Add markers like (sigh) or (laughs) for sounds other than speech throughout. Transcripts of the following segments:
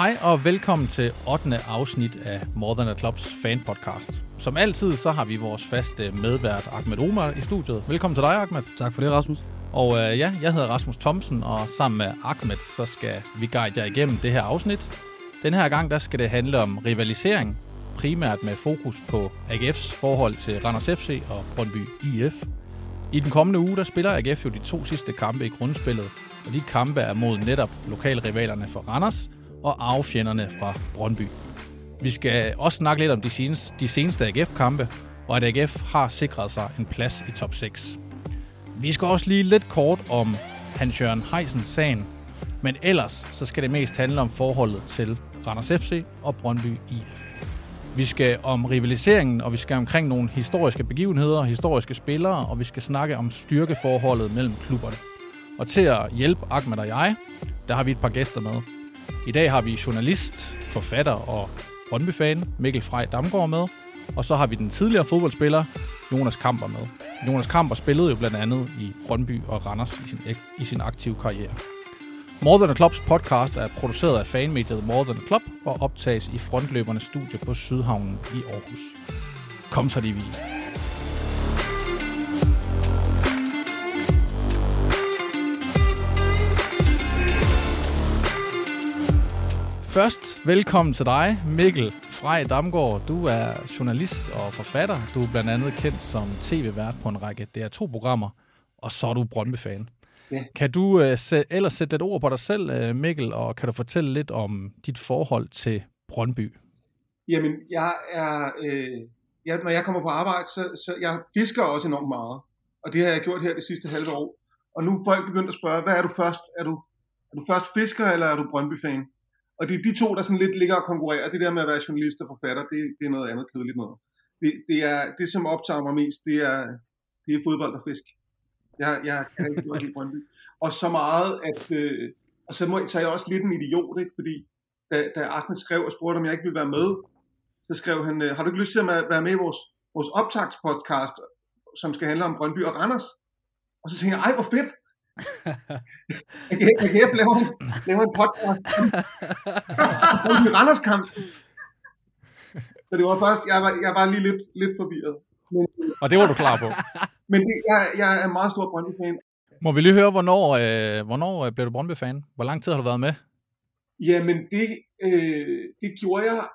Hej og velkommen til 8. afsnit af More Than a Clubs fan podcast. Som altid, så har vi vores faste medvært Ahmed Omar i studiet. Velkommen til dig, Ahmed. Tak for det, Rasmus. Og øh, ja, jeg hedder Rasmus Thomsen, og sammen med Ahmed, så skal vi guide jer igennem det her afsnit. Den her gang, der skal det handle om rivalisering, primært med fokus på AGF's forhold til Randers FC og Brøndby IF. I den kommende uge, der spiller AGF jo de to sidste kampe i grundspillet, og de kampe er mod netop lokalrivalerne for Randers og arvefjenderne fra Brøndby. Vi skal også snakke lidt om de seneste, de seneste AGF-kampe, og at AGF har sikret sig en plads i top 6. Vi skal også lige lidt kort om Hans-Jørgen Heisen-sagen, men ellers så skal det mest handle om forholdet til Randers FC og Brøndby IF. Vi skal om rivaliseringen, og vi skal omkring nogle historiske begivenheder, historiske spillere, og vi skal snakke om styrkeforholdet mellem klubberne. Og til at hjælpe Ahmed og jeg, der har vi et par gæster med. I dag har vi journalist, forfatter og Brøndby-fan Mikkel Frej Damgaard med, og så har vi den tidligere fodboldspiller Jonas Kamper med. Jonas Kamper spillede jo blandt andet i Brøndby og Randers i sin, i sin aktive karriere. More Than a Clubs podcast er produceret af fanmediet More Than a Club og optages i frontløbernes studie på Sydhavnen i Aarhus. Kom så lige vi. Først velkommen til dig, Mikkel Frej Damgaard. Du er journalist og forfatter. Du er blandt andet kendt som tv-vært på en række DR2-programmer, og så er du Brøndby-fan. Ja. Kan du uh, sæ- ellers sætte et ord på dig selv, uh, Mikkel, og kan du fortælle lidt om dit forhold til Brøndby? Jamen, jeg er, øh, jeg, når jeg kommer på arbejde, så, så jeg fisker også enormt meget. Og det har jeg gjort her det sidste halve år. Og nu er folk begyndt at spørge, hvad er du først? Er du, er du først fisker, eller er du Brøndby-fan? Og det er de to, der sådan lidt ligger og konkurrerer. Det der med at være journalist og forfatter, det, det er noget andet kedeligt noget. Det, det, er, det, som optager mig mest, det er, det er fodbold og fisk. Jeg, jeg kan ikke godt lide Brøndby. Og så meget, at... Øh, og så, må, så er jeg også lidt en idiot, ikke? fordi da, da Ahmed skrev og spurgte, om jeg ikke ville være med, så skrev han, øh, har du ikke lyst til at være med i vores, vores optagspodcast, som skal handle om Brøndby og Randers? Og så tænkte jeg, ej, hvor fedt! AGF laver, en, laver en podcast om Randers kamp. Så det var først, jeg var, jeg var lige lidt, lidt forvirret. Men, og det var du klar på? Men det, jeg, jeg er en meget stor Brøndby-fan. Må vi lige høre, hvornår, øh, hvornår øh, blev du Brøndby-fan? Hvor lang tid har du været med? Jamen, det, øh, det gjorde jeg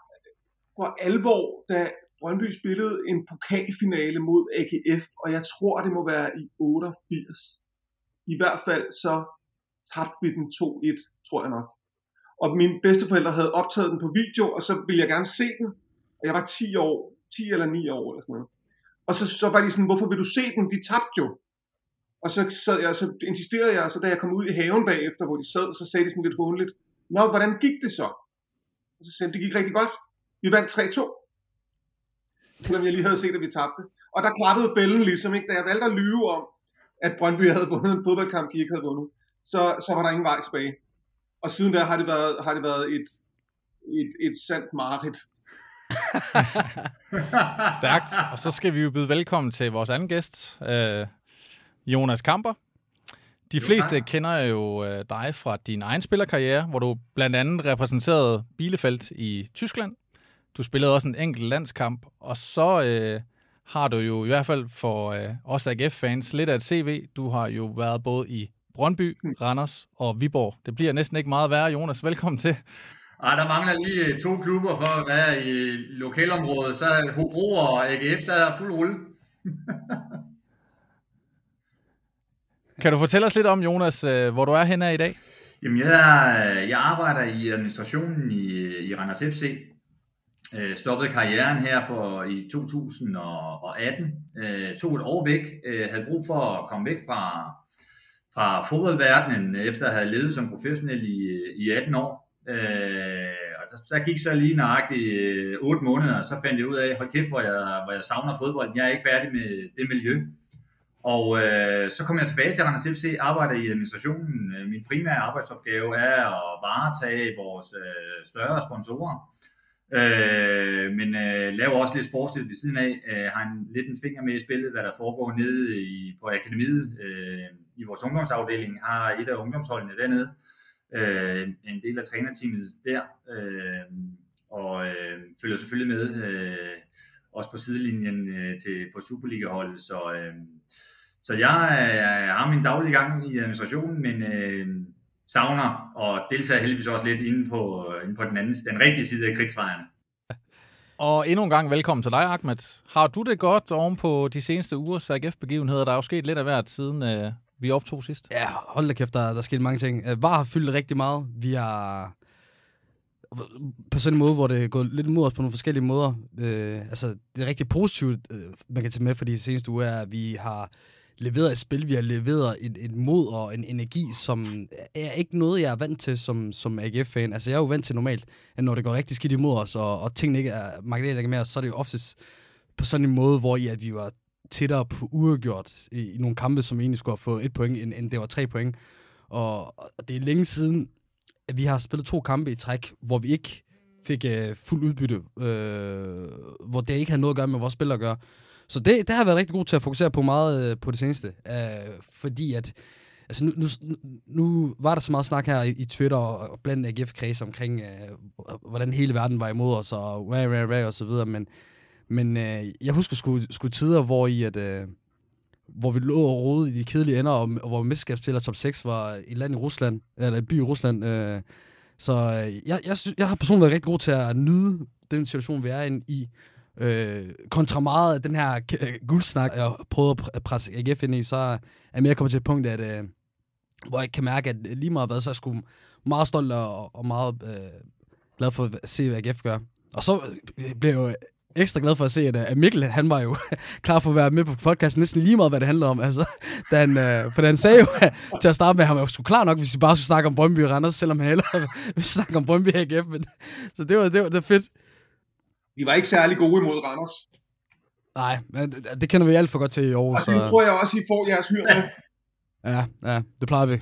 for alvor, da Brøndby spillede en pokalfinale mod AGF, og jeg tror, det må være i 88. I hvert fald så tabte vi den 2-1, tror jeg nok. Og mine bedsteforældre havde optaget den på video, og så ville jeg gerne se den. Og jeg var 10 år, 10 eller 9 år eller sådan noget. Og så, så var de sådan, hvorfor vil du se den? De tabte jo. Og så, sad jeg, så insisterede jeg, og så da jeg kom ud i haven bagefter, hvor de sad, så sagde de sådan lidt håndligt, Nå, hvordan gik det så? Og så sagde de, det gik rigtig godt. Vi vandt 3-2. Selvom jeg lige havde set, at vi tabte. Og der klappede fælden ligesom, ikke? Da jeg valgte at lyve om, at Brøndby havde vundet en fodboldkamp, de ikke havde vundet, så, så var der ingen vej tilbage. Og siden der har det været, har det været et, et, et sandt mareridt. (laughs) Stærkt. Og så skal vi jo byde velkommen til vores anden gæst, øh, Jonas Kamper. De fleste kender jo øh, dig fra din egen spillerkarriere, hvor du blandt andet repræsenterede Bielefeld i Tyskland. Du spillede også en enkelt landskamp, og så øh, har du jo i hvert fald for øh, os AGF-fans lidt af et CV. Du har jo været både i Brøndby, Randers og Viborg. Det bliver næsten ikke meget værre, Jonas. Velkommen til. Ej, der mangler lige to klubber for at være i lokalområdet. Så er Hobro og AGF, så er fuld rulle. (laughs) kan du fortælle os lidt om, Jonas, hvor du er henne i dag? Jamen, jeg, jeg arbejder i administrationen i, i Randers FC. Øh, stoppede karrieren her for i 2018. Øh, tog et år væk. Øh, havde brug for at komme væk fra, fra fodboldverdenen, efter at have levet som professionel i, i 18 år. Øh, og der, der gik så lige nøjagtigt øh, 8 måneder, og så fandt jeg ud af, hold kæft, hvor jeg, hvor jeg savner fodbold. Jeg er ikke færdig med det miljø. Og øh, så kom jeg tilbage til Randers FC, arbejder i administrationen. Øh, min primære arbejdsopgave er at varetage vores øh, større sponsorer. Øh, men øh, laver også lidt sportsligt ved siden af. Øh, har en, lidt en finger med i spillet, hvad der foregår nede i, på akademiet øh, i vores ungdomsafdeling. Har et af ungdomsholdene dernede. øh, en del af trænerteamet der, øh, og øh, følger selvfølgelig med, øh, også på sidelinjen øh, til, på Superliga-holdet, så, øh, så jeg øh, har min daglige gang i administrationen, men øh, savner og deltager heldigvis også lidt inde på, inde på den anden, den rigtige side af krigsrejerne. Og endnu en gang velkommen til dig, Ahmed. Har du det godt oven på de seneste ugers AGF-begivenheder? Der er jo sket lidt af hvert siden øh, vi optog sidst. Ja, hold da kæft, der, der er sket mange ting. Øh, VAR har fyldt rigtig meget. Vi har på sådan en måde, hvor det er gået lidt imod os på nogle forskellige måder. Øh, altså, det er rigtig positivt, øh, man kan tage med for de seneste uger, er, at vi har leveret et spil, vi har leveret et, et mod og en energi, som er ikke noget, jeg er vant til som, som AGF-fan. Altså, jeg er jo vant til normalt, at når det går rigtig skidt imod os, og, og tingene ikke er magneter ikke mere, så er det jo oftest på sådan en måde, hvor I, at vi var tættere på uafgjort i, i nogle kampe, som egentlig skulle have fået et point, end, end det var tre point. Og, og det er længe siden, at vi har spillet to kampe i træk, hvor vi ikke fik øh, fuld udbytte, øh, hvor det ikke havde noget at gøre med vores spil at gøre. Så det, det har været rigtig god til at fokusere på meget øh, på det seneste, Øh, fordi at altså nu, nu, nu var der så meget snak her i, i Twitter og, og blandt AGF-kredse omkring, øh, hvordan hele verden var imod os, og rah, rah, rah, og så videre, men, men øh, jeg husker sgu, sgu tider, hvor i at... Øh, hvor vi lå og rode i de kedelige ender, og, og hvor mesterskabsspiller top 6 var et land i Rusland, eller en by i Rusland. Øh, så øh, jeg, jeg, synes, jeg har personligt været rigtig god til at nyde den situation, vi er i, øh, kontra meget af den her øh, guldsnak, jeg prøvede at presse AGF ind i, så er jeg mere kommet til et punkt, at, øh, hvor jeg kan mærke, at lige meget hvad, så er jeg sgu meget stolt og, og meget øh, glad for at se, hvad AGF gør. Og så øh, blev jeg jo ekstra glad for at se, at, øh, at Mikkel, han var jo (laughs) klar for at være med på podcasten næsten lige meget, hvad det handler om. Altså, da han, øh, for han sagde jo til at starte med, at han var sgu klar nok, hvis vi bare skulle snakke om Brøndby og Randers, selvom han hellere (laughs) ville snakke om Brøndby AGF. Men, så det var, det, var, det var fedt. Vi var ikke særlig gode imod Randers. Nej, men det, det kender vi alt for godt til i år. Og så... det tror jeg også, I får jeres hyr med. (laughs) Ja, ja, det plejer vi.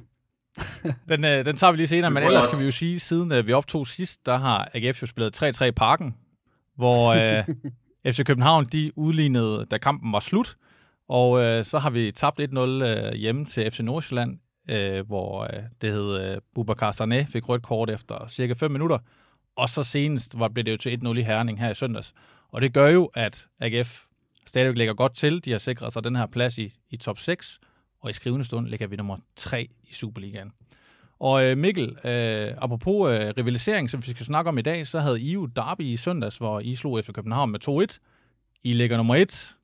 (laughs) den, øh, den tager vi lige senere, men ellers kan vi jo sige, siden øh, vi optog sidst, der har AGF jo spillet 3-3 i parken, hvor øh, (laughs) FC København de udlignede, da kampen var slut. Og øh, så har vi tabt 1-0 øh, hjemme til FC Nordsjælland, øh, hvor øh, det hed øh, Bubakar Sané fik rødt kort efter cirka 5 minutter. Og så senest var, blev det jo til 1-0 i Herning her i søndags. Og det gør jo, at AGF stadigvæk ligger godt til. De har sikret sig den her plads i, i top 6, og i skrivende stund ligger vi nummer 3 i Superligaen. Og øh, Mikkel, øh, apropos øh, rivalisering, som vi skal snakke om i dag, så havde I jo Derby i søndags, hvor I slog efter København med 2-1. I ligger nummer 1.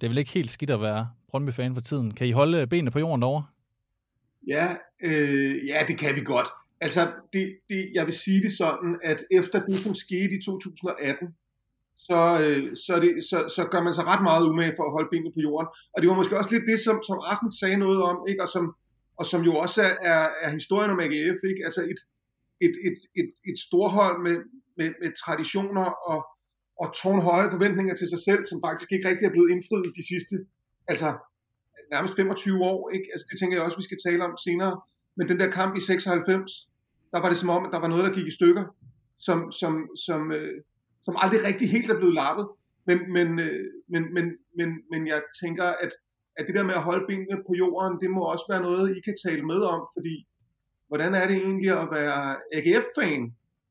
Det er vel ikke helt skidt at være Brøndby-fan for tiden. Kan I holde øh, benene på jorden derovre? Ja, øh, ja, det kan vi godt. Altså, det, det, jeg vil sige det sådan, at efter det, som skete i 2018, så, øh, så, det, så, så gør man sig ret meget umage for at holde benene på jorden. Og det var måske også lidt det, som, som Ahmed sagde noget om, ikke? og som, og som jo også er, er, er historien om AGF, ikke? altså et, et, et, et, et storhold med, med, med traditioner og, og tårnhøje forventninger til sig selv, som faktisk ikke rigtig er blevet indfriet de sidste, altså nærmest 25 år, ikke? Altså det tænker jeg også, vi skal tale om senere, men den der kamp i 96, der var det som om, at der var noget, der gik i stykker, som, som, som, øh, som aldrig rigtig helt er blevet lappet, men, men, øh, men, men, men, men jeg tænker, at at det der med at holde benene på jorden, det må også være noget, I kan tale med om, fordi hvordan er det egentlig at være AGF-fan,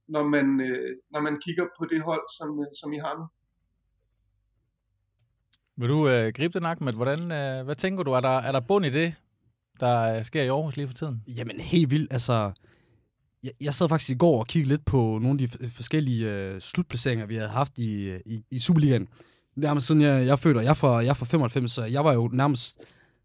når man, øh, når man kigger på det hold, som, øh, som I har nu? Vil du øh, gribe den, Ahmed? Hvordan, øh, hvad tænker du? Er der, er der bund i det, der øh, sker i Aarhus lige for tiden? Jamen helt vildt. Altså, jeg, jeg sad faktisk i går og kiggede lidt på nogle af de forskellige øh, slutplaceringer, vi havde haft i, øh, i, i Superligaen nærmest siden jeg, jeg fødte, jeg er fra, jeg er fra 95, så jeg var jo nærmest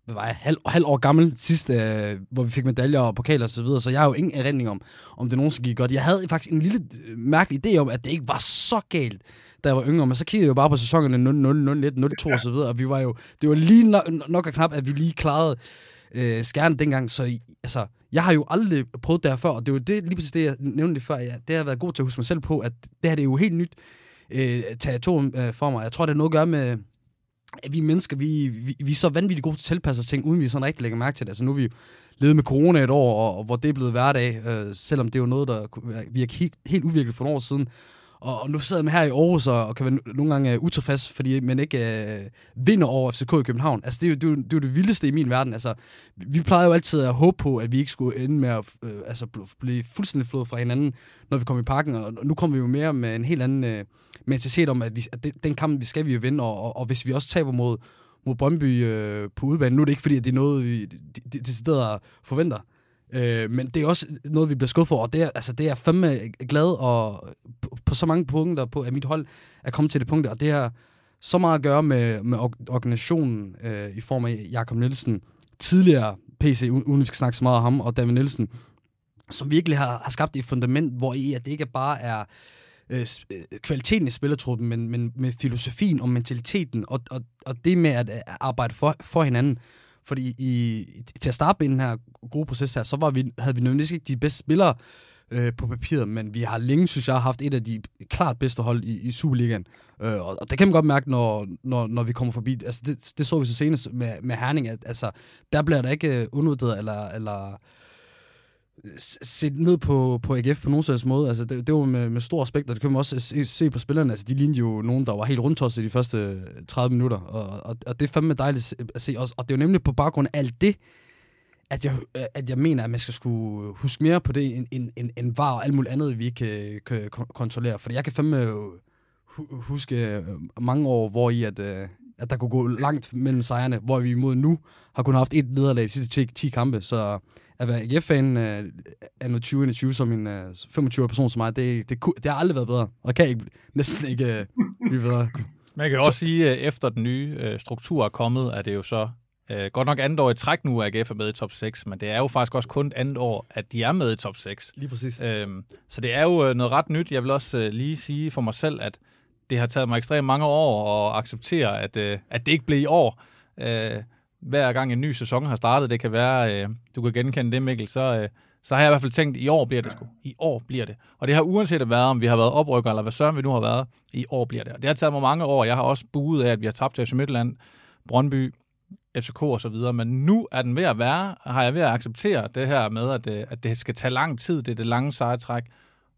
hvad var jeg, halv, halv år gammel sidst, øh, hvor vi fik medaljer og pokaler og så videre, så jeg har jo ingen erindring om, om det nogensinde gik godt. Jeg havde faktisk en lille øh, mærkelig idé om, at det ikke var så galt, da jeg var yngre, men så kiggede jeg jo bare på sæsonerne 0, 0, 0, 1, 0, 2 og så videre, og vi var jo, det var lige nok, nok og knap, at vi lige klarede øh, skærne dengang, så altså, jeg har jo aldrig prøvet det her før, og det var det, lige præcis det, jeg nævnte det før, ja, det har været god til at huske mig selv på, at det her det er jo helt nyt øh, territorium øh, for mig. Jeg tror, det er noget at gøre med, at vi mennesker, vi, vi, vi er så vanvittigt gode til at tilpasse os ting, uden vi sådan rigtig lægger mærke til det. Altså nu er vi levet med corona et år, og, og hvor det er blevet hverdag, øh, selvom det er jo noget, der virker helt, helt uvirkeligt for nogle år siden. Og, og nu sidder man her i Aarhus og, og kan være nogle gange uh, utilfreds, fordi man ikke uh, vinder over FCK i København. Altså, det er, jo, det, er jo, det er jo det vildeste i min verden. Altså, vi plejer jo altid at håbe på, at vi ikke skulle ende med at uh, altså, blive fuldstændig flået fra hinanden, når vi kommer i parken. Og nu kommer vi jo mere med en helt anden uh, mentalitet om, at, vi, at den kamp, vi skal vi jo vinde, og, og, og hvis vi også taber mod, mod Brøndby øh, på udbanen. Nu er det ikke, fordi at det er noget, vi decideret forventer. Øh, men det er også noget, vi bliver skudt for, og det er, altså, det er fandme glad og på, på så mange punkter på, at mit hold er kommet til det punkt, og det har så meget at gøre med, med organisationen øh, i form af Jakob Nielsen, tidligere PC, uden vi skal snakke så meget om ham, og David Nielsen, som virkelig har, har skabt et fundament, hvor i at det ikke bare er øh, øh kvaliteten i spillertruppen, men, men med filosofien og mentaliteten, og, og, og det med at øh, arbejde for, for hinanden. Fordi i, til at starte med den her gode proces her, så var vi, havde vi nødvendigvis ikke de bedste spillere øh, på papiret, men vi har længe, synes jeg, haft et af de klart bedste hold i, i Superligaen. Øh, og, og det kan man godt mærke, når, når, når vi kommer forbi. Altså, det, det så vi så senest med, med Herning, at altså, der bliver der ikke øh, undervurderet eller, eller set ned på, på AGF på nogen slags måde. Altså, det, det var med, med stor respekt, og det kan man også se, se på spillerne. Altså, de lignede jo nogen, der var helt rundt i de første øh, 30 minutter, og, og, og det er fandme dejligt at se. Og, og det er jo nemlig på baggrund af alt det, at jeg, øh, at jeg mener, at man skal skulle huske mere på det, end, end, end, end var og alt muligt andet, vi ikke øh, kan, kan kontrollere. For jeg kan fandme huske mange år, hvor i at, at der kunne gå langt mellem sejrene, hvor vi imod nu har kun haft et nederlag de sidste 10, 10 kampe. Så at være AGF-fan uh, anno 2021 som en øh, 25 person som mig, det, det, det, det har aldrig været bedre, og kan ikke, næsten ikke uh, blive bedre. (laughs) Man kan jo også sige, at efter den nye uh, struktur er kommet, er det jo så uh, godt nok andet år i træk nu, at AGF er med i top 6, men det er jo faktisk også kun andet år, at de er med i top 6. Lige præcis. Uh, så det er jo noget ret nyt. Jeg vil også uh, lige sige for mig selv, at det har taget mig ekstremt mange år at acceptere, at, uh, at det ikke blev i år. Uh, hver gang en ny sæson har startet, det kan være, øh, du kan genkende det, Mikkel, så, øh, så har jeg i hvert fald tænkt, i år bliver det sgu. I år bliver det. Og det har uanset været, om vi har været oprykker, eller hvad søren vi nu har været, i år bliver det. Og det har taget mig mange år. Jeg har også buet af, at vi har tabt til FC Midtland, Brøndby, FCK og så videre, men nu er den ved at være, har jeg ved at acceptere det her med, at, øh, at det skal tage lang tid, det er det lange sejretræk,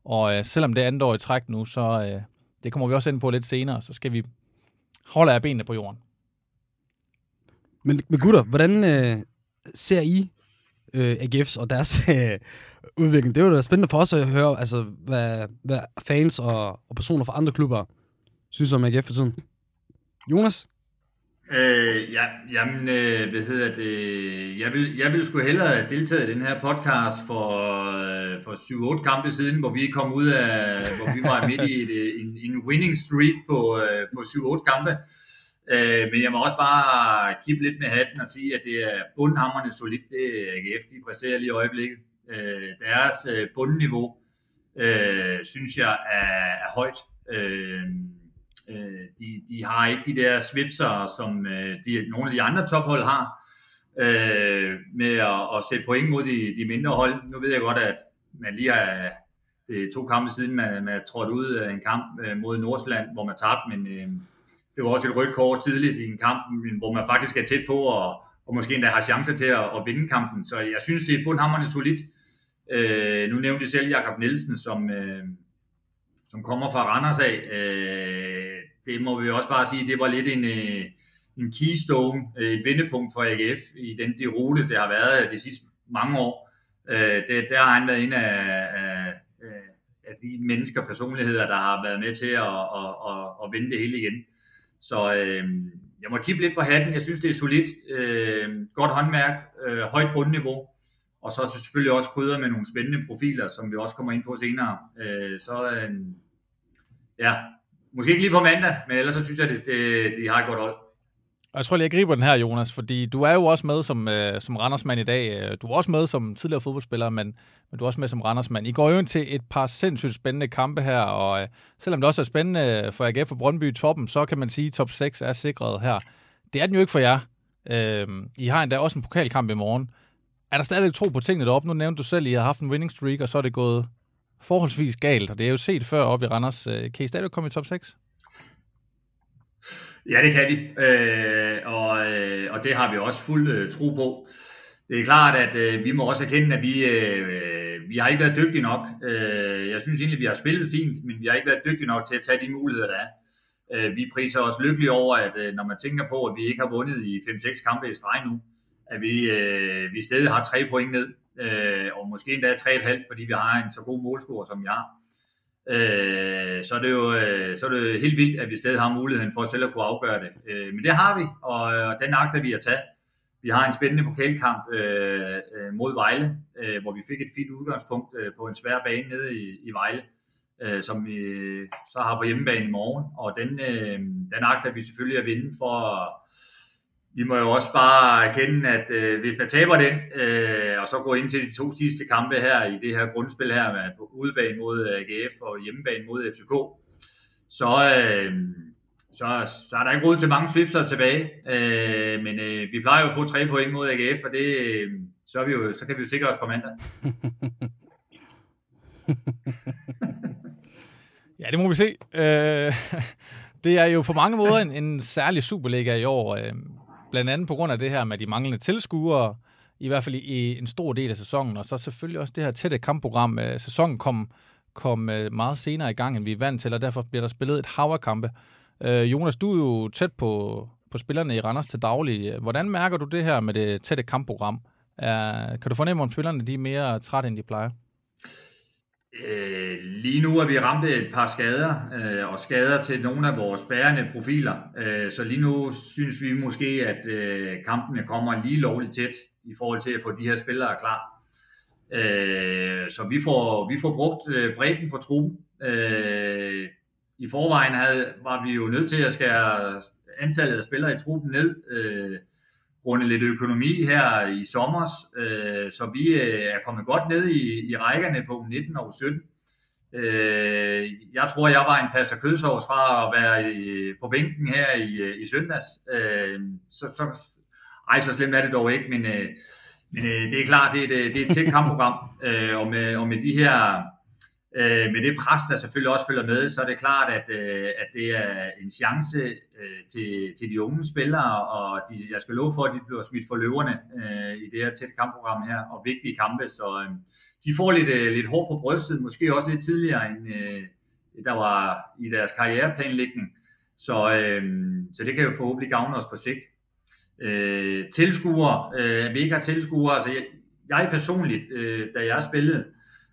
og øh, selvom det er andet år i træk nu, så øh, det kommer vi også ind på lidt senere, så skal vi holde af benene på jorden. Men, men gutter, hvordan øh, ser I øh, AGF's og deres (laughs) øh, udvikling? Det er jo da spændende for os at høre, altså, hvad, hvad fans og, og personer fra andre klubber synes om AGF for tiden. Jonas? Øh, ja, jamen, øh, hvad hedder det? Jeg vil, jeg vil sgu hellere deltage i den her podcast for, øh, for 7-8 kampe siden, hvor vi kom ud af, hvor vi var midt i et, øh, en, en winning streak på, øh, på 7-8 kampe. Øh, men jeg må også bare kippe lidt med hatten og sige, at det er bundhammerne solidt, det AGF, de præsterer lige i øjeblikket. Øh, deres øh, bundniveau, øh, synes jeg, er, er højt. Øh, øh, de, de har ikke de der svipser, som øh, de, nogle af de andre tophold har, øh, med at, at sætte point mod de, de mindre hold. Nu ved jeg godt, at man lige har det to kampe siden, man, man trådt ud af en kamp øh, mod Nordsjælland, hvor man tabte, men øh, det var også et rødt kort tidligt i en kamp, hvor man faktisk er tæt på og, og måske endda har chancer til at, at vinde kampen. Så jeg synes, det er bundhammerne solidt. Øh, nu nævnte jeg selv Jakob Nielsen, som, øh, som kommer fra Randers af. Øh, det må vi også bare sige, det var lidt en, øh, en keystone, øh, et vendepunkt for AGF i den de rute, det har været øh, de sidste mange år. Øh, det, der har han været en af, af, af de mennesker, personligheder, der har været med til at, at, at, at vinde det hele igen. Så øh, jeg må kigge lidt på hatten. Jeg synes, det er solidt. Øh, godt håndværk, øh, højt bundniveau. Og så selvfølgelig også krydder med nogle spændende profiler, som vi også kommer ind på senere. Øh, så øh, ja, måske ikke lige på mandag, men ellers så synes jeg, at det, de har et godt hold. Og jeg tror lige, jeg griber den her, Jonas, fordi du er jo også med som, øh, som Randersmand i dag. Øh, du er også med som tidligere fodboldspiller, men, men du er også med som Randersmand. I går jo ind til et par sindssygt spændende kampe her, og øh, selvom det også er spændende øh, for AGF og Brøndby i toppen, så kan man sige, at top 6 er sikret her. Det er den jo ikke for jer. Øh, I har endda også en pokalkamp i morgen. Er der stadigvæk tro på tingene deroppe? Nu nævnte du selv, at I har haft en winning streak, og så er det gået forholdsvis galt, og det er jo set før op i Randers. Øh, kan I stadigvæk komme i top 6? Ja, det kan vi, øh, og, øh, og det har vi også fuld øh, tro på. Det er klart, at øh, vi må også erkende, at vi, øh, vi har ikke været dygtige nok. Øh, jeg synes egentlig, vi har spillet fint, men vi har ikke været dygtige nok til at tage de muligheder, der er. Øh, vi priser os lykkelige over, at øh, når man tænker på, at vi ikke har vundet i 5-6 kampe i streg nu, at vi, øh, vi stadig har 3 point ned, øh, og måske endda 3,5, fordi vi har en så god målscore, som vi har. Øh, Øh, så, er det jo, øh, så er det jo helt vildt, at vi stadig har muligheden for selv at kunne afgøre det. Øh, men det har vi, og, øh, og den agter vi at tage. Vi har en spændende pokalkamp øh, øh, mod Vejle, øh, hvor vi fik et fint udgangspunkt øh, på en svær bane nede i, i Vejle, øh, som vi så har på hjemmebane i morgen. Og den, øh, den agter vi selvfølgelig at vinde for vi må jo også bare erkende, at øh, hvis man taber den, øh, og så går ind til de to sidste kampe her i det her grundspil her, med på udebane mod øh, AGF og hjemmebane mod FCK, så, øh, så, så er der ikke råd til mange flipser tilbage. Øh, men øh, vi plejer jo at få tre point mod AGF, og det, øh, så, er vi jo, så kan vi jo sikre os på mandag. (laughs) ja, det må vi se. Øh, (laughs) det er jo på mange måder en, en særlig Superliga i år. Øh, blandt andet på grund af det her med de manglende tilskuere, i hvert fald i en stor del af sæsonen, og så selvfølgelig også det her tætte kampprogram. Øh, sæsonen kom, kom øh, meget senere i gang, end vi er vant til, og derfor bliver der spillet et hav kampe. Øh, Jonas, du er jo tæt på, på spillerne i Randers til daglig. Hvordan mærker du det her med det tætte kampprogram? kan du fornemme, om spillerne de er mere trætte, end de plejer? Øh, lige nu er vi ramt et par skader, øh, og skader til nogle af vores bærende profiler. Øh, så lige nu synes vi måske, at øh, kampene kommer lige lovligt tæt i forhold til at få de her spillere klar. Øh, så vi får, vi får brugt øh, bredden på truppen. Øh, I forvejen havde, var vi jo nødt til at skære antallet af spillere i truppen ned. Øh, grundet lidt økonomi her i sommer, øh, så vi øh, er kommet godt ned i, i rækkerne på 19 og 17. Øh, jeg tror, jeg var en pasta kødsovs fra at være i, på bænken her i, øh, i søndags. Øh, så, så, ej, så slemt er det dog ikke, men, øh, men øh, det er klart, det er, det, øh, det er et tæt kampprogram, øh, og, med, og med de her Øh, med det pres, der selvfølgelig også følger med, så er det klart, at, øh, at det er en chance øh, til, til de unge spillere, og de, jeg skal love for, at de bliver smidt for løverne øh, i det her tætte kampprogram her, og vigtige kampe, så øh, de får lidt, øh, lidt hårdt på brystet, måske også lidt tidligere, end øh, der var i deres karriereplanlægning, så, øh, så det kan jo forhåbentlig gavne os på sigt. Øh, tilskuere, øh, vi ikke har tilskuere, altså jeg, jeg personligt, øh, da jeg spillede,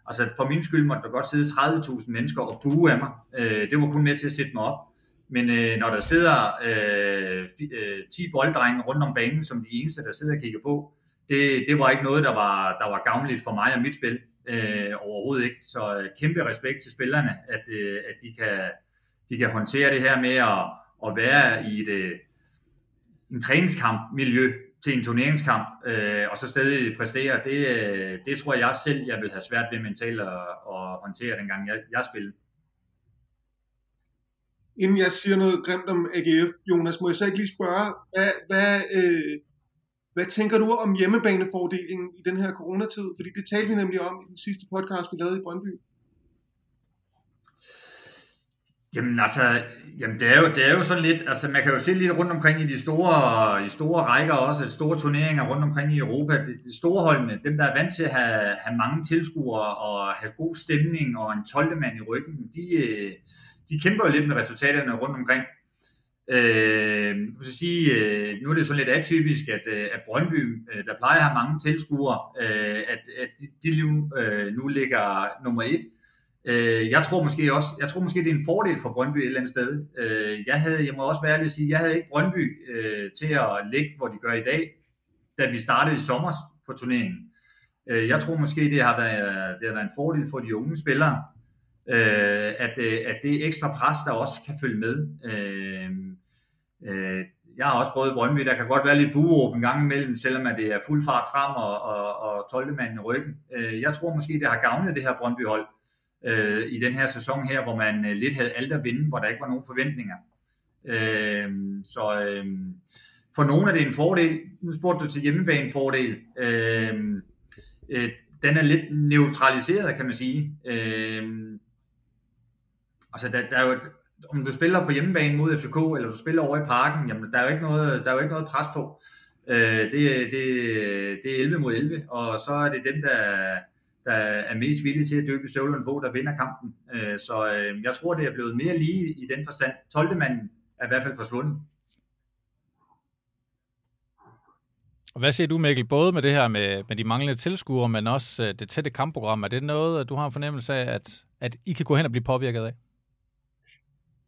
Altså for min skyld måtte der godt sidde 30.000 mennesker og buge af mig. Øh, det var kun med til at sætte mig op. Men øh, når der sidder øh, 10 øh, bolddrenge rundt om banen, som de eneste, der sidder og kigger på, det, det var ikke noget, der var, der var gavnligt for mig og mit spil. Øh, overhovedet ikke. Så øh, kæmpe respekt til spillerne, at, øh, at de, kan, de kan håndtere det her med at, at være i et, øh, en træningskampmiljø, til en turneringskamp, øh, og så stadig præstere, det, øh, det tror jeg selv, jeg vil have svært ved mentalt at, at håndtere, dengang jeg, jeg spillede. Inden jeg siger noget grimt om AGF, Jonas, må jeg så ikke lige spørge, hvad, hvad, øh, hvad tænker du om hjemmebanefordelingen i den her coronatid? Fordi det talte vi nemlig om i den sidste podcast, vi lavede i Brøndby. Jamen altså, jamen det, er jo, det er jo sådan lidt, altså man kan jo se lidt rundt omkring i de store, i store rækker også, store turneringer rundt omkring i Europa, de, de store holdene, dem der er vant til at have, have mange tilskuere og have god stemning og en 12. mand i ryggen, de, de kæmper jo lidt med resultaterne rundt omkring. Øh, jeg skal sige, øh, nu er det sådan lidt atypisk, at, øh, at Brøndby, øh, der plejer at have mange tilskuere, at, at de, de nu, nu ligger nummer et. Øh, jeg tror måske også, jeg tror måske det er en fordel for Brøndby et eller andet sted. Øh, jeg havde, jeg må også være ærlig at sige, jeg havde ikke Brøndby øh, til at ligge, hvor de gør i dag, da vi startede i sommer på turneringen. Øh, jeg tror måske det har været, det har været en fordel for de unge spillere, øh, at, øh, at det ekstra pres der også kan følge med. Øh, øh, jeg har også prøvet Brøndby, der kan godt være lidt bueråb en gang imellem, selvom at det er fuld fart frem og, og, og 12 manden i ryggen. Øh, jeg tror måske, det har gavnet det her Brøndby-hold, øh, i den her sæson her, hvor man øh, lidt havde alt at vinde, hvor der ikke var nogen forventninger. Øh, så øh, for nogle er det en fordel. Nu spurgte du til hjemmebanefordel. Øh, øh, den er lidt neutraliseret, kan man sige. Øh, altså, der, der er jo, om du spiller på hjemmebane mod FCK, eller du spiller over i parken, jamen, der er jo ikke noget, der er jo ikke noget pres på. Øh, det, det, det er 11 mod 11, og så er det dem, der der er mest villige til at døbe Sølund på, der vinder kampen. Øh, så øh, jeg tror, det er blevet mere lige i den forstand. 12. manden er i hvert fald forsvundet. Og hvad siger du, Mikkel, både med det her med, med de manglende tilskuere, men også uh, det tætte kampprogram? Er det noget, du har en fornemmelse af, at, at I kan gå hen og blive påvirket af?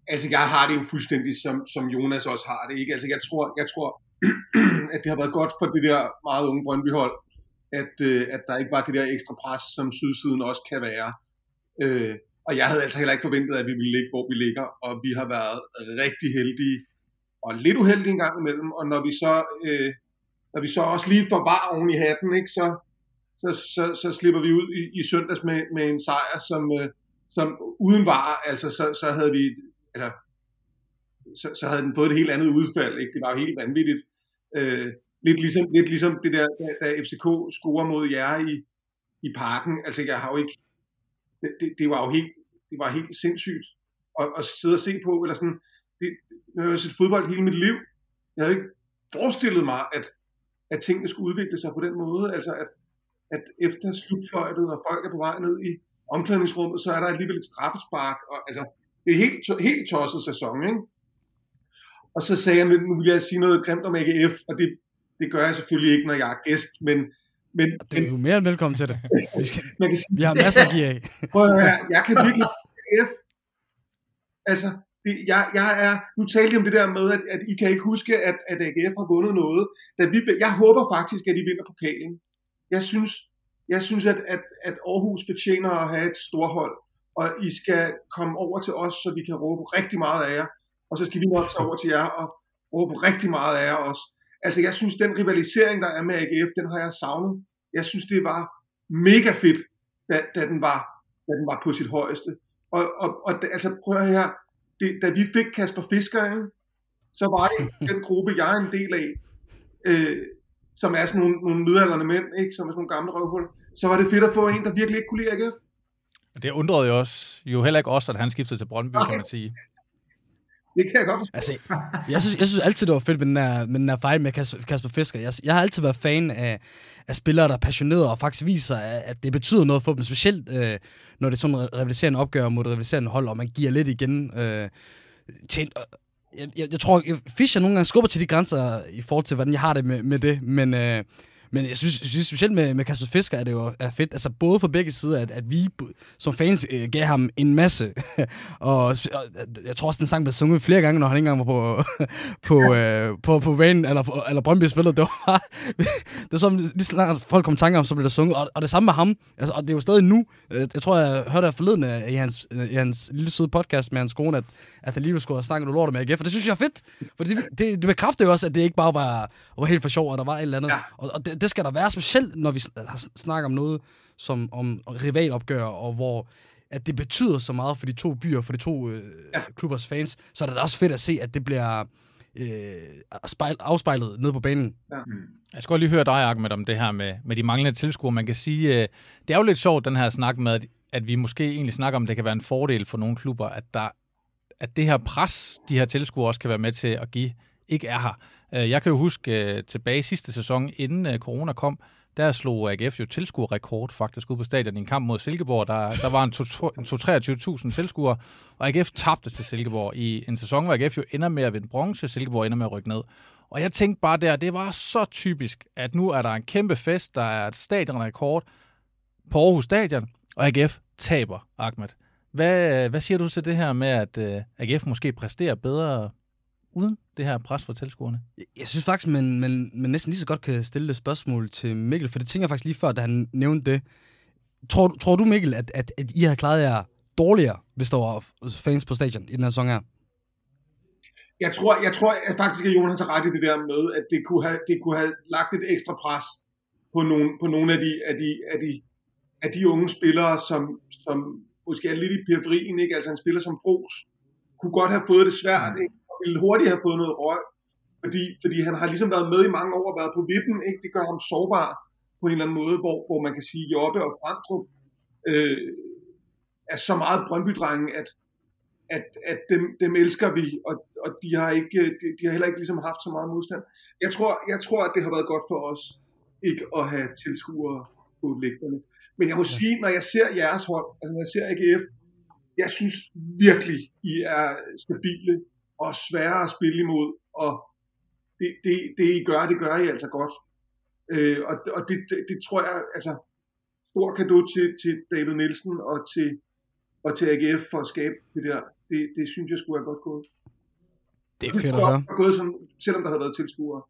Altså, jeg har det jo fuldstændig, som, som Jonas også har det. Ikke? Altså, jeg tror, jeg tror (clears throat) at det har været godt for det der meget unge Brøndby-hold, at, øh, at der ikke var det der ekstra pres, som sydsiden også kan være. Øh, og jeg havde altså heller ikke forventet, at vi ville ligge, hvor vi ligger, og vi har været rigtig heldige, og lidt uheldige en gang imellem, og når vi så, øh, når vi så også lige får var oven i hatten, ikke, så, så, så, så slipper vi ud i, i søndags med, med en sejr, som, øh, som uden var, altså så, så havde vi, altså, så, så havde den fået et helt andet udfald, ikke? det var jo helt vanvittigt. Øh, lidt, ligesom, lidt ligesom det der, da, da FCK scorer mod jer i, i parken, altså jeg har jo ikke, det, det, det var jo helt, det var helt sindssygt at, at sidde og se på, eller sådan, det, jeg har set fodbold hele mit liv, jeg havde ikke forestillet mig, at, at tingene skulle udvikle sig på den måde, altså at, at efter slutfløjtet, og folk er på vej ned i omklædningsrummet, så er der alligevel et straffespark, og altså, det er helt, helt tosset sæson, ikke? Og så sagde jeg, nu vil jeg sige noget grimt om AGF, og det, det gør jeg selvfølgelig ikke, når jeg er gæst, men... men det er jo mere end velkommen til det. (laughs) Vi, skal, man kan sige, vi har masser at give af. (laughs) Prøv at høre, jeg kan virkelig AGF. Altså, det, jeg, jeg er, nu talte jeg om det der med, at, at I kan ikke huske, at, at AGF har vundet noget. Da vi, jeg håber faktisk, at I vinder pokalen. Jeg synes, jeg synes at, at, at Aarhus fortjener at have et storhold, og I skal komme over til os, så vi kan råbe rigtig meget af jer og så skal vi nok tage over til jer og råbe rigtig meget af jer også. Altså, jeg synes, den rivalisering, der er med AGF, den har jeg savnet. Jeg synes, det var mega fedt, da, da, den, var, da den var på sit højeste. Og, og, og altså, prøv at her, det, da vi fik Kasper Fisker, ikke, så var det (laughs) den gruppe, jeg er en del af, øh, som er sådan nogle, nogle midalderne mænd, ikke, som er sådan nogle gamle røvhuller, så var det fedt at få en, der virkelig ikke kunne lide AGF. Det undrede jo også, jo heller ikke også, at han skiftede til Brøndby, kan man sige. Det kan jeg godt forstå. Altså, jeg synes, jeg synes altid, det var fedt med den her, med den her fight med Kasper Fisker. Jeg, jeg har altid været fan af, af spillere, der er passionerede og faktisk viser, at det betyder noget for dem. Specielt øh, når det er sådan en rivaliserende opgør mod et rivaliserende hold, og man giver lidt igen øh, til jeg, jeg, jeg tror, Fischer nogle gange skubber til de grænser i forhold til, hvordan jeg har det med, med det, men... Øh, men jeg synes, jeg synes specielt med, med Kasper Fisker er det jo er fedt, altså både for begge sider, at, at vi som fans øh, gav ham en masse. (laughs) og, og jeg tror også, den sang blev sunget flere gange, når han ikke engang var på, (laughs) på, øh, på, på Rain, eller, eller Brøndby spillet. Det var, (laughs) det var som, lige så folk kom tanker om, så blev det sunget. Og, og det samme med ham. Altså, og det er jo stadig nu. Øh, jeg tror, jeg hørte det forleden i hans, i hans lille søde podcast med hans kone, at, at han lige skulle have snakket lort med AGF. For det synes jeg er fedt. For det, det, det bekræfter jo også, at det ikke bare var, var helt for sjov, at der var et eller andet. Ja. Og, og det, det skal der være, specielt når vi snakker om noget som om rivalopgør, og hvor at det betyder så meget for de to byer, for de to øh, ja. klubbers fans, så er det også fedt at se, at det bliver øh, spejl, afspejlet ned på banen. Ja. Jeg skal lige høre dig, Ahmed, om det her med, med de manglende tilskuere. Man kan sige, øh, det er jo lidt sjovt, den her snak med, at, at vi måske egentlig snakker om, at det kan være en fordel for nogle klubber, at, der, at det her pres, de her tilskuere også kan være med til at give, ikke er her. Øh, jeg kan jo huske øh, tilbage sidste sæson, inden øh, corona kom, der slog AGF jo tilskuerrekord faktisk ud på stadion i en kamp mod Silkeborg. Der, der var en 23.000 tilskuere, og AGF tabte til Silkeborg i en sæson, hvor AGF jo ender med at vinde bronze, Silkeborg ender med at rykke ned. Og jeg tænkte bare der, det var så typisk, at nu er der en kæmpe fest, der er et stadionrekord på Aarhus Stadion, og AGF taber, Ahmed. Hvad, hvad siger du til det her med, at AGF måske præsterer bedre uden det her pres for tilskuerne? Jeg synes faktisk, man, man, man næsten lige så godt kan stille det spørgsmål til Mikkel, for det tænker jeg faktisk lige før, da han nævnte det. Tror, tror du, Mikkel, at, at, at I har klaret jer dårligere, hvis der var fans på stadion i den her sæson her? Jeg tror, jeg tror at faktisk, at Jonas har ret i det der med, at det kunne have, det kunne have lagt et ekstra pres på nogle, på nogle af, de, af, de, af, de, af de unge spillere, som, som måske er lidt i periferien. Ikke? Altså en spiller som Bros kunne godt have fået det svært. Ikke? Ville hurtigt have fået noget røg, fordi, fordi han har ligesom været med i mange år og været på vippen, ikke? det gør ham sårbar på en eller anden måde, hvor, hvor man kan sige, Jobbe og Frandrup øh, er så meget brøndby at, at, at dem, dem elsker vi, og, og de, har ikke, de, de har heller ikke ligesom haft så meget modstand. Jeg tror, jeg tror, at det har været godt for os, ikke at have tilskuere på lægterne. Men jeg må ja. sige, når jeg ser jeres hold, altså når jeg ser AGF, jeg synes virkelig, I er stabile og svære at spille imod, og det, det, det I gør, det gør I altså godt. Øh, og og det, det, det tror jeg, altså, stor kado til, til David Nielsen og til, og til AGF for at skabe det der. Det, det synes jeg skulle have godt gået. Det er fedt at høre. Gået sådan, selvom der havde været tilskuere.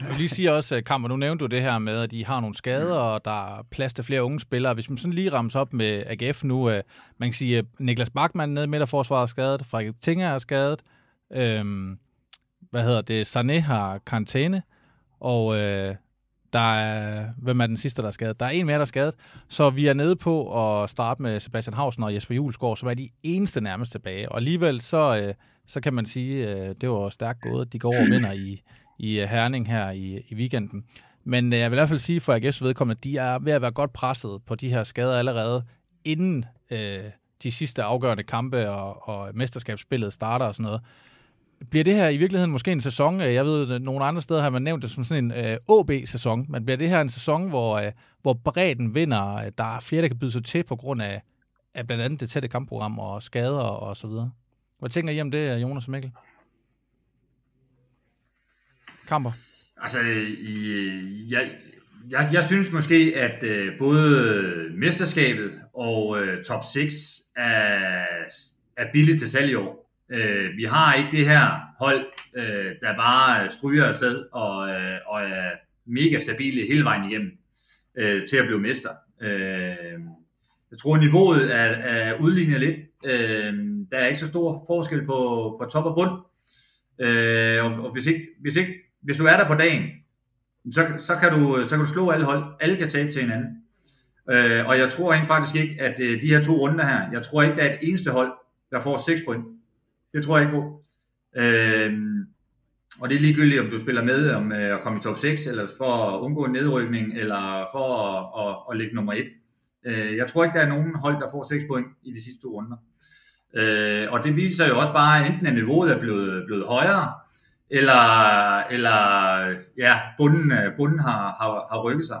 Vil lige sige også, Kammer, nu nævnte du det her med, at de har nogle skader, og der er plads til flere unge spillere. Hvis man sådan lige rammes op med AGF nu, øh, man kan sige, at Niklas Bachmann nede i midterforsvaret er skadet, Frederik Tinger er skadet, øhm, hvad hedder det, Sané har karantæne, og øh, der er, hvem er den sidste, der er skadet? Der er en mere, der er skadet. Så vi er nede på at starte med Sebastian Hausen og Jesper Julesgaard, som er de eneste nærmest tilbage. Og alligevel så, øh, så kan man sige, øh, det var stærkt gået, at de går over og vinder i, i øh, Herning her i, i weekenden. Men øh, jeg vil i hvert fald sige for AGF's vedkommende, at de er ved at være godt presset på de her skader allerede, inden øh, de sidste afgørende kampe og, og mesterskabsspillet starter og sådan noget. Bliver det her i virkeligheden måske en sæson, øh, jeg ved, at nogle andre steder har man nævnt det som sådan en øh, OB-sæson, men bliver det her en sæson, hvor, øh, hvor bredden vinder, der er flere, der kan byde sig til på grund af, af blandt andet det tætte kampprogram og skader og, og så videre? Hvad tænker I om det, Jonas og Mikkel? Kamper? Altså, jeg, jeg, jeg synes måske, at øh, både mesterskabet og øh, top 6 er, er billigt til salg i år. Øh, vi har ikke det her hold, øh, der bare stryger afsted og, øh, og er mega stabile hele vejen igennem øh, til at blive mester. Øh, jeg tror, niveauet er, er udlignet lidt. Øh, der er ikke så stor forskel på, på top og bund. Øh, og, og hvis, ikke, hvis ikke hvis du er der på dagen, så, så, kan du, så kan du slå alle hold. Alle kan tabe til hinanden. Øh, og jeg tror rent faktisk ikke, at øh, de her to runder her, jeg tror ikke, der er et eneste hold, der får 6 point. Det tror jeg ikke på. Øh, og det er ligegyldigt, om du spiller med om øh, at komme i top 6, eller for at undgå en nedrykning, eller for at, at, at ligge nummer 1. Øh, jeg tror ikke, der er nogen hold, der får 6 point i de sidste to runder. Øh, og det viser jo også bare, at enten at niveauet er blevet, blevet højere, eller, eller ja, bunden, øh, bunden har, har, har rykket sig.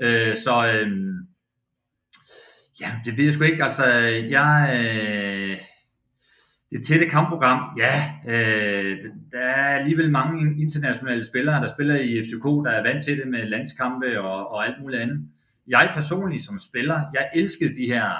Øh, så øh, ja, det ved jeg sgu ikke. Altså, jeg, øh, det tætte kampprogram, ja, øh, der er alligevel mange internationale spillere, der spiller i FCK, der er vant til det med landskampe og, og alt muligt andet. Jeg personligt som spiller, jeg elskede de her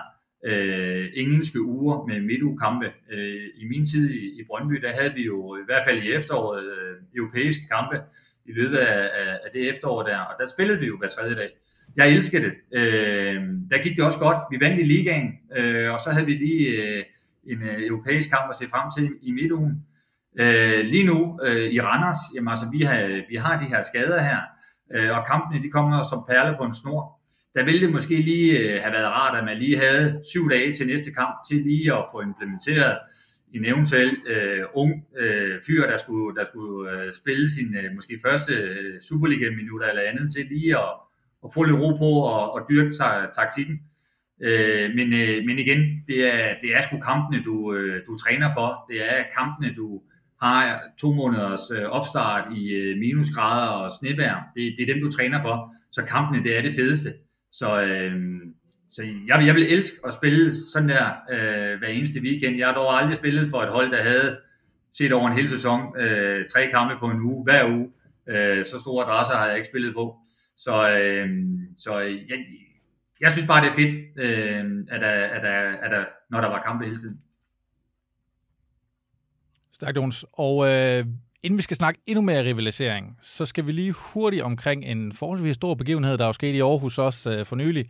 øh, engelske uger med midtugkampe. Øh, I min tid i, i Brøndby, der havde vi jo i hvert fald i efteråret øh, europæiske kampe i løbet af, af, af det efterår der, og der spillede vi jo hver tredje dag. Jeg elskede det. Øh, der gik det også godt. Vi vandt i ligaen, øh, og så havde vi lige øh, en øh, europæisk kamp at se frem til i midtugen. Øh, lige nu øh, i Randers, jamen altså, vi har, vi har de her skader her, øh, og kampene de kommer som perler på en snor der ville det måske lige øh, have været rart, at man lige havde syv dage til næste kamp til lige at få implementeret en eventuel øh, ung øh, fyr, der skulle, der skulle øh, spille sin øh, måske første øh, Superliga-minutter eller andet til lige at, at få lidt ro på og, og dyrke sig, taktikken. Øh, men, øh, men igen, det er, det er sgu kampene, du, øh, du træner for. Det er kampene, du har to måneders øh, opstart i øh, minusgrader og snevær. Det, det er dem, du træner for. Så kampene, det er det fedeste. Så, øh, så jeg, jeg vil elske at spille sådan der øh, hver eneste weekend. Jeg har dog aldrig spillet for et hold, der havde set over en hel sæson, øh, tre kampe på en uge, hver uge. Øh, så store adresser har jeg ikke spillet på. Så, øh, så jeg, jeg synes bare, det er fedt, øh, at, der, at, der, at der, når der var kampe hele tiden. Stærkt, Jonas. Og øh, Inden vi skal snakke endnu mere rivalisering, så skal vi lige hurtigt omkring en forholdsvis stor begivenhed, der er sket i Aarhus også øh, for nylig.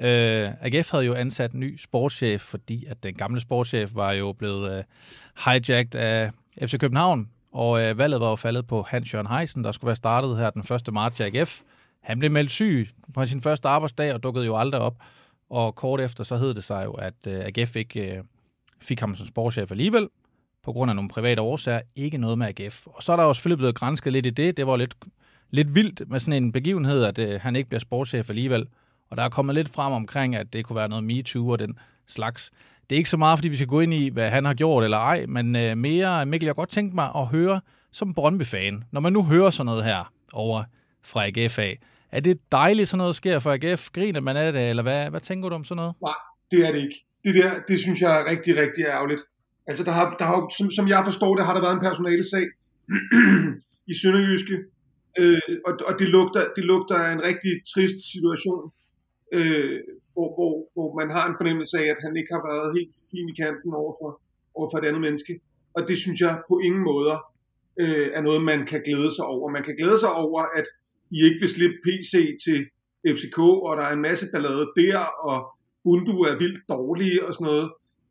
Øh, AGF havde jo ansat en ny sportschef, fordi at den gamle sportschef var jo blevet øh, hijacked af FC København, og øh, valget var jo faldet på Hans-Jørgen Heisen, der skulle være startet her den 1. marts i AGF. Han blev meldt syg på sin første arbejdsdag og dukkede jo aldrig op. Og kort efter så hed det sig jo, at øh, AGF ikke øh, fik ham som sportschef alligevel, på grund af nogle private årsager, ikke noget med AGF. Og så er der jo selvfølgelig blevet grænsket lidt i det. Det var lidt, lidt vildt med sådan en begivenhed, at øh, han ikke bliver sportschef alligevel. Og der er kommet lidt frem omkring, at det kunne være noget MeToo og den slags. Det er ikke så meget, fordi vi skal gå ind i, hvad han har gjort eller ej, men øh, mere, Mikkel, jeg godt tænke mig at høre som Brøndby-fan, når man nu hører sådan noget her over fra AGF af, Er det dejligt, sådan noget sker for AGF? Griner man af det, eller hvad, hvad tænker du om sådan noget? Nej, det er det ikke. Det der, det synes jeg er rigtig, rigtig ærgerligt. Altså, der har, der har, som, som jeg forstår det, har der været en personalesag (clears throat) i Sønderjyske, øh, og, og det, lugter, det lugter af en rigtig trist situation, øh, hvor, hvor, hvor man har en fornemmelse af, at han ikke har været helt fin i kanten overfor, overfor et andet menneske. Og det synes jeg på ingen måder øh, er noget, man kan glæde sig over. Man kan glæde sig over, at I ikke vil slippe PC til FCK, og der er en masse ballade der, og Bundu er vildt dårlig og sådan noget.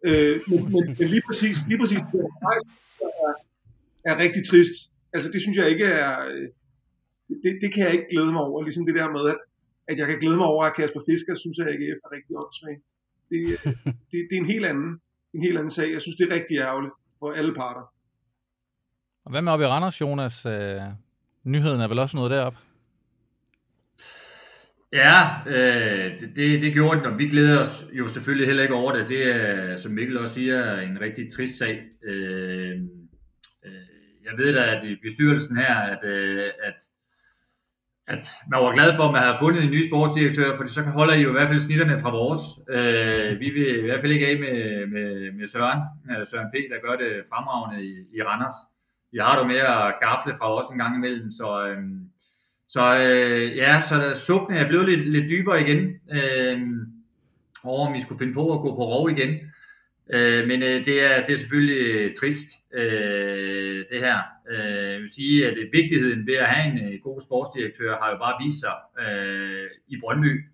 Øh, men, men, men lige præcis, lige præcis det er, er rigtig trist. Altså det synes jeg ikke er, øh, det, det kan jeg ikke glæde mig over, ligesom det der med, at, at jeg kan glæde mig over, at Kasper Fisker synes, at AGF er rigtig åndssvagt. Det, (laughs) det, det er en helt anden, en helt anden sag. Jeg synes, det er rigtig ærgerligt for alle parter. Og hvad med oppe i Randers, Jonas? Øh, nyheden er vel også noget deroppe? Ja, øh, det, det, det gjorde den, og vi glæder os jo selvfølgelig heller ikke over det. Det er, som Mikkel også siger, en rigtig trist sag. Øh, øh, jeg ved da, at i bestyrelsen her, at, øh, at, at man var glad for, at man havde fundet en ny sportsdirektør, for så holder I jo i hvert fald snitterne fra vores. Øh, vi vil i hvert fald ikke af med, med, med Søren, øh, Søren P., der gør det fremragende i, i Randers. Vi har dog med at gafle fra os en gang imellem, så... Øh, så øh, ja, så der, sukkene er blevet lidt, lidt dybere igen, øh, over om vi skulle finde på at gå på rov igen. Øh, men øh, det, er, det er selvfølgelig øh, trist, øh, det her. Øh, jeg vil sige, at øh, vigtigheden ved at have en øh, god sportsdirektør har jo bare vist sig øh, i Brøndby.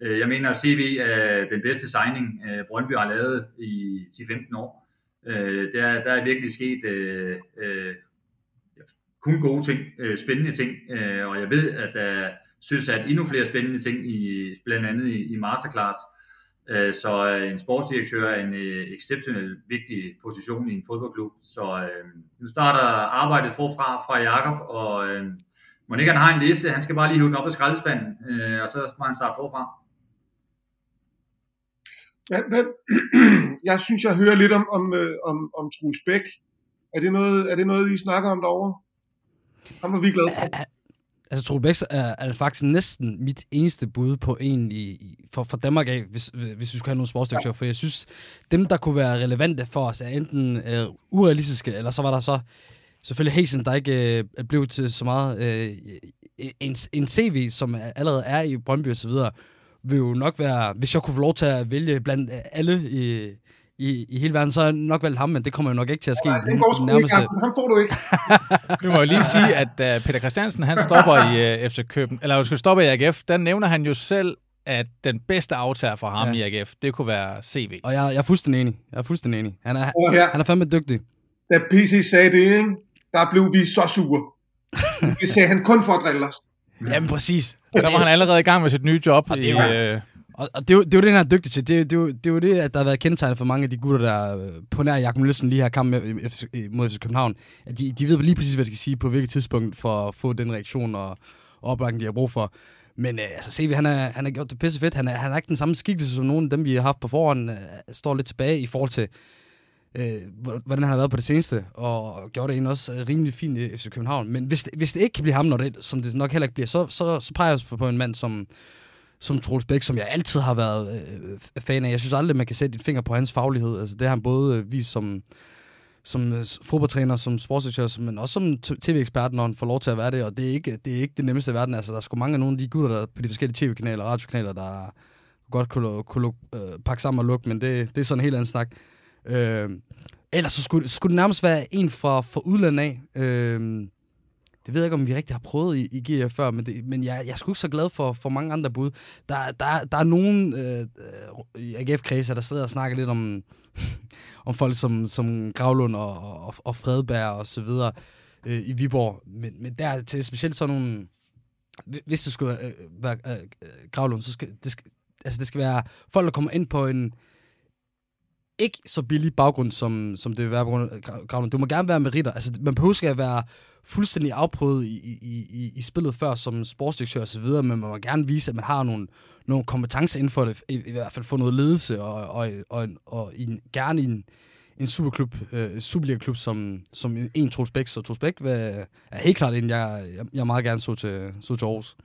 Øh, jeg mener, at CV er den bedste signing, øh, Brøndby har lavet i 10-15 år. Øh, der, der er virkelig sket øh, øh, kun gode ting, øh, spændende ting, øh, og jeg ved, at der synes at endnu flere spændende ting, i, blandt andet i, i Masterclass. Øh, så øh, en sportsdirektør er en øh, exceptionelt vigtig position i en fodboldklub. Så øh, nu starter arbejdet forfra fra Jakob og øh, Monika han har en liste, han skal bare lige hive den op af skraldespanden, øh, og så må han starte forfra. (clears throat) Jeg synes, jeg hører lidt om, om, øh, om, om Truls Bæk. Er det, noget, er det noget, I snakker om derovre? Ham var vi glade for. Altså, Troel Bæks er, er faktisk næsten mit eneste bud på en i, for, for Danmark af, hvis, hvis vi skulle have nogle sportsdirektører. For jeg synes, dem, der kunne være relevante for os, er enten øh, urealistiske, eller så var der så selvfølgelig Hazen, der ikke øh, blev til så meget. Øh, en, en CV, som allerede er i Brøndby og så videre, vil jo nok være, hvis jeg kunne få lov til at vælge blandt alle i, i, i hele verden, så har nok valgt ham, men det kommer jo nok ikke til at ske. Ja, den går nærmeste... ikke, ham får du ikke. Vi må jo lige (laughs) sige, at uh, Peter Christiansen, han stopper i uh, FC Køben, eller skal stoppe i AGF, der nævner han jo selv, at den bedste aftager for ham ja. i AGF, det kunne være CV. Og jeg, jeg er fuldstændig enig. Jeg er fuldstændig enig. Han er, her, han er fandme dygtig. Da PC sagde det, ikke? der blev vi så sure. Det sagde han kun for at drille os. Jamen præcis. Og der var han allerede i gang med sit nye job. Og det var, i, øh, og, og det, er jo, det er jo det, han er dygtig til. Det, det, er jo, det er jo det, at der har været kendetegnet for mange af de gutter, der øh, på nær Jakob Nielsen lige har kamp mod FC København. At de, de ved lige præcis, hvad de skal sige på hvilket tidspunkt for at få den reaktion og, og opbakning, de har brug for. Men øh, altså, CV, han, har han har gjort det pisse fedt. Han er, han er ikke den samme skikkelse som nogen af dem, vi har haft på forhånd. Øh, står lidt tilbage i forhold til, øh, hvordan han har været på det seneste, og gjorde det egentlig også øh, rimelig fint i FC København. Men hvis, hvis det ikke kan blive ham, når det, som det nok heller ikke bliver, så, så, så peger jeg på, på en mand som, som Troels Bæk, som jeg altid har været øh, fan af. Jeg synes aldrig, man kan sætte et finger på hans faglighed. Altså, det har han både øh, vist som, som øh, fodboldtræner, som sportsdirektør, men også som tv-ekspert, når han får lov til at være det. Og det er ikke det, er ikke det nemmeste i verden. Altså, der er sgu mange af nogle af de gutter der, på de forskellige tv-kanaler og radiokanaler, der godt kunne, kunne øh, pakke sammen og lukke, men det, det er sådan en helt anden snak. Øh, ellers så skulle, skulle det nærmest være en fra, fra udlandet af. Øh, det ved jeg ikke, om vi rigtig har prøvet i, i GF før, men, det, men jeg, jeg er sgu ikke så glad for, for mange andre bud. Der, der, der er nogen øh, øh i AGF-kredser, der sidder og snakker lidt om, (laughs) om folk som, som Gravlund og, og, og Fredberg og så videre øh, i Viborg. Men, men der til specielt sådan nogle... Hvis det skulle øh, være øh, øh, Gravlund, så skal det, skal, altså det skal være folk, der kommer ind på en ikke så billig baggrund, som, som det vil være på grund af Gravlund. Du må gerne være med ritter. Altså, man behøver ikke at være fuldstændig afprøvet i, i, i, i spillet før som sportsdirektør osv., men man må gerne vise, at man har nogle, nogle kompetencer inden for det, i, i hvert fald få noget ledelse, og, og, og, og i en, gerne i en, en superklub, øh, Superliga-klub som, som en Troels Bæk. Så Troels Bæk er helt klart en, jeg, jeg, jeg meget gerne så til, så til Aarhus.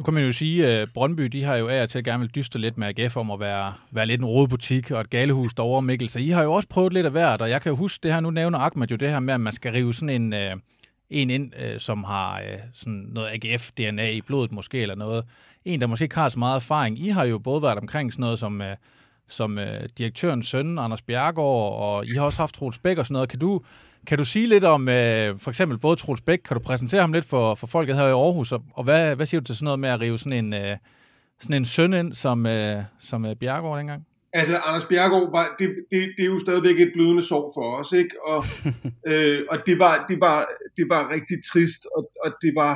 Nu kan man jo sige, at Brøndby de har jo af og til gerne vil dyste lidt med AGF om at være, være lidt en rodebutik og et galehus derovre, Mikkel. Så I har jo også prøvet lidt af hvert, og jeg kan jo huske det her, nu nævner Ahmed jo det her med, at man skal rive sådan en, øh, en ind, øh, som har øh, sådan noget AGF-DNA i blodet måske, eller noget. En, der måske ikke har så meget erfaring. I har jo både været omkring sådan noget som, øh, som øh, direktørens søn, Anders Bjergård, og I har også haft Troels Bæk og sådan noget. Kan du, kan du sige lidt om øh, for eksempel både Troels Bæk, kan du præsentere ham lidt for, for folket her i Aarhus, og, og hvad, hvad siger du til sådan noget med at rive sådan en, øh, sådan en søn ind som, øh, som øh, Bjergård dengang? Altså, Anders Bjergård, var, det, det, det er jo stadigvæk et blødende sorg for os, ikke? Og, (laughs) øh, og det, var, det, var, det var rigtig trist, og, og det var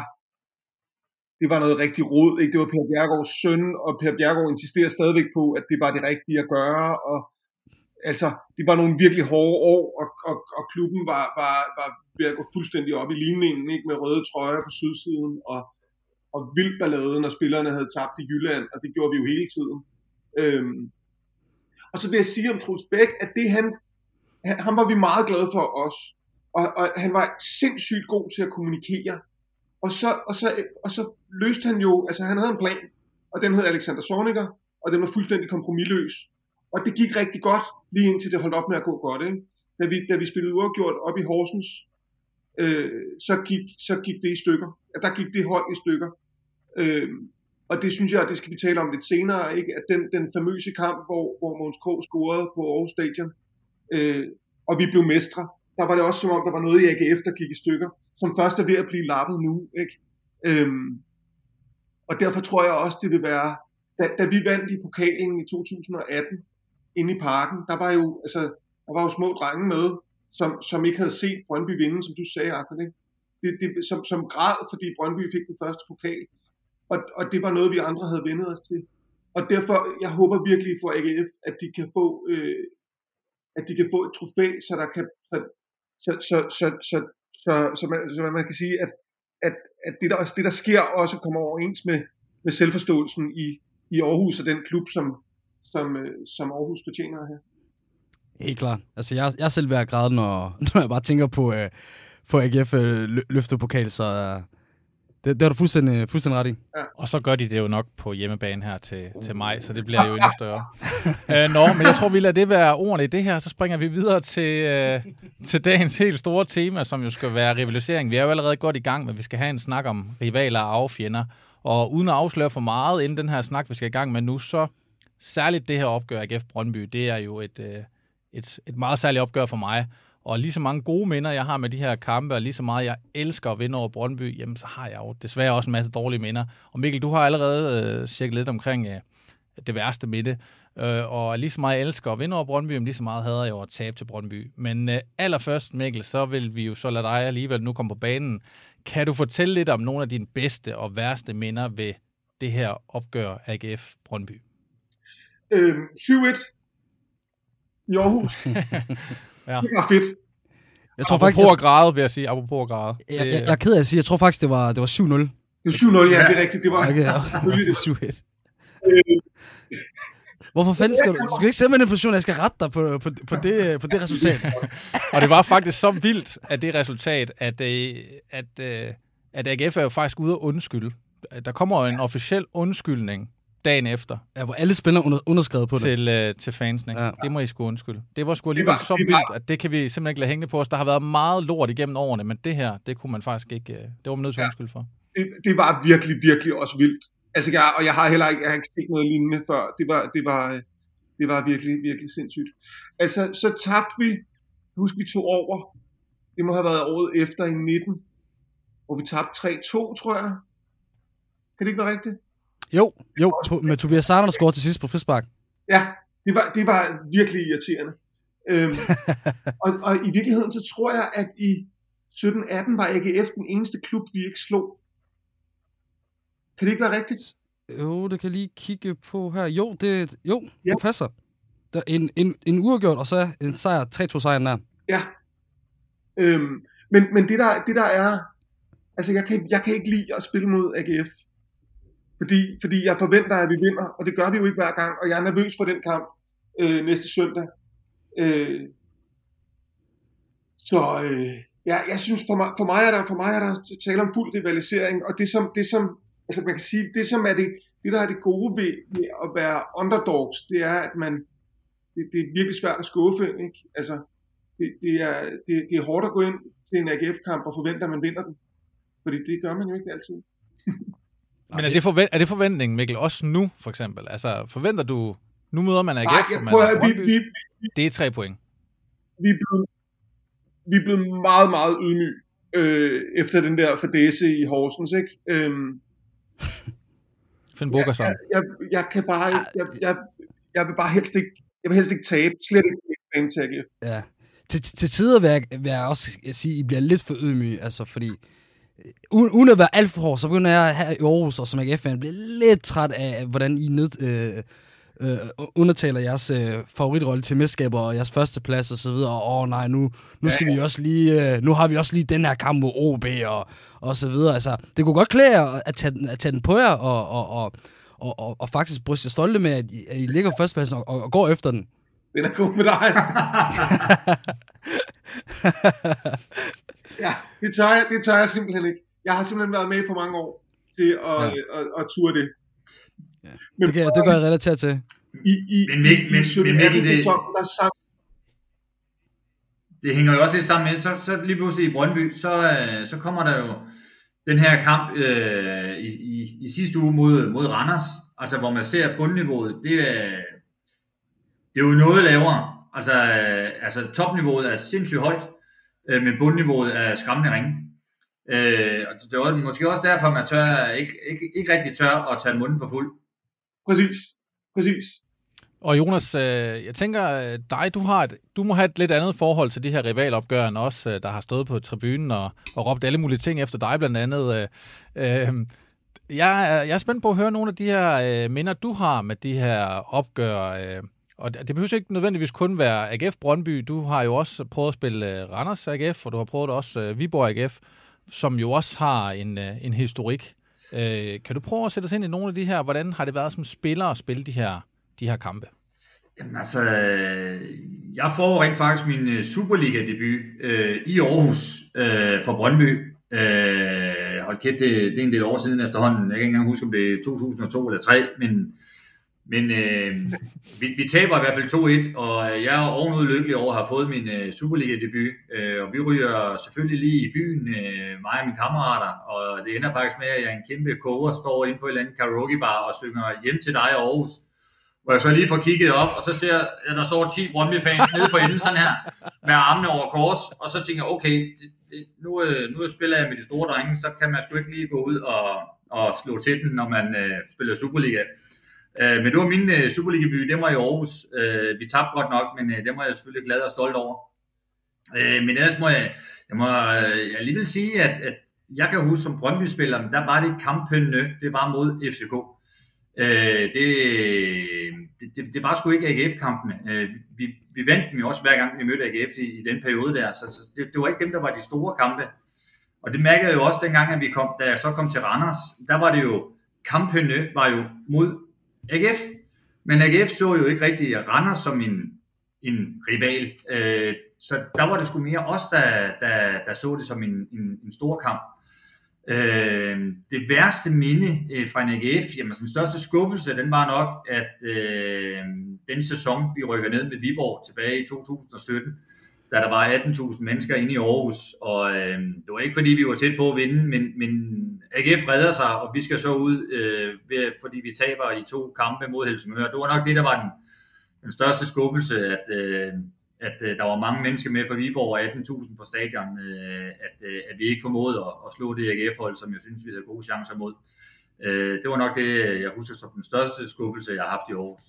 det var noget rigtig rod, ikke? Det var Per Bjergårds søn, og Per Bjergård insisterer stadigvæk på, at det var det rigtige at gøre, og altså, det var nogle virkelig hårde år, og, og, og klubben var, var, var ved at gå fuldstændig op i ligningen, ikke? Med røde trøjer på sydsiden, og, og vild ballade, når spillerne havde tabt i Jylland, og det gjorde vi jo hele tiden. Øhm, og så vil jeg sige om Truls Bæk, at det han, han var vi meget glade for os. Og, og han var sindssygt god til at kommunikere. Og så, og, så, og så løste han jo, altså han havde en plan, og den hed Alexander Sorniger, og den var fuldstændig kompromilløs. Og det gik rigtig godt, lige indtil det holdt op med at gå godt. Ikke? Da, vi, da vi spillede uafgjort op i Horsens, øh, så, gik, så gik det i stykker. Der gik det hold i stykker. Øh, og det synes jeg, det skal vi tale om lidt senere, ikke? at den, den famøse kamp, hvor, hvor Måns K. scorede på Aarhus Stadion, øh, og vi blev mestre, der var det også som om, der var noget i AGF, der gik i stykker, som først er ved at blive lappet nu. Ikke? Øhm, og derfor tror jeg også, det vil være, da, da vi vandt i pokalen i 2018, inde i parken, der var jo, altså, der var jo små drenge med, som, som ikke havde set Brøndby vinde, som du sagde, Arthur, ikke? Det, det, som, som græd, fordi Brøndby fik den første pokal. Og, og det var noget, vi andre havde vendet os til. Og derfor, jeg håber virkelig for AGF, at de kan få, øh, at de kan få et trofæ, så der kan, så, så, så, så, så, så, så, man, så man kan sige, at, at, at det, der, det, der sker, også kommer overens med, med selvforståelsen i, i Aarhus og den klub, som, som, øh, som Aarhus fortjener her. Helt klart. Altså, jeg, jeg selv ved at græde, når, (laughs) når jeg bare tænker på, øh, på AGF øh, løftepokal, så øh, det, det har du fuldstændig, fuldstændig ret i. Ja. Og så gør de det jo nok på hjemmebane her til, til maj, så det bliver jo (laughs) endnu større. uh, nå, men jeg tror, vi lader det være ordene i det her, så springer vi videre til, uh, til dagens helt store tema, som jo skal være rivalisering. Vi er jo allerede godt i gang, men vi skal have en snak om rivaler og affjender. Og uden at afsløre for meget inden den her snak, vi skal i gang med nu, så særligt det her opgør AGF Brøndby, det er jo et, uh, et, et meget særligt opgør for mig. Og lige så mange gode minder, jeg har med de her kampe, og lige så meget jeg elsker at vinde over Brøndby, jamen så har jeg jo desværre også en masse dårlige minder. Og Mikkel, du har allerede øh, cirka lidt omkring øh, det værste med det. Øh, og lige så meget jeg elsker at vinde over Brøndby, men lige så meget hader jeg jo at tabe til Brøndby. Men øh, allerførst, Mikkel, så vil vi jo så lade dig alligevel nu komme på banen. Kan du fortælle lidt om nogle af dine bedste og værste minder ved det her opgør AGF Brøndby? Øh, 7-1 i Aarhus. (laughs) Ja. Det var fedt. Jeg tror apropos faktisk, at græde, vil jeg sige. Apropos at græde. Jeg, jeg, jeg, er ked af at sige, jeg tror faktisk, det var, det var 7-0. Det var 7-0, ja, det er rigtigt. Det var okay, ja. (laughs) 7-1. (laughs) Hvorfor fanden skal du... Du skal ikke sætte mig i en position, at jeg skal rette dig på, på, på, det, på det resultat. (laughs) og det var faktisk så vildt, at det resultat, at, øh, at, at, at AGF er jo faktisk ude at undskylde. Der kommer jo en officiel undskyldning dagen efter. Ja, hvor alle spillere under, underskrevet på til, det. Øh, til fansen. Ikke? Ja. Det må I sgu undskylde. Det var sgu alligevel var, så vildt, at det kan vi simpelthen ikke lade hænge på os. Der har været meget lort igennem årene, men det her, det kunne man faktisk ikke, øh, det var man nødt til at undskylde for. Det, det var virkelig, virkelig også vildt. Altså, jeg, og jeg har heller ikke, jeg har ikke set noget lignende før. Det var, det var, det var virkelig, virkelig sindssygt. Altså, så tabte vi, husk vi tog over, det må have været året efter i 19, hvor vi tabte 3-2, tror jeg. Kan det ikke være rigtigt? Jo, jo, på, med Tobias Sarner, der scorede til sidst på frispark. Ja, det var, det var virkelig irriterende. Øhm, (laughs) og, og i virkeligheden, så tror jeg, at i 17-18 var AGF den eneste klub, vi ikke slog. Kan det ikke være rigtigt? Jo, det kan lige kigge på her. Jo, det, jo, ja. det passer. Der er en, en, en uafgjort, og så en sejr, 3-2 sejr der. Ja. Øhm, men men det, der, det der er... Altså, jeg kan, jeg kan ikke lide at spille mod AGF. Fordi, fordi jeg forventer, at vi vinder, og det gør vi jo ikke hver gang, og jeg er nervøs for den kamp øh, næste søndag. Øh, så øh, ja, jeg synes, for mig, for mig, er der, for mig er der tale om fuld rivalisering, og det som, det som altså man kan sige, det som er det, det der er det gode ved, ved at være underdogs, det er, at man, det, det er virkelig svært at skuffe, ikke? Altså, det, det, er, det, det er hårdt at gå ind til en AGF-kamp og forvente, at man vinder den. Fordi det gør man jo ikke altid. Men er det, forvent, er det forventningen, Mikkel, også nu, for eksempel? Altså, forventer du... Nu møder man AGF, jeg vi, vi, Det er tre point. vi, er blevet, vi er blevet meget, meget ydmyge øh, efter den der fadese i Horsens, ikke? Øhm, Finn Bogerson. jeg, jeg, jeg kan bare jeg, jeg, jeg vil bare helst ikke, jeg vil helst ikke tabe, slet ikke til AGF. Ja. Til, til tider vil jeg, vil jeg også sige, at I bliver lidt for ydmyge, altså fordi uden, uden at være alt for hård, så begynder jeg her i Aarhus og som AGF-fan blive lidt træt af, hvordan I ned, øh, øh, undertaler jeres øh, favoritrolle til mesterskaber og jeres første plads og så videre. Og åh nej, nu, nu skal vi også lige, øh, nu har vi også lige den her kamp mod OB og, og så videre. Altså, det kunne godt klæde jer at tage, den- at tage den på jer og, og, og, og, og, og faktisk bryste jer stolte med, at I, at I ligger førstepladsen og, og, og går efter den. Den er god med dig. (laughs) (laughs) ja, det tør, jeg, det tør jeg simpelthen ikke. Jeg har simpelthen været med i for mange år til at, Ja. ja. at, at, at ture det. Ja. Men Det, kan, det gør jeg relatere til. i, i, Men Mik- men- i 17 men Mikkel, 18 det- sæsonen, der sang det hænger jo også lidt sammen med, så, så lige pludselig i Brøndby, så, øh, så kommer der jo den her kamp øh, i, i, i sidste uge mod, mod Randers, altså hvor man ser bundniveauet, det er, det er jo noget lavere. Altså, øh, altså topniveauet er sindssygt højt, øh, men bundniveauet er skræmmende ringe. Øh, og det var måske også derfor, man tør, ikke, ikke, ikke rigtig tør at tage munden for fuld. Præcis. Præcis. Og Jonas, øh, jeg tænker, øh, dig, du, har et, du må have et lidt andet forhold til de her rivalopgør, end os, øh, der har stået på tribunen og, og råbt alle mulige ting efter dig blandt andet. Øh, øh, jeg, er, jeg er spændt på at høre nogle af de her øh, minder, du har med de her opgør. Øh, og det behøver ikke nødvendigvis kun være AGF Brøndby. Du har jo også prøvet at spille øh, Randers AGF, og du har prøvet også øh, Viborg AGF, som jo også har en, øh, en historik. Øh, kan du prøve at sætte os ind i nogle af de her? Hvordan har det været som spiller at spille de her, de her kampe? Jamen altså, jeg får rent faktisk min Superliga-debut øh, i Aarhus øh, for Brøndby. Øh, hold kæft, det, det er en del år siden efterhånden. Jeg kan ikke engang huske, om det er 2002 eller 3, men, men øh, vi, vi taber i hvert fald 2-1, og jeg er ovenud lykkelig over at have fået min øh, Superliga-debut. Øh, og vi ryger selvfølgelig lige i byen, øh, mig og mine kammerater, og det ender faktisk med, at jeg er en kæmpe koger, står inde på et eller andet karaokebar og synger hjem til dig i Aarhus hvor jeg så lige får kigget op, og så ser jeg, at der står 10 Brøndby-fans nede for enden sådan her, med armene over kors, og så tænker jeg, okay, det, det, nu, øh, nu spiller jeg med de store drenge, så kan man sgu ikke lige gå ud og, og slå til den, når man øh, spiller Superliga. Øh, men nu er min øh, Superliga-by, det var i Aarhus. Øh, vi tabte godt nok, men øh, det var jeg selvfølgelig glad og stolt over. Øh, men ellers må jeg, jeg må øh, jeg alligevel sige, at, at jeg kan huske som Brøndby-spiller, der var det kampene, det var mod FCK. Øh, det, det, det, det var sgu ikke AGF-kampene. Øh, vi, vi vandt dem jo også hver gang vi mødte AGF i, i den periode der, så, så det, det var ikke dem, der var de store kampe. Og det mærkede jeg jo også dengang, at vi kom, da jeg så kom til Randers, der var det jo, kampene var jo mod AGF. Men AGF så jo ikke rigtig Randers som en, en rival. Øh, så der var det sgu mere os, der, der, der så det som en, en, en stor kamp. Øh, det værste minde øh, fra en AGF, jamen den største skuffelse, den var nok, at øh, den sæson, vi rykker ned med Viborg tilbage i 2017, da der var 18.000 mennesker inde i Aarhus, og øh, det var ikke fordi vi var tæt på at vinde, men, men AGF redder sig, og vi skal så ud, øh, ved, fordi vi taber i to kampe mod Helsingør. Det var nok det, der var den, den største skuffelse, at, øh, at øh, der var mange mennesker med fra Viborg og 18.000 på stadion, øh, at, øh, at vi ikke formåede at, at slå det AGF-hold, som jeg synes, vi havde gode chancer mod. Øh, det var nok det, jeg husker som den største skuffelse, jeg har haft i Aarhus.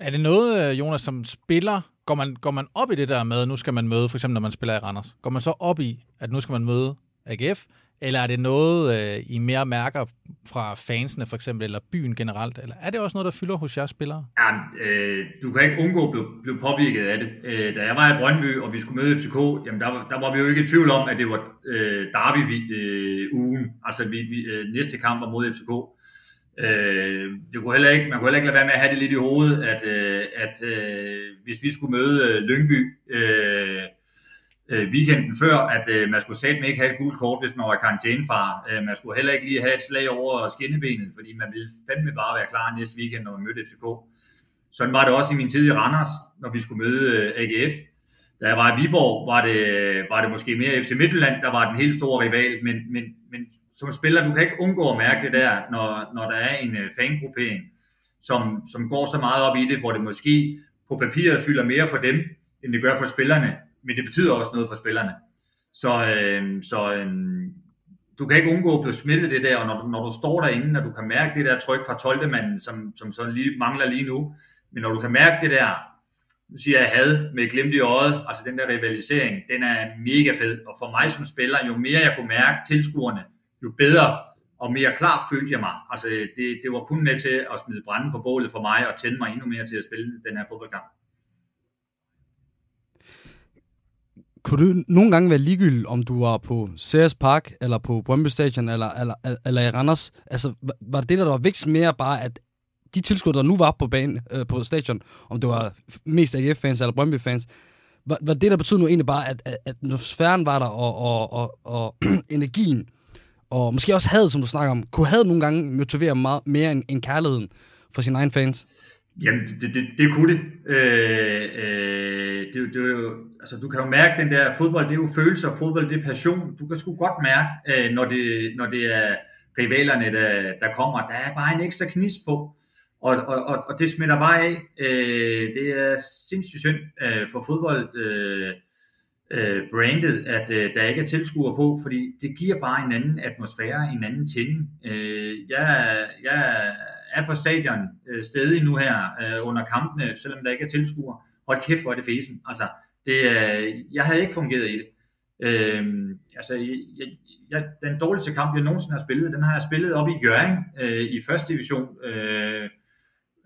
Er det noget, øh, Jonas, som spiller, går man, går man op i det der med, nu skal man møde, for eksempel når man spiller i Randers, går man så op i, at nu skal man møde AGF, eller er det noget, øh, I mere mærker fra fansene for eksempel, eller byen generelt, eller er det også noget, der fylder hos jer spillere? Ja, øh, du kan ikke undgå at blive, blive påvirket af det. Øh, da jeg var i Brøndby, og vi skulle møde FCK, jamen der, der var vi jo ikke i tvivl om, at det var øh, Derby-ugen. Øh, altså vi, vi, øh, næste kamp var mod FCK. Øh, det kunne heller ikke, man kunne heller ikke lade være med at have det lidt i hovedet, at, øh, at øh, hvis vi skulle møde øh, Lyngby, øh, øh, weekenden før, at øh, man skulle satme ikke have et gult kort, hvis man var karantænefar. Øh, man skulle heller ikke lige have et slag over skinnebenet, fordi man ville fandme bare være klar næste weekend, når man mødte FCK. Sådan var det også i min tid i Randers, når vi skulle møde øh, AGF. Da jeg var i Viborg, var det, var det måske mere FC Midtjylland, der var den helt store rival, men, men, men som spiller, du kan ikke undgå at mærke det der, når, når der er en øh, fangruppering, som, som går så meget op i det, hvor det måske på papiret fylder mere for dem, end det gør for spillerne, men det betyder også noget for spillerne. Så, øh, så øh, du kan ikke undgå at blive smittet det der, og når, når du står derinde, og du kan mærke det der tryk fra 12. manden, som, som så lige mangler lige nu, men når du kan mærke det der, nu siger jeg had med glimt i øjet, altså den der rivalisering, den er mega fed, og for mig som spiller, jo mere jeg kunne mærke tilskuerne, jo bedre og mere klar følte jeg mig. Altså det, det var kun med til at smide branden på bålet for mig, og tænde mig endnu mere til at spille den her fodboldkamp. Kunne du nogle gange være ligegyldig, om du var på Ceres Park, eller på Brøndby Stadion, eller, eller, eller i Randers? Altså, var det der, der var vigtigst mere bare, at de tilskuere, der nu var på banen, øh, på stadion, om det var mest AGF-fans eller Brøndby-fans, var, var det, der betød nu egentlig bare, at, at, at atmosfæren var der, og, og, og, og (clears throat) energien, og måske også had, som du snakker om, kunne had nogle gange motivere meget mere end, end kærligheden for sine egne fans? Jamen, det, det, det kunne det. Øh, øh, det, det er jo, altså, du kan jo mærke den der fodbold, det er jo følelser, fodbold det er passion. Du kan sgu godt mærke, øh, når, det, når det er rivalerne, der, der kommer, der er bare en ekstra knis på. Og, og, og, og det smitter bare af. Øh, det er sindssygt synd øh, for fodbold øh, øh, brandet, at øh, der ikke er tilskuere på, fordi det giver bare en anden atmosfære, en anden tænding. Øh, jeg, jeg er på stadion øh, stedig nu her øh, under kampene, selvom der ikke er tilskuere. Hold kæft, hvor er det fesen. Altså, det, øh, jeg havde ikke fungeret i det. Øh, altså, jeg, jeg, den dårligste kamp, jeg nogensinde har spillet, den har jeg spillet op i Gøring øh, i første division. Øh,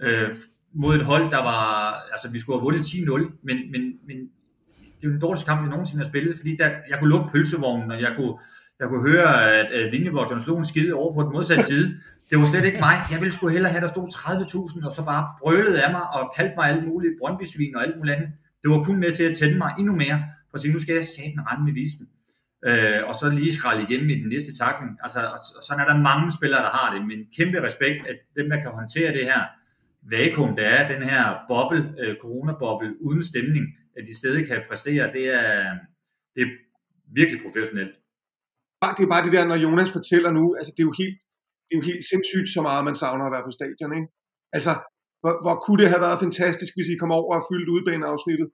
øh, mod et hold, der var, altså vi skulle have vundet 10-0, men, men, men det er den dårligste kamp, jeg nogensinde har spillet, fordi der, jeg kunne lukke pølsevognen, og jeg kunne, jeg kunne høre, at, at Linjeborg slog en skide over på den modsatte side. Det var slet ikke mig. Jeg ville sgu hellere have, der stod 30.000, og så bare brølede af mig, og kaldte mig alle mulige brøndbysvin og alt muligt andet. Det var kun med til at tænde mig endnu mere, for at sige, nu skal jeg satan rende med visen. Øh, og så lige skralde igennem i den næste takling. Altså, og, og sådan er der mange spillere, der har det, men kæmpe respekt, at dem, der kan håndtere det her, vakuum, der er, den her boble, øh, coronaboble, uden stemning, at de stadig kan præstere, det er, det er virkelig professionelt. Det er bare det der, når Jonas fortæller nu, altså det er jo helt, det er jo helt sindssygt så meget, man savner at være på stadion, ikke? Altså, hvor, hvor kunne det have været fantastisk, hvis I kom over og fyldte udbaneafsnittet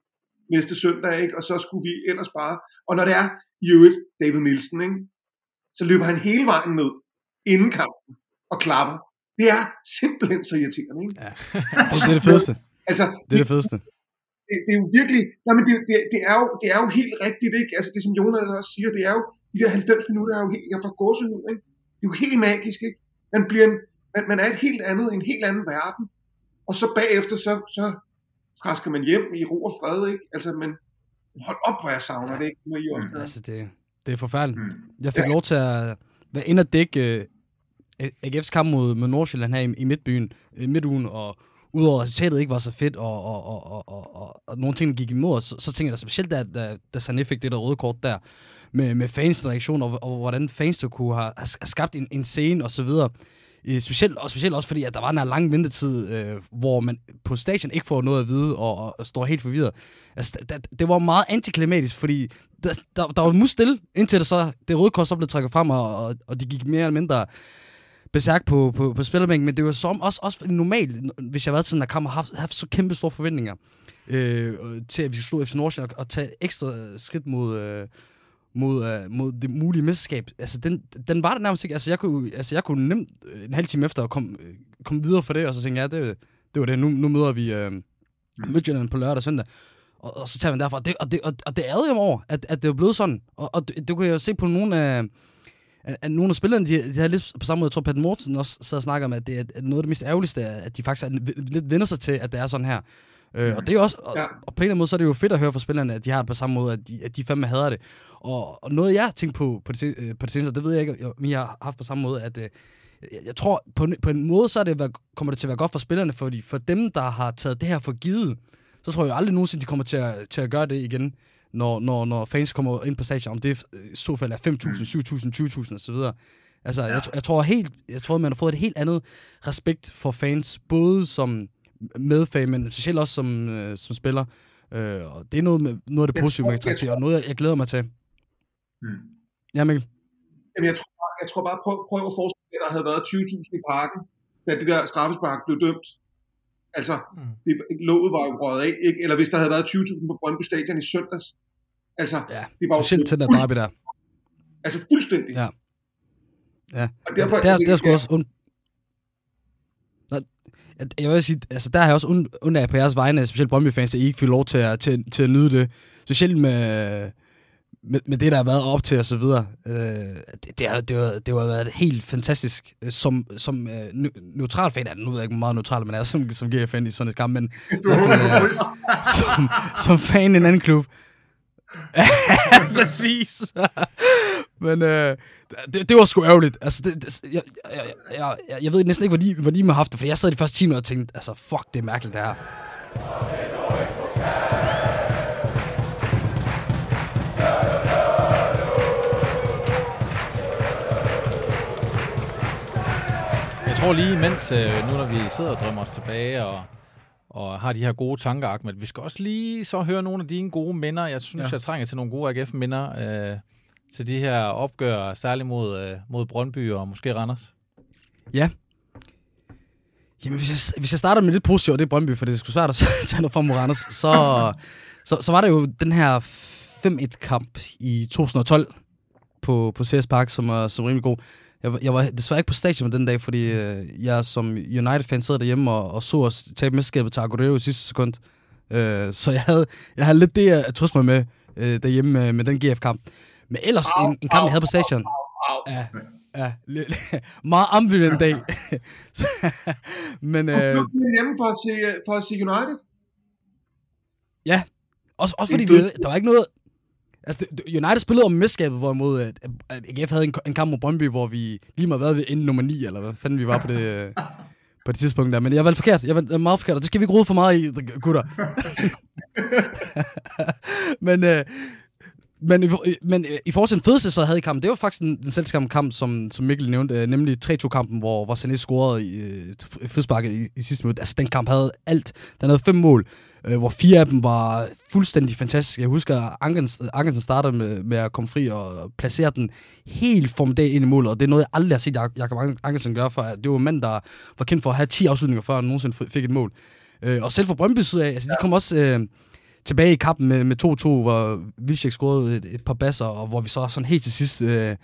næste søndag, ikke? Og så skulle vi ellers bare... Og når det er i øvrigt David Nielsen, ikke? Så løber han hele vejen ned inden kampen og klapper det er simpelthen så irriterende, ikke? Ja. det, (laughs) det er det fedeste. Altså, det er det fedeste. Det, det, er jo virkelig, nej, men det, det, det, er jo, det er jo helt rigtigt, ikke? Altså det som Jonas også siger, det er jo, de der 90 minutter er jo helt, jeg får gåsehud, ikke? Det er jo helt magisk, ikke? Man bliver en, man, man er et helt andet, en helt anden verden. Og så bagefter, så, så træsker man hjem i ro og fred, ikke? Altså, men hold op, hvor jeg savner det, ikke? Når I også mm, altså, det, det er forfærdeligt. Mm. Jeg fik ja. lov til at være inde og dække AGF's kamp mod, mod Nordsjælland her i, i midtbyen, i midtugen, og udover at resultatet ikke var så fedt, og, og, og, og, og, og, og nogle ting gik imod så, så tænker jeg da specielt, da, da, da Sané fik det der røde kort der, med, med fans reaktion, og, og hvordan fans der kunne have, have skabt en, en scene og så videre. Øh, specielt, og specielt også fordi, at der var en lang ventetid, øh, hvor man på stadion ikke får noget at vide, og, og, og står helt forvirret. Altså, det, det var meget antiklimatisk, fordi der, der, der var mus stille, indtil det så, det røde kort så blev trækket frem, og, og, og de gik mere eller mindre besærk på, på, på spillerbænken, men det var som, også, også normalt, hvis jeg har været sådan en kamp og haft, haft så kæmpe store forventninger øh, til, at vi skulle slå FC Nordsjælland og, og tage et ekstra skridt mod, øh, mod, øh, mod det mulige mesterskab. Altså, den, den var der nærmest ikke. Altså, jeg kunne, altså, jeg kunne nemt øh, en halv time efter at komme, øh, kom videre for det, og så tænkte jeg, ja, det, det var det. Nu, nu møder vi øh, Midtjylland på lørdag og søndag. Og, og så tager man derfra. Og det, og det, og, og det ærede jeg mig over, at, at det var blevet sådan. Og, og det, det kunne jeg jo se på nogle af... Øh, at, at nogle af spillerne, de, de har lidt på samme måde, jeg tror, Pat Morten også sad og snakker om, at det er noget af det mest ærgerligste, at de faktisk er, lidt vender sig til, at det er sådan her. Øh, og det er også, og, ja. og på en eller anden måde, så er det jo fedt at høre fra spillerne, at de har det på samme måde, at de, at de fandme hader det. Og, og noget, jeg har tænkt på på det, øh, på det seneste, det ved jeg ikke, om jeg har haft på samme måde, at øh, jeg, jeg tror, på en, på en måde, så er det, kommer det til at være godt for spillerne, fordi for dem, der har taget det her for givet, så tror jeg aldrig nogensinde, de kommer til at, til at gøre det igen når, når, når fans kommer ind på stadion, om det i så fald er 5.000, 7.000, 20.000 osv. Altså, ja. jeg, jeg, tror helt, jeg tror, man har fået et helt andet respekt for fans, både som medfan, men specielt også som, øh, som spiller. Øh, og det er noget, med, noget af det positive, man kan trække til, og noget, jeg, jeg glæder mig til. Mm. Ja, Mikkel? Jamen, jeg tror, bare- jeg tror bare, prøv, prøv at forestille dig, at der havde været 20.000 i parken, da det der straffespark blev dømt. Altså, Mm. det, låget var jo røget af, ikke? Eller hvis der havde været 20.000 på Brøndby Stadion i søndags. Altså, Ja, det var specielt til der fuldst- derby der. Altså fuldstændig. Ja. Ja, Og derfor, der, altså, der er sgu også und... Jeg- vil sige, altså der har jeg også und, undret på jeres vegne, specielt Brøndby-fans, at I ikke fik lov til at, til, til at nyde det. Specielt med, med, med det, der har været op til og så videre. Øh, det, det, har, det, har, det har været helt fantastisk. Som, som øh, ne- neutral fan, nu ved jeg ikke, hvor meget neutral man er som, som GF-fan i sådan et kamp, men (laughs) Du er øh, som, som fan i en anden klub. (laughs) Præcis. Men øh, det, det var sgu ærgerligt. Altså, det, det, jeg, jeg, jeg, jeg, ved næsten ikke, hvor de, hvor de har haft det, for jeg sad i de første 10 minutter og tænkte, altså, fuck, det er mærkeligt, det her. Jeg tror lige, mens øh, nu når vi sidder og drømmer os tilbage og, og har de her gode tanker, Ahmed, vi skal også lige så høre nogle af dine gode minder. Jeg synes, ja. Ja. jeg trænger til nogle gode AGF-minder øh, til de her opgør, særligt mod, øh, mod Brøndby og måske Randers. Jamen, hvis jeg, hvis jeg starter med lidt positivt, og det er Brøndby, for det er sgu svært at (laughs) tage noget fra Moranes, så, så, så var der jo den her 5-1-kamp i 2012 på, på CS Park, som var som rimelig god. Jeg, var- jeg var desværre ikke på stadion den dag, fordi øh, jeg som United-fan sad derhjemme og, og så os tabe mesterskabet til Aguero i sidste sekund. Øh, så jeg havde, jeg havde lidt det at trøste mig med øh, derhjemme med, med den GF-kamp. Men ellers en, en kamp, jeg havde på stadion. Ja, ja, lidt, (laughs) meget ambivalent dag. (laughs) Men Du øh, blev simpelthen hjemme for at se, for at se United. også, også Det fordi vi, der var ikke noget... Altså, United spillede om mesterskabet, hvorimod at, at AGF havde en, en kamp mod Brøndby, hvor vi lige må have været ved ende nummer 9, eller hvad fanden vi var på det, øh, på det tidspunkt der. Men jeg valgte forkert. Jeg valgte meget forkert, og det skal vi ikke rode for meget i, gutter. (laughs) (laughs) men, øh, men, i, for- men øh, i forhold til den fedeste, så havde i kampen, det var faktisk den, den selvskamme kamp, som, som Mikkel nævnte, øh, nemlig 3-2-kampen, hvor, hvor Sané scorede i øh, fridsparket i, i sidste minut. Altså, den kamp havde alt. Den havde fem mål, øh, hvor fire af dem var fuldstændig fantastiske. Jeg husker, at Ankersen, Ankersen startede med, med at komme fri og placere den helt formidabelt ind i målet, og det er noget, jeg aldrig har set Jak- Jakob Ankersen gøre, for det var en mand, der var kendt for at have 10 afslutninger, før han nogensinde fik et mål. Øh, og selv fra Brøndby side af, altså de kom også øh, tilbage i kampen med, med 2-2, hvor Vilcek scorede et, et par basser, og hvor vi så sådan helt til sidst øh,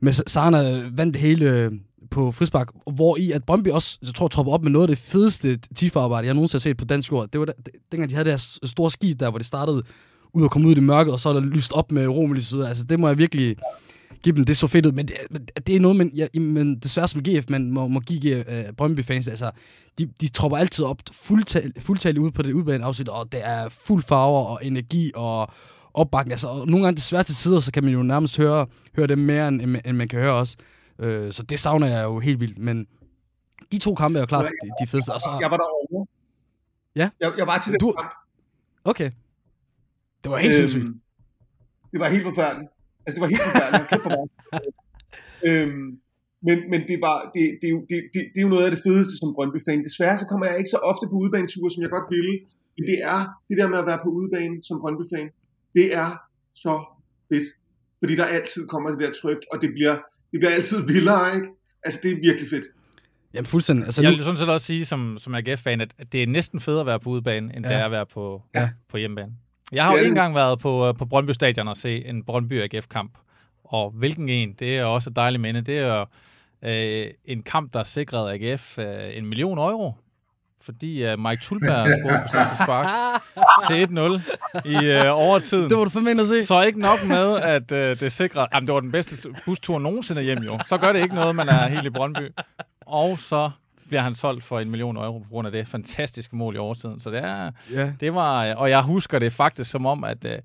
med Sarna vandt det hele øh, på frispark, hvor i at Brøndby også, jeg tror, tropper op med noget af det fedeste tifa-arbejde, jeg nogensinde har set på dansk jord. Det var da, dengang de havde deres store skib der, hvor det startede ud og komme ud i det mørke, og så er der lyst op med Romelis ud. Altså, det må jeg virkelig give dem. Det så fedt ud, men det, det er noget, men, ja, men desværre som GF, man må, må give uh, Brøndby-fans, altså, de, de tropper altid op fuldtal, fuldtal ud på det udbane afsnit, og det er fuld farver og energi og opbakning. Altså, og nogle gange desværre til tider, så kan man jo nærmest høre, høre dem mere, end, end, man kan høre også. Uh, så det savner jeg jo helt vildt, men de to kampe er jo klart de, de fedeste. Og så, Jeg var derovre. Ja. Jeg, jeg var til den Du- kamp. okay. Det var helt sindssygt. Øhm, Det var helt forfærdeligt. Altså, det var helt forfærdeligt. Kæft for mig. øhm, men, men det, var, det, det, er jo, det, det, det er jo noget af det fedeste som Brøndby-fan. Desværre så kommer jeg ikke så ofte på udebaneture, som jeg godt ville. Men det er det der med at være på udebane som Brøndby-fan. Det er så fedt. Fordi der altid kommer det der tryk, og det bliver, det bliver altid vildere, ikke? Altså, det er virkelig fedt. Jamen fuldstændig. Altså, Jeg nu, vil sådan set også sige, som, som AGF-fan, at at det er næsten federe at være på udebane, end ja. Det er at være på, ja. på hjemmebane. Jeg har Ja, jo det- engang været på, øh, på Brøndby Stadion og se en Brøndby AGF-kamp. Og hvilken en, det er også et dejligt minde. Det er jo øh, en kamp, der sikrede AGF øh, en million euro. Fordi øh, Mike Tulberg (laughs) scorede på straffespark til 1-0 i øh, overtiden. det var du ind at se. Så ikke nok med, at øh, det sikrer... Jamen, det var den bedste bustur nogensinde hjem, jo. Så gør det ikke noget, man er helt i Brøndby. Og så bliver han solgt for en million euro på grund af det fantastiske mål i overtiden. Så det, er, Ja. det var... Og jeg husker det faktisk som om, at, øh,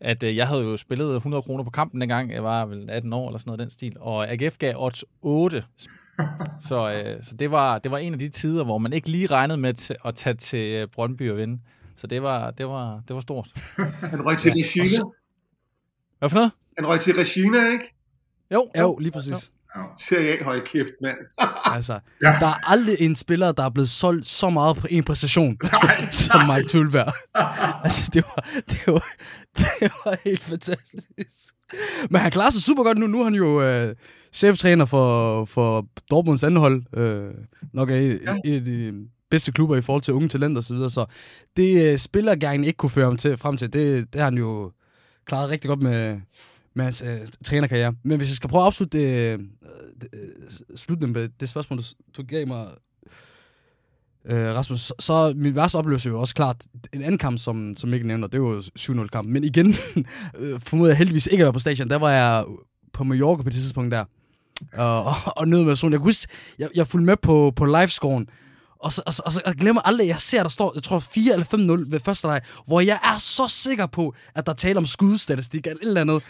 at øh, jeg havde jo spillet 100 kroner på kampen dengang. Jeg var vel 18 år eller sådan noget i den stil. Og AGF gav odds 8. Så, øh, så det, var, det var en af de tider, hvor man ikke lige regnede med at tage til Brøndby og vinde. Så det var, det var, det var stort. (laughs) Han røg til Regina. Hvad for noget? Han røg til Regina, ikke? Jo, Jo, lige præcis. Serie A, hold kæft, mand. (laughs) Altså, Ja. der er aldrig en spiller, der er blevet solgt så meget på en præstation, (laughs) (laughs) som Mike Tulberg. altså, det var, det, var, det var helt fantastisk. Men han klarer sig super godt nu. Nu er han jo øh, cheftræner for, for Dortmunds anden hold. Øh, nok er en, Ja. en af de bedste klubber i forhold til unge talenter osv. Så, videre. så det øh, spillergangen ikke kunne føre ham til, frem til, det, det har han jo klaret rigtig godt med, med hans øh, trænerkarriere. Men hvis jeg skal prøve at afslutte det, øh, øh, slutningen med det spørgsmål, du, du gav mig, øh, Rasmus, så, så min værste oplevelse er jo også klart en anden kamp, som, som ikke nævner, det var jo 7-0-kamp. Men igen, (laughs) øh, formoder jeg heldigvis ikke at være på stadion. Der var jeg på Mallorca på det tidspunkt der. Og, og, og nød med solen. Jeg kunne huske, jeg, jeg fulgte med på, på livescoren, og så, og, så, og så jeg glemmer aldrig, at jeg ser, der står, jeg tror 4 eller 5-0 ved første leg, hvor jeg er så sikker på, at der taler om skudstatistik eller et eller andet.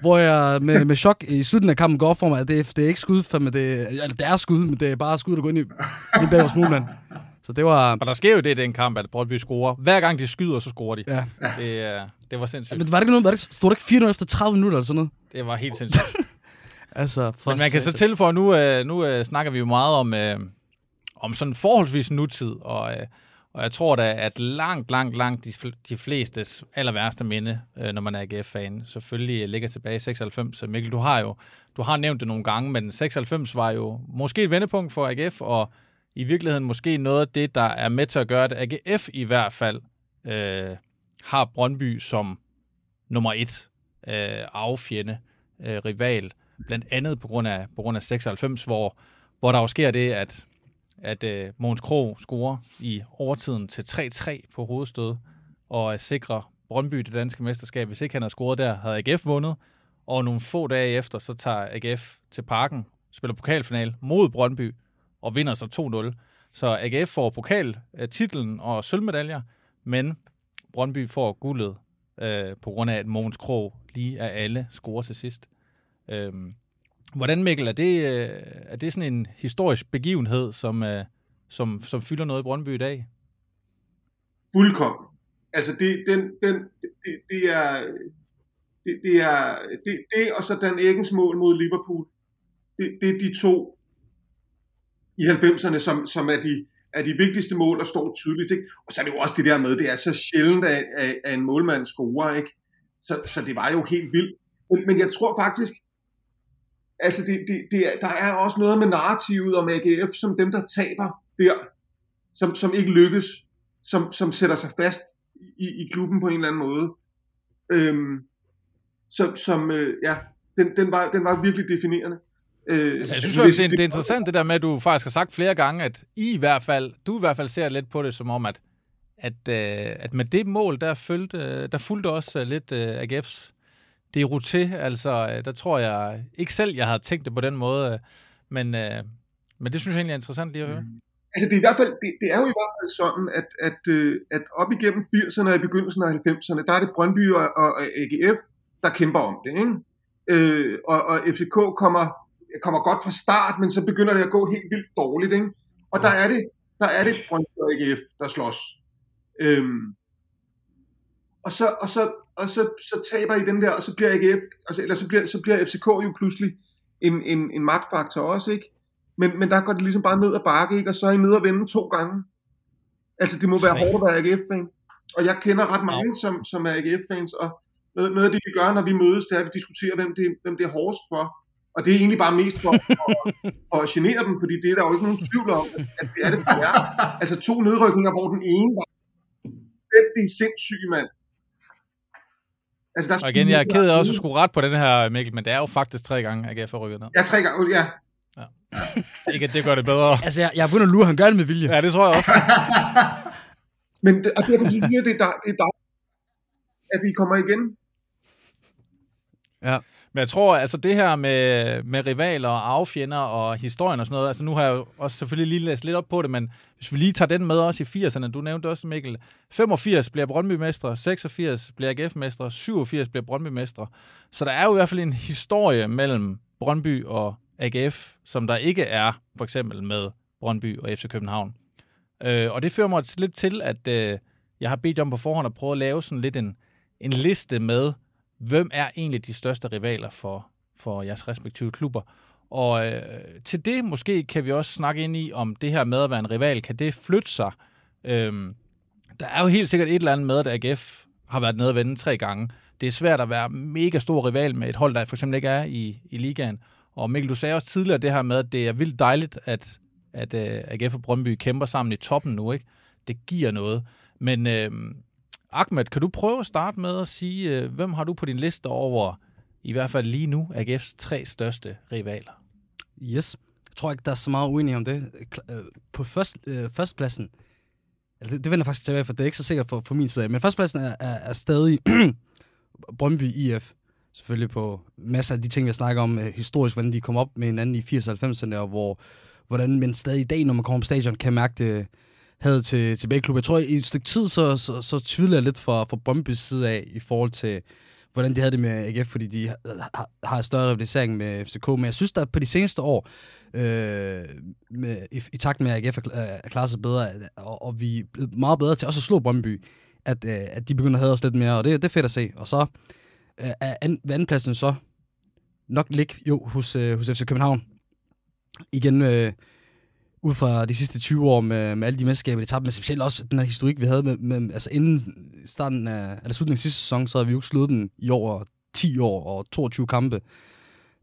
Hvor jeg med, med chok i slutningen af kampen går for mig, at det, det er ikke skud, fandme, det, eller det er skud, men det er bare skud, der går ind i, ind bag vores målmand. Så det var... Og der sker jo det i den kamp, at Brøndby scorer. Hver gang de skyder, så scorer de. Ja. Det, øh, det var sindssygt. Men var det ikke noget, var det, ikke- stod det ikke 4-0 efter 30 minutter eller sådan noget? Det var helt sindssygt. (laughs) Altså, for Men man kan så tilføje, nu, øh, nu øh, snakker vi jo meget om, om sådan forholdsvis nutid, og, og jeg tror da, at langt, langt, langt de, fl- de flestes aller værste minde, øh, når man er AGF-fan, selvfølgelig øh, ligger tilbage i 96. Så øh, Mikkel, du har jo du har nævnt det nogle gange, men 96 var jo måske et vendepunkt for AGF, og i virkeligheden måske noget af det, der er med til at gøre, at AGF i hvert fald øh, har Brøndby som nummer et øh, affjende, øh, rival, blandt andet på grund af, på grund af 96, hvor, hvor der jo sker det, at, at øh, Måns Krog scorer i overtiden til 3-3 på hovedstød, og sikrer Brøndby det danske mesterskab. Hvis ikke han havde scoret der, havde AGF vundet, og nogle få dage efter, så tager AGF til parken, spiller pokalfinal mod Brøndby, og vinder så 2-0. Så AGF får pokaltitlen øh, og sølvmedaljer, men Brøndby får guldet øh, på grund af, at Mogens Krog lige af alle scorer til sidst. Øhm, hvordan, Mikkel, er det, øh, er det sådan en historisk begivenhed, som, øh, som, som fylder noget i Brøndby i dag? Fuldkommen. Altså, det, den, den, det, det er... Det, det er det, det, og så Dan Eggens mål mod Liverpool. Det, det er de to i 90'erne, som, som er, de, er de vigtigste mål, der står tydeligt. Ikke? Og så er det jo også det der med, det er så sjældent, at, at, at en målmand scorer. Ikke? Så, så det var jo helt vildt. Men, men jeg tror faktisk, altså det, det, det er, der er også noget med narrativet om AGF, som dem, der taber der, som, som ikke lykkes, som, som sætter sig fast i, i klubben på en eller anden måde. Øhm, som, som øh, ja, den, den, var, den var virkelig definerende. Øh, Altså, jeg synes jo, det, er, det er interessant det der med, at du faktisk har sagt flere gange, at I i hvert fald, du i hvert fald ser lidt på det som om, at, at, øh, at med det mål, der, følte, øh, der fulgte også øh, lidt øh, AGF's det roté. Altså, øh, der tror jeg ikke selv, jeg havde tænkt det på den måde, øh, men, øh, men det synes jeg egentlig er interessant lige at høre. Altså det er i hvert fald, det, det er jo i hvert fald sådan, at, at, at op igennem 80'erne og i begyndelsen af 90'erne, der er det Brøndby og, og AGF, der kæmper om det. Ikke? Øh, og, og FCK kommer, kommer godt fra start, men så begynder det at gå helt vildt dårligt. Ikke? Og der er det, der er det Brøndby og AGF, der slås. Øhm, og så, og så, og så, så taber I den der, og så bliver AGF, altså, eller så bliver, så bliver FCK jo pludselig en, en, en magtfaktor også, ikke? Men, men der går det ligesom bare ned ad bakke, ikke? Og så er I nede og vende to gange. Altså, det må være hårdt at være AGF-fan. Og jeg kender ret mange, som, som er AGF-fans, og noget, noget af det, vi gør, når vi mødes, det er, at vi diskuterer, hvem det, hvem det er hårdest for. Og det er egentlig bare mest for, for, for at genere dem, fordi det er der jo ikke nogen tvivl om, at det er det, det er. Altså to nedrykninger, hvor den ene var det er sindssyg, mand. Altså, der Og igen, jeg er ked af også at skulle ret på den her, Mikkel, men det er jo faktisk tre gange, AGF har rykket ned. Ja, tre gange, ja. Ikke, at det gør det bedre. (laughs) Altså, jeg, jeg er begyndt at lure, han gør det med vilje. Ja, det tror jeg også. (laughs) Men det, og derfor synes jeg, det er, dej- det er dejligt, at vi kommer igen. Ja. Men jeg tror, altså det her med, med rivaler og affjender og historien og sådan noget, altså nu har jeg jo også selvfølgelig lige læst lidt op på det, men hvis vi lige tager den med også i 80'erne, du nævnte også, Mikkel, 85 bliver Brøndby mestre, 86 bliver AGF mestre, 87 bliver Brøndby mestre. Så der er jo i hvert fald en historie mellem Brøndby og AGF, som der ikke er for eksempel med Brøndby og FC København. Øh, og det fører mig lidt til, at øh, Jeg har bedt om på forhånd at prøve at lave sådan lidt en, en liste med, hvem er egentlig de største rivaler for, for jeres respektive klubber. Og øh, til det måske kan vi også snakke ind i, om det her med at være en rival, kan det flytte sig? Øhm, der er jo helt sikkert et eller andet med, at AGF har været nede og vende tre gange. Det er svært at være mega stor rival med et hold, der for eksempel ikke er i, i ligaen. Og Mikkel, du sagde også tidligere det her med, at det er vildt dejligt, at, at øh, uh, AGF og Brøndby kæmper sammen i toppen nu. ikke? Det giver noget. Men øh, Ahmed, kan du prøve at starte med at sige, øh, hvem har du på din liste over, i hvert fald lige nu, AGF's tre største rivaler? Yes. Jeg tror ikke, der er så meget uenighed om det. Øh, på først, øh, førstpladsen, altså det, det vender faktisk tilbage, for det er ikke så sikkert for, for min side. Men førstpladsen er, er, er stadig (clears throat) Brøndby IF. Selvfølgelig på masser af de ting, vi snakker om øh, historisk, hvordan de kom op med hinanden i 80-90'erne, og hvor, hvordan man stadig i dag, når man kommer på stadion, kan mærke det havde til, til begge klubber. Jeg tror, i et stykke tid, så, så, så tvivlede jeg lidt fra, fra Brøndby's side af, i forhold til, hvordan de havde det med AGF, fordi de har, har større rivalisering med FCK. Men jeg synes, at på de seneste år, øh, med, i, i takt med, at AGF er, er klaret sig bedre, og, og vi er blevet meget bedre til også at slå Brøndby, at, øh, at de begynder at have os lidt mere, og det, det er fedt at se. Og så øh, er an, ved andenpladsen så nok ligge jo hos, øh, hos FC København. Igen, øh, ud fra de sidste 20 år med, med alle de mesterskaber, de tabte, men specielt også den her historik, vi havde med, med altså inden starten af, eller slutningen af sidste sæson, så havde vi jo ikke slået dem i over 10 år og 22 kampe.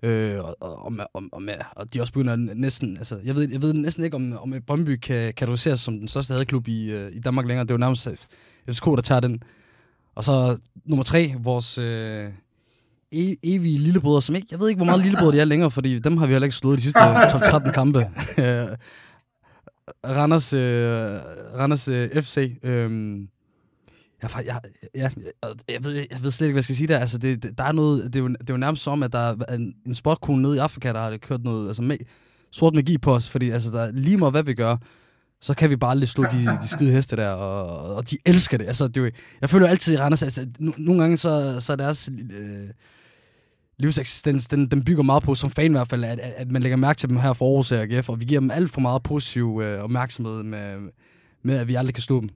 Øh, og, og, og, og, med, og de også begynder næsten, altså, jeg ved, jeg ved næsten ikke, om, om Brøndby kan kategoriseres som den største hadeklub i, øh, i Danmark længere. Det er jo nærmest FCK, der tager den. Og så nummer tre, vores øh, e- evige lillebrødre, som ikke, jeg ved ikke, hvor meget lillebrødre de er længere, fordi dem har vi heller ikke slået de sidste 12-13 kampe. Øh, Randers, øh, Randers øh, FC. Øh, jeg, jeg, jeg, jeg, ved, jeg ved slet ikke, hvad jeg skal sige der. Altså, det, der er noget, det, er jo, det er jo nærmest som, at der er en, en sportkone nede i Afrika, der har kørt noget altså, med, sort magi på os, fordi altså, der, lige meget hvad vi gør, så kan vi bare aldrig slå de, de skide heste der, og, og de elsker det. Altså, det er jo, jeg føler altid i Randers, altså, nogle gange så, så er deres øh, livseksistens, den, den bygger meget på, som fan i hvert fald, at, at man lægger mærke til dem her for Aarhus og AGF, og vi giver dem alt for meget positiv øh, opmærksomhed med, med, at vi aldrig kan slå dem.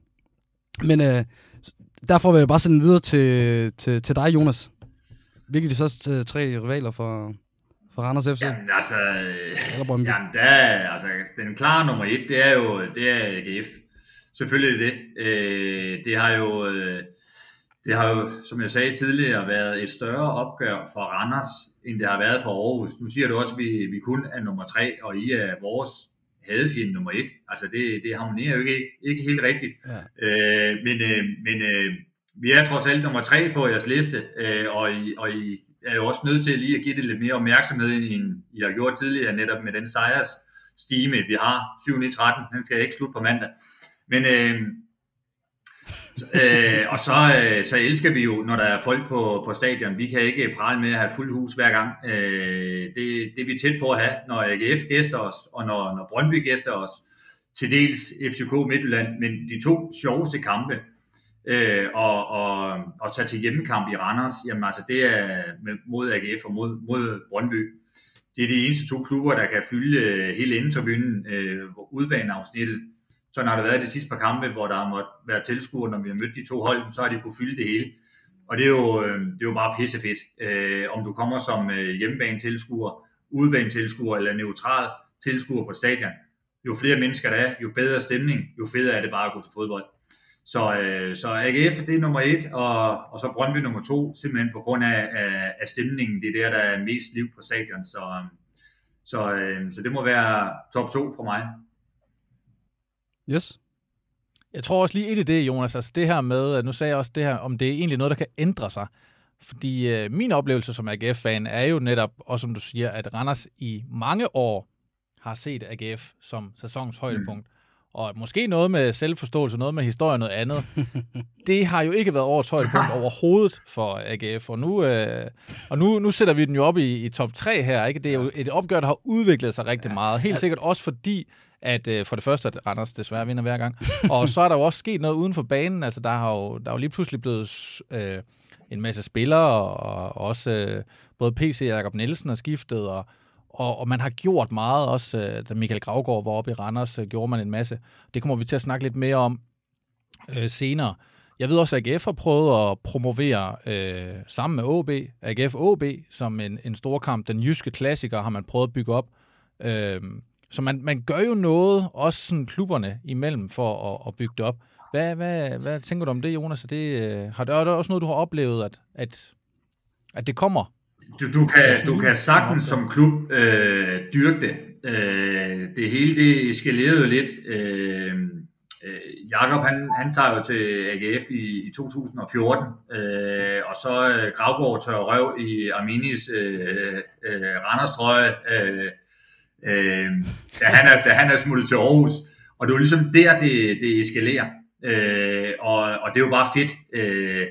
Men øh, derfor vil jeg bare sende videre til, til, til dig, Jonas. Hvilke er de så tre rivaler for, for Randers FC? Jamen altså, Eller jamen, der er, altså, den klare nummer et, det er jo det er AGF. Selvfølgelig det. Øh, det har jo, øh, det har jo, som jeg sagde tidligere, været et større opgør for Randers, end det har været for Aarhus. Nu siger du også, at vi, vi kun er nummer tre, og I er vores hadefjende nummer et. Altså det, det harmonerer jo ikke, ikke helt rigtigt. Ja. Øh, men øh, men øh, vi er trods alt nummer tre på jeres liste, øh, og, I, og I er jo også nødt til lige at give det lidt mere opmærksomhed, end I har gjort tidligere, netop med den sejrs stime, vi har, 7-9-13, den skal ikke slutte på mandag. Men, øh, øh, og så, øh, så elsker vi jo, når der er folk på, på stadion. Vi kan ikke prale med at have fuld hus hver gang. Øh, det, det er vi tæt på at have, når AGF gæster os, og når, når Brøndby gæster os. Til dels FCK Midtjylland, men de to sjoveste kampe, øh, og, og, og tage til hjemmekamp i Randers, jamen altså det er mod AGF og mod, mod Brøndby. Det er de eneste to klubber, der kan fylde øh, hele indtribunen, øh, udbaneafsnittet. Sådan har det været de sidste par kampe, hvor der har være tilskuere, når vi har mødt de to hold, så har de kunne fylde det hele. Og det er jo, øh, det er jo bare pissefedt. Øh, om du kommer som øh, hjemmebane tilskuer, udebane tilskuer eller neutral tilskuer på stadion, jo flere mennesker der er, jo bedre stemning, jo federe er det bare at gå til fodbold. Så, øh, så AGF det er nummer et, og, og så Brøndby nummer to, simpelthen på grund af, af, af stemningen. Det er der, der er mest liv på stadion. Så, så, øh, så det må være top to for mig. Yes. Jeg tror også lige ind i det, Jonas, altså det her med, nu sagde jeg også det her, om det er egentlig noget, der kan ændre sig. Fordi øh, min oplevelse som AGF-fan er jo netop, og som du siger, at Randers i mange år har set AGF som sæsonens højdepunkt. Mm og måske noget med selvforståelse, noget med historie og noget andet. (laughs) det har jo ikke været årets højdepunkt (laughs) overhovedet for AGF, og nu, øh, og nu, nu sætter vi den jo op i, i top 3 her. Ikke? Det er jo et opgør, der har udviklet sig rigtig meget. Helt sikkert også fordi, at øh, for det første, at Randers desværre vinder hver gang. (laughs) Og så er der jo også sket noget uden for banen. Altså, der har jo, der er jo lige pludselig blevet øh, en masse spillere, og også øh, både PC og Jacob Nielsen er skiftet, og og, og man har gjort meget også, øh, da Michael Gravgaard var oppe i Randers, øh, gjorde man en masse. Det kommer vi til at snakke lidt mere om øh, senere. Jeg ved også, at AGF har prøvet at promovere øh, sammen med OB, AGF OB, som en, en stor kamp. Den jyske klassiker har man prøvet at bygge op. Øh, så man, man gør jo noget, også sådan klubberne imellem, for at, at bygge det op. Hvad, hvad, hvad tænker du om det, Jonas? Er det, øh, har det, er det også noget, du har oplevet, at, at, at det kommer? Du, du, kan, du kan sagtens som klub øh, dyrke det. Øh, det hele det eskalerede lidt. Øh, øh, Jakob han, han tager jo til AGF i, i 2014, øh, og så øh, Gravgaard tør røv i Arminis øh, øh, Randerstrøje, øh, øh, da, han er, da han er smuttet til Aarhus. Og det var ligesom der, det, det eskalerer. Øh, og, og det er jo bare fedt. Øh,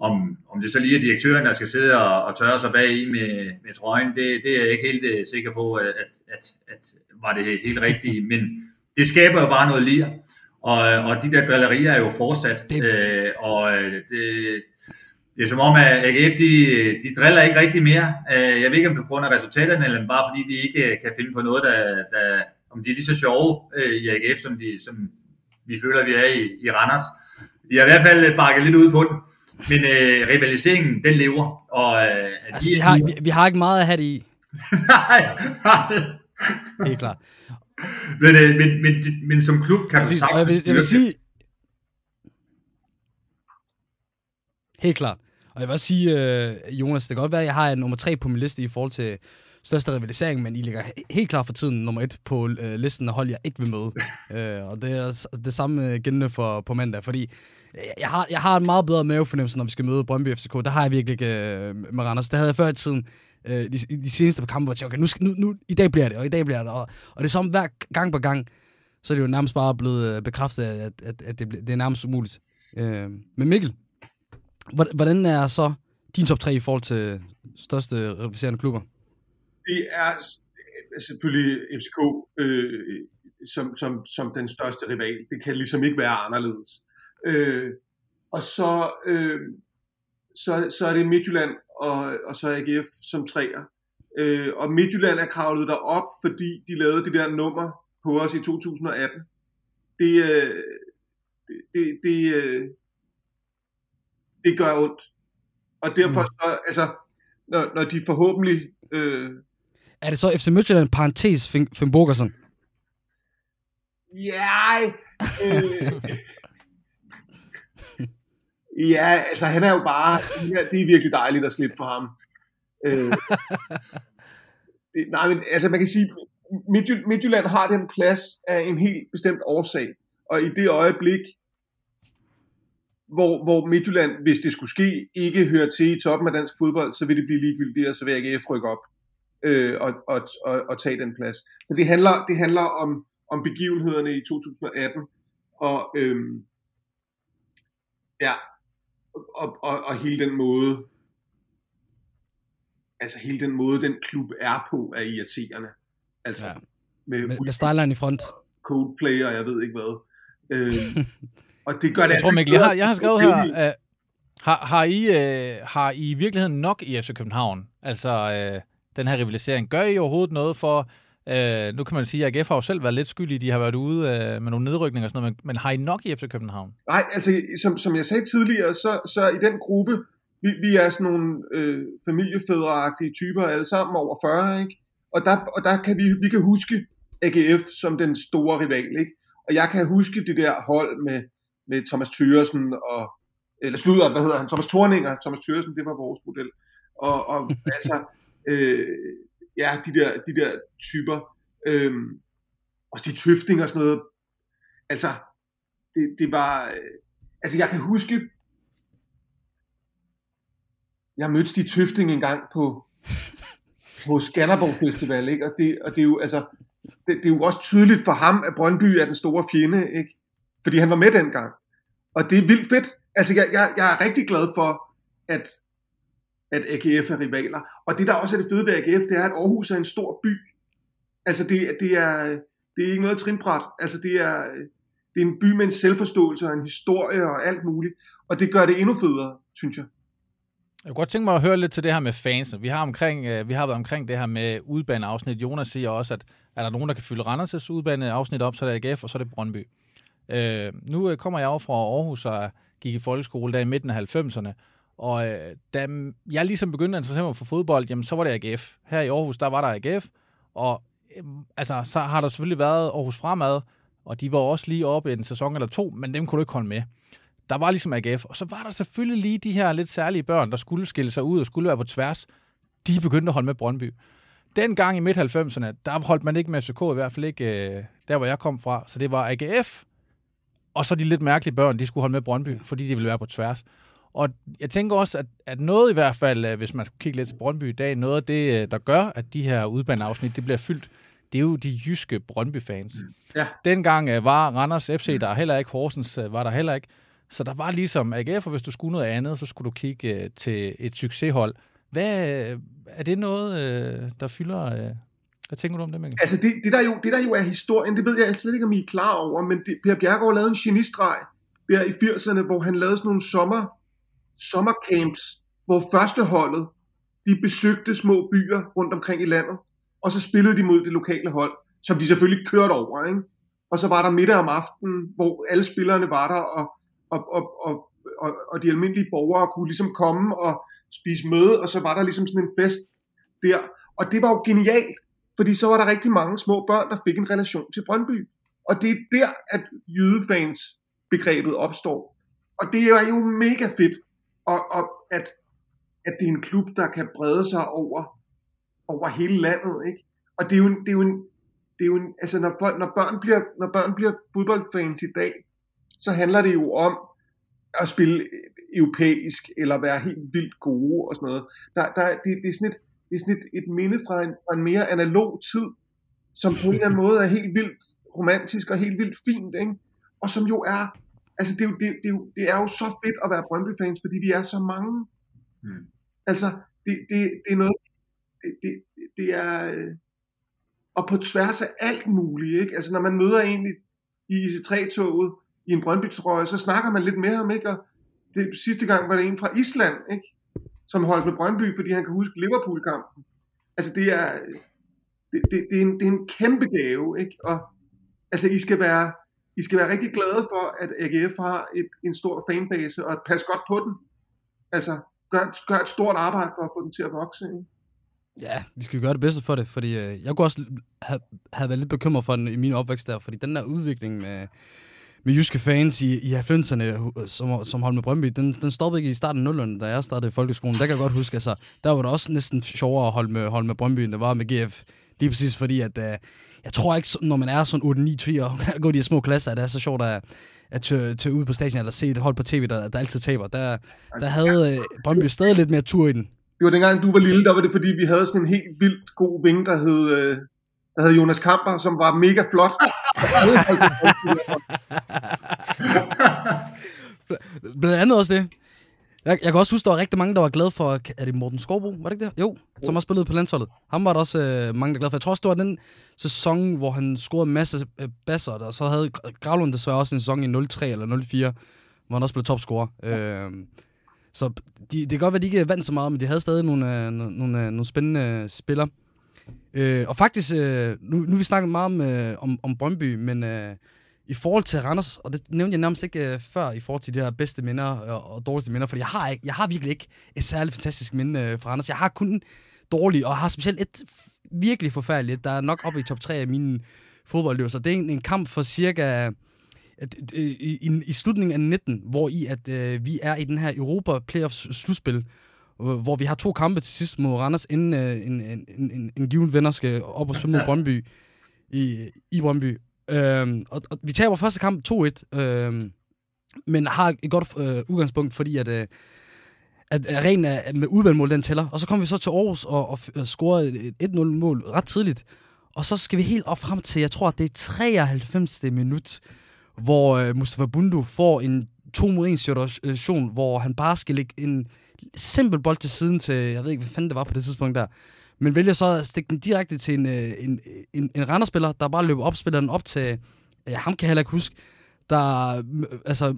om, om det så lige er direktøren, der skal sidde og, og tørre sig bag i med, med trøjen, det, det er jeg ikke helt uh, sikker på, at, at, at var det helt rigtigt. Men det skaber jo bare noget lir. Og, og de der drillerier er jo fortsat. Det... Øh, og det, det er som om, at AGF de, de driller ikke rigtig mere. Øh, jeg ved ikke, om det er på grund af resultaterne, eller bare fordi de ikke kan finde på noget, der, der om de er lige så sjove øh, i AGF, som, de, som vi føler, vi er i, i Randers. De har i hvert fald bakket lidt ud på den. Men øh, rivaliseringen, den lever. Og, øh, altså, de, vi, har, vi, vi har ikke meget at have det i. nej, nej. Klart. Men, øh, men, men, men som klub kan Præcis, du sagtens jeg vil, jeg vil sige, Helt klart. Og jeg vil også sige, øh, Jonas, det kan godt være, at jeg har en nummer tre på min liste i forhold til største rivalisering, men I ligger helt klart for tiden nummer et på øh, listen af hold, jeg ikke vil møde. (laughs) øh, og det er det samme gældende for på mandag, fordi jeg har, jeg har en meget bedre mavefornemmelse, når vi skal møde Brøndby FCK. Der har jeg virkelig ikke øh, med Randers. Det havde jeg før i tiden. Øh, de, de seneste kampe, hvor jeg tænkte, okay, nu, skal, nu, nu, i dag bliver det, og i dag bliver det. Og, og det er som hver gang på gang, så er det jo nærmest bare blevet øh, bekræftet, at, at, at det, det er nærmest umuligt. Øh, men Mikkel, hvordan er så din top 3 i forhold til største rivaliserende klubber? Det er øh, selvfølgelig FCK øh, som, som, som den største rival. Det kan ligesom ikke være anderledes. Øh, og så, øh, så, så er det Midtjylland og, og så AGF som træer. Øh, og Midtjylland er kravlet derop, fordi de lavede det der nummer på os i 2018. Det, øh, det, det, det, øh, det gør ondt. Og derfor mm. så, altså, når, når de forhåbentlig... Øh, er det så FC Midtjylland, parentes Finn Borgersen? Ja, øh, Ja, altså han er jo bare, det er virkelig dejligt at slippe for ham. Øh, det, nej, men altså man kan sige, Midtjylland har den plads af en helt bestemt årsag. Og i det øjeblik, hvor, hvor Midtjylland, hvis det skulle ske, ikke hører til i toppen af dansk fodbold, så vil det blive ligegyldigt, og så vil AGF rykke op øh, og, og, og, og tage den plads. Så det handler, det handler om, om begivenhederne i 2018, og øhm, ja, og, og, og hele den måde, altså hele den måde, den klub er på, er irriterende. Altså, ja. med, med, med styleren i front. Coldplay, og jeg ved ikke hvad. Øh, (laughs) og det gør det jeg tror, Mikkel, jeg har, jeg har skrevet her, uh, har, har, I, uh, har I i virkeligheden nok i FC København? Altså, uh, den her rivalisering. Gør I overhovedet noget for Øh, nu kan man sige, at AGF har jo selv været lidt skyldige, de har været ude øh, med nogle nedrykninger og sådan noget, men, men har I nok i FC København? Nej, altså som, som jeg sagde tidligere, så, så i den gruppe, vi, vi er sådan nogle øh, familiefædreagtige typer alle sammen over 40, ikke? Og der, og der kan vi, vi kan huske AGF som den store rival, ikke? Og jeg kan huske det der hold med, med Thomas Thøresen og, eller slutter, hvad hedder han, Thomas Thorninger, Thomas Thøresen, det var vores model. Og, og (laughs) altså, øh, ja, de der, de der typer. Øhm, og de tøfting og sådan noget. Altså, det, det var... Øh, altså, jeg kan huske... Jeg mødte de tøfting en gang på, på Skanderborg Festival, ikke? Og det, og det er jo, altså... Det, det er jo også tydeligt for ham, at Brøndby er den store fjende, ikke? Fordi han var med dengang. Og det er vildt fedt. Altså, jeg, jeg, jeg er rigtig glad for, at at AGF er rivaler. Og det, der også er det fede ved AGF, det er, at Aarhus er en stor by. Altså, det, det, er, det er ikke noget trinbræt. Altså, det er, det er en by med en selvforståelse og en historie og alt muligt. Og det gør det endnu federe, synes jeg. Jeg kunne godt tænke mig at høre lidt til det her med fans. Vi har, omkring, øh, vi har været omkring det her med udbaneafsnit. Jonas siger også, at er der nogen, der kan fylde Randers' udbaneafsnit op, så er det AGF, og så er det Brøndby. Øh, nu øh, kommer jeg over fra Aarhus og gik i folkeskole der i midten af 90'erne, og øh, da jeg ligesom begyndte at interessere mig for fodbold, jamen så var det AGF. Her i Aarhus, der var der AGF, og øh, altså, så har der selvfølgelig været Aarhus Fremad, og de var også lige oppe en sæson eller to, men dem kunne du ikke holde med. Der var ligesom AGF, og så var der selvfølgelig lige de her lidt særlige børn, der skulle skille sig ud og skulle være på tværs. De begyndte at holde med Brøndby. Dengang i midt-90'erne, der holdt man ikke med FCK, i hvert fald ikke øh, der, hvor jeg kom fra. Så det var AGF, og så de lidt mærkelige børn, de skulle holde med Brøndby, fordi de ville være på tværs. Og jeg tænker også, at, at noget i hvert fald, øh, hvis man skulle kigge lidt til Brøndby i dag, noget af det, øh, der gør, at de her udbaneafsnit, det bliver fyldt, det er jo de jyske Brøndby-fans. Mm. Ja. Dengang uh, var Randers FC der heller ikke, Horsens uh, var der heller ikke. Så der var ligesom AGF, og hvis du skulle noget andet, så skulle du kigge uh, til et succeshold. Hvad, uh, er det noget, uh, der fylder... Uh, hvad tænker du om det, Mikkel? Altså det, det, der jo, det der jo er historien, det ved jeg slet ikke, om I er klar over, men det, Per Bjergaard lavede en genistreg der i 80'erne, hvor han lavede sådan nogle sommer, sommercamps, hvor førsteholdet, de besøgte små byer rundt omkring i landet, og så spillede de mod det lokale hold, som de selvfølgelig kørte over, ikke? Og så var der middag om aftenen, hvor alle spillerne var der, og, og, og, og, og, og de almindelige borgere kunne ligesom komme og spise møde, og så var der ligesom sådan en fest der. Og det var jo genialt, fordi så var der rigtig mange små børn, der fik en relation til Brøndby. Og det er der, at jydefans begrebet opstår. Og det er jo mega fedt, og, og at, at det er en klub, der kan brede sig over, over hele landet. Ikke? Og det er jo, en, det er jo en, det er jo en, altså når, folk, når, børn bliver, når børn bliver fodboldfans i dag, så handler det jo om at spille europæisk, eller være helt vildt gode og sådan noget. Der, der, det, det er sådan, et, det er sådan et, et minde fra en, fra en mere analog tid, som på en eller anden måde er helt vildt romantisk og helt vildt fint, ikke? og som jo er, altså det er jo, det, det, er jo, det er jo så fedt at være Brøndby-fans, fordi vi er så mange. Mm. Altså, det, det, det er noget, det, det, det er, øh, og på tværs af alt muligt, ikke? Altså når man møder en i, i IC3-toget, i en Brøndby-trøje, så snakker man lidt med ham, ikke? Og det, sidste gang var det en fra Island, ikke? Som holdt med Brøndby, fordi han kan huske Liverpool-kampen. Altså det er, det, det, det, er en, det er en kæmpe gave, ikke? Og altså I skal være, I skal være rigtig glade for, at AGF har et, en stor fanbase, og pas godt på den. Altså, gør, gør et stort arbejde for at få den til at vokse. Ikke? Ja, vi skal gøre det bedste for det, fordi øh, jeg kunne også have, have været lidt bekymret for den i min opvækst der, fordi den der udvikling med, med jyske fans i, i 90'erne, som, som holdt med Brøndby, den, den stoppede ikke i starten af 0'erne, da jeg startede i folkeskolen. Der kan jeg godt huske, altså, der var det også næsten sjovere at holde med, holde med Brøndby, end det var med GF. Lige præcis fordi, at øh, jeg tror ikke, når man er sådan 8-9 og (laughs) går i de små klasser, at det er så sjovt at, at tage, tage ud på stadion eller se et hold på tv, der, der altid taber. Der, der havde øh, Brøndby stadig lidt mere tur i den. Det dengang, du var lille, der var det, fordi vi havde sådan en helt vildt god ving, der hed, øh, der hed Jonas Kamper, som var mega flot. (laughs) Blandt andet også det. Jeg, jeg kan også huske, der var rigtig mange, der var glade for... Er det Morten Skorbo? Var det ikke det? Jo, som også spillede på landsholdet. Ham var der også øh, mange, der glade for. Jeg tror også, det var den sæson, hvor han scorede en masse øh, basser, og så havde Gravlund desværre også en sæson i 03 eller 04, hvor han også blev topscorer. Ja. Øh, så de, det kan godt være, at de ikke vandt så meget, men de havde stadig nogle, øh, nogle, øh, nogle spændende spillere. Øh, og faktisk, øh, nu, nu har vi snakket meget om, øh, om, om Brøndby, men øh, i forhold til Randers, og det nævnte jeg nærmest ikke øh, før, i forhold til de her bedste minder øh, og, og dårligste minder, fordi jeg har, jeg har virkelig ikke et særligt fantastisk minde øh, fra Randers. Jeg har kun dårlige, og har specielt et virkelig forfærdeligt, der er nok oppe i top 3 af mine fodboldliv. Så det er en, en kamp for cirka at, øh, i, i, i slutningen af 19, hvor i at øh, vi er i den her Europa Playoffs slutspil, Øh, hvor vi har to kampe til sidst mod Randers, inden øh, en, en, en, en given venner skal op og spille mod Brøndby i, i Brøndby. Øhm, og, og vi taber første kamp 2-1, øhm, men har et godt øh, udgangspunkt, fordi at, øh, at, at ren af, med udvalgmål, den tæller. Og så kommer vi så til Aarhus og, og, og scorer et 1-0-mål ret tidligt. Og så skal vi helt op frem til, jeg tror, at det er 93. minut, hvor øh, Mustafa Bundu får en to mod en situation, hvor han bare skal lægge en simpel bold til siden til, jeg ved ikke, hvad fanden det var på det tidspunkt der, men vælger så at stikke den direkte til en, øh, en, en, en renderspiller, der bare løber op, spiller den op til, ja, ham kan jeg heller ikke huske, der øh, altså,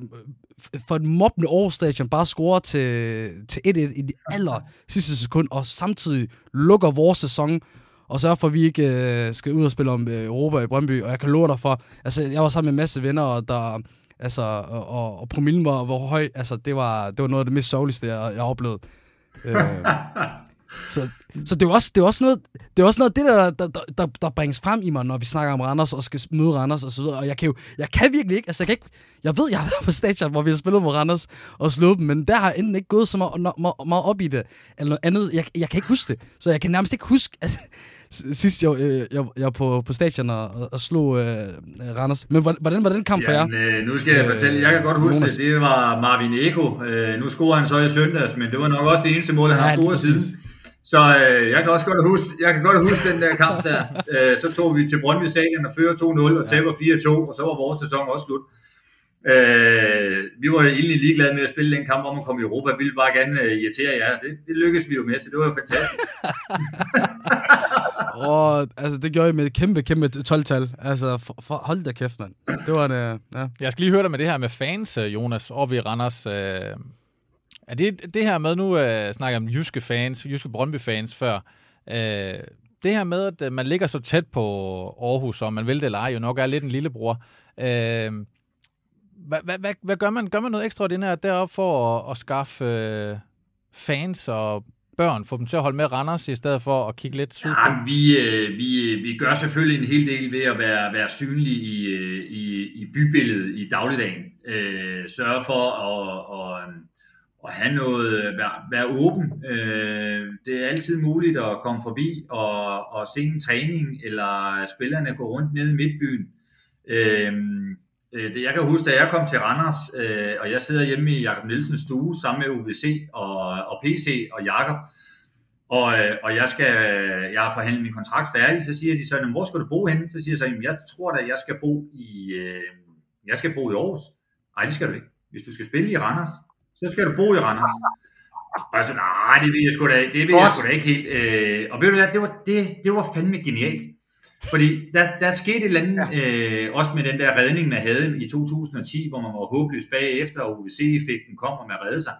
for et mobbende Aarhus Stadion bare scorer til, til 1-1 i de aller sidste sekund, og samtidig lukker vores sæson, og så for, at vi ikke øh, skal ud og spille om øh, Europa i Brøndby. Og jeg kan love dig for, altså jeg var sammen med en masse venner, og der, altså, og, og, og promillen var, var høj. Altså, det var, det var noget af det mest sørgeligste, jeg, jeg oplevede. Øh, (laughs) så, så det er også, det er også noget, det er også noget det der, der, der, der, der bringes frem i mig, når vi snakker om Randers og skal møde Randers og så videre. Og jeg kan jo, jeg kan virkelig ikke, altså jeg kan ikke, jeg ved, jeg har været på stadion, hvor vi har spillet mod Randers og slået dem, men der har jeg enten ikke gået så meget, meget, meget op i det, eller noget andet. Jeg, jeg kan ikke huske det, så jeg kan nærmest ikke huske, at, sidst jeg, jeg, jeg, jeg på, på stadion og, og slog øh, Randers. Men hvordan var den kamp for jer? Øh, nu skal jeg øh, fortælle, jeg kan godt huske Jonas. det, det var Marvin Eko. Øh, nu scorer han så i søndags, men det var nok også det eneste mål, han ja, har scoret siden. Så øh, jeg kan også godt huske, jeg kan godt huske den der kamp der. (laughs) Øh, så tog vi til Brøndby Stadion og fører 2-0 og taber 4-2, og så var vores sæson også slut. Øh, vi var egentlig ligeglade med at spille den kamp om at komme i Europa. Vi ville bare gerne uh, irritere jer. Det, det lykkedes vi jo med, så det var jo fantastisk. (laughs) (laughs) og altså, det gjorde I med et kæmpe, kæmpe 12-tal. Altså, for, for, hold da kæft, mand. Det var en, uh, ja. Jeg skal lige høre dig med det her med fans, Jonas, oppe i Randers. Uh, er det det her med, nu uh, snakker jeg om jyske fans, jyske Brøndby-fans før, uh, det her med, at man ligger så tæt på Aarhus, og man vil det eller ej, jo nok er lidt en lillebror. Uh, hvad, hvad, hvad, hvad gør man? Gør man noget ekstraordinært deroppe for at, at skaffe øh, fans og børn, få dem til at holde med Randers, i stedet for at kigge lidt sydpå? Ja, vi, øh, vi, øh, vi gør selvfølgelig en hel del ved at være, være synlige i, øh, i, i bybilledet i dagligdagen. Øh, sørge for at, at, at have noget, være, være åben. Øh, det er altid muligt at komme forbi og, og se en træning, eller spillerne går rundt nede i midtbyen. Øh, Øh, jeg kan huske, da jeg kom til Randers, øh, og jeg sidder hjemme i Jakob Nielsens stue sammen med UVC og, og PC og Jakob, og, øh, og jeg, skal, jeg har forhandlet min kontrakt færdig, så siger de så, hvor skal du bo henne? Så siger jeg så, jeg tror da, jeg skal bo i, jeg skal bo i Aarhus. Nej, det skal du ikke. Hvis du skal spille i Randers, så skal du bo i Randers. Og jeg så, nej, det vil jeg sgu da, det vil jeg sgu da ikke helt. og ved du hvad, det var, det, det var fandme genialt. Fordi der, der skete et eller andet, ja. øh, også med den der redning, man havde i 2010, hvor man var håbløs bagefter, og UVC-effekten kom, og man redde sig.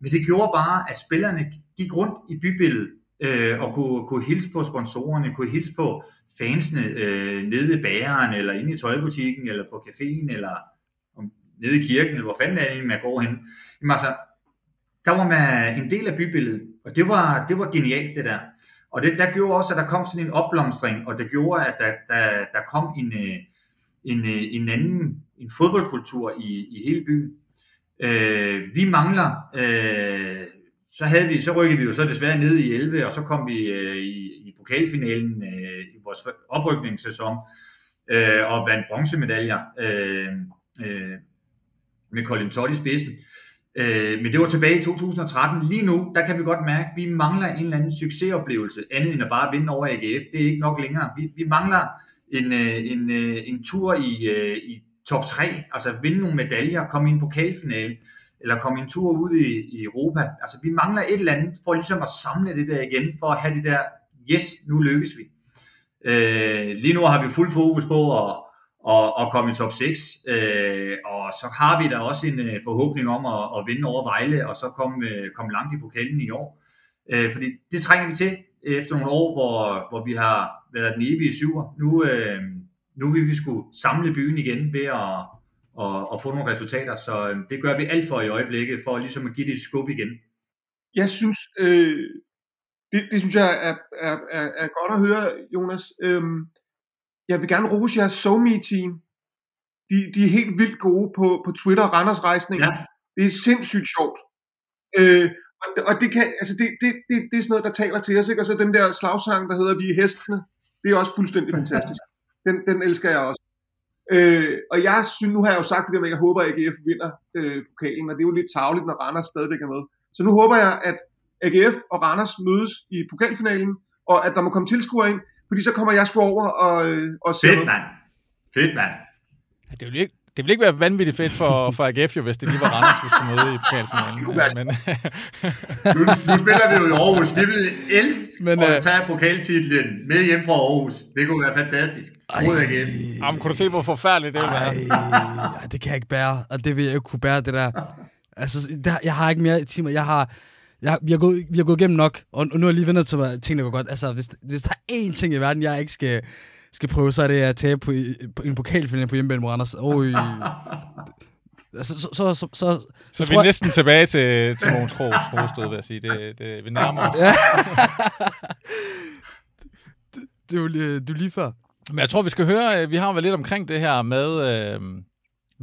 Men det gjorde bare, at spillerne gik rundt i bybilledet, øh, og kunne, kunne hilse på sponsorerne, kunne hilse på fansene øh, nede ved bageren, eller inde i tøjbutikken, eller på caféen, eller om, nede i kirken, eller hvor fanden er det, man går hen. Jamen altså, der var man en del af bybilledet, og det var, det var genialt det der. Og det, der gjorde også, at der kom sådan en opblomstring, og det gjorde, at der, der, der kom en, øh, en, øh, en anden en fodboldkultur i, i hele byen. Øh, vi mangler, øh, så havde vi, så rykkede vi jo så desværre ned i 11, og så kom vi øh, i, i pokalfinalen øh, i vores oprykningssæson, øh, og vandt bronzemedaljer øh, øh, med Colin Todd i spidsen. Øh, Øh, men det var tilbage i 2013. Lige nu, der kan vi godt mærke, at vi mangler en eller anden succesoplevelse, andet end at bare vinde over AGF. Det er ikke nok længere. Vi, vi mangler en, øh, en, øh, en tur i, i top 3, altså vinde nogle medaljer, komme i en pokalfinale, eller komme en tur ud i, i Europa. Altså vi mangler et eller andet for ligesom at samle det der igen, for at have det der, yes, nu lykkes vi. Øh, lige nu har vi fuld fokus på at og, og komme i top 6. Øh, og så har vi da også en øh, forhåbning om at, at vinde over Vejle, og så komme, øh, komme langt i pokalen i år. Øh, fordi det trænger vi til øh, efter nogle år, hvor, hvor vi har været den evige syver. Nu, øh, nu vil vi skulle samle byen igen ved at, at, at få nogle resultater, så øh, det gør vi alt for i øjeblikket, for ligesom at give det et skub igen. Jeg synes, øh, det, det synes jeg er, er, er, er godt at høre, Jonas. Øh, jeg vil gerne rose jeres SoMe-team. De, de er helt vildt gode på, på Twitter, Randers Rejsning. Ja. Det er sindssygt sjovt. Øh, og, og det, kan, altså det, det, det, det er sådan noget, der taler til os. Ikke? Og så den der slagsang, der hedder Vi er hestene, det er også fuldstændig (laughs) fantastisk. Den, den elsker jeg også. Øh, og jeg synes, nu har jeg jo sagt det der med, at jeg håber, at AGF vinder øh, pokalen, og det er jo lidt tavligt, når Randers stadigvæk er med. Så nu håber jeg, at AGF og Randers mødes i pokalfinalen, og at der må komme tilskuere ind, fordi så kommer jeg sgu over og, øh, og ser Fedt, mand. Fedt, mand. Ja, det vil ikke, det vil ikke være vanvittigt fedt for, for AGF, jo, hvis det lige var Randers, vi skulle møde i pokalfinalen. (laughs) Men, nu, nu spiller vi jo i Aarhus. Vi vil elske men, at uh, tage pokaltitlen med hjem fra Aarhus. Det kunne være fantastisk. Mod AGF. Jamen, kunne du se, hvor forfærdeligt det ville være? Ej, det kan jeg ikke bære, og det vil jeg ikke kunne bære, det der. Altså, der, jeg har ikke mere timer. Jeg har, jeg, vi, har gået, vi har gået igennem nok, og, og nu er jeg lige vendt til, at tingene går godt. Altså, hvis, hvis der er én ting i verden, jeg ikke skal, skal prøve, så er det at tabe på, på en pokalfinale på hjemmebane mod Randers. Oj. (laughs) Altså, så, så, så, så, så, vi er næsten tilbage til, til Mogens Krogs hovedstød, vil jeg sige. Det, det, vi nærmer os. Ja. (laughs) det, det, er jo lige, det er lige før. Men jeg tror, vi skal høre, øh, vi har været lidt omkring det her med, øh,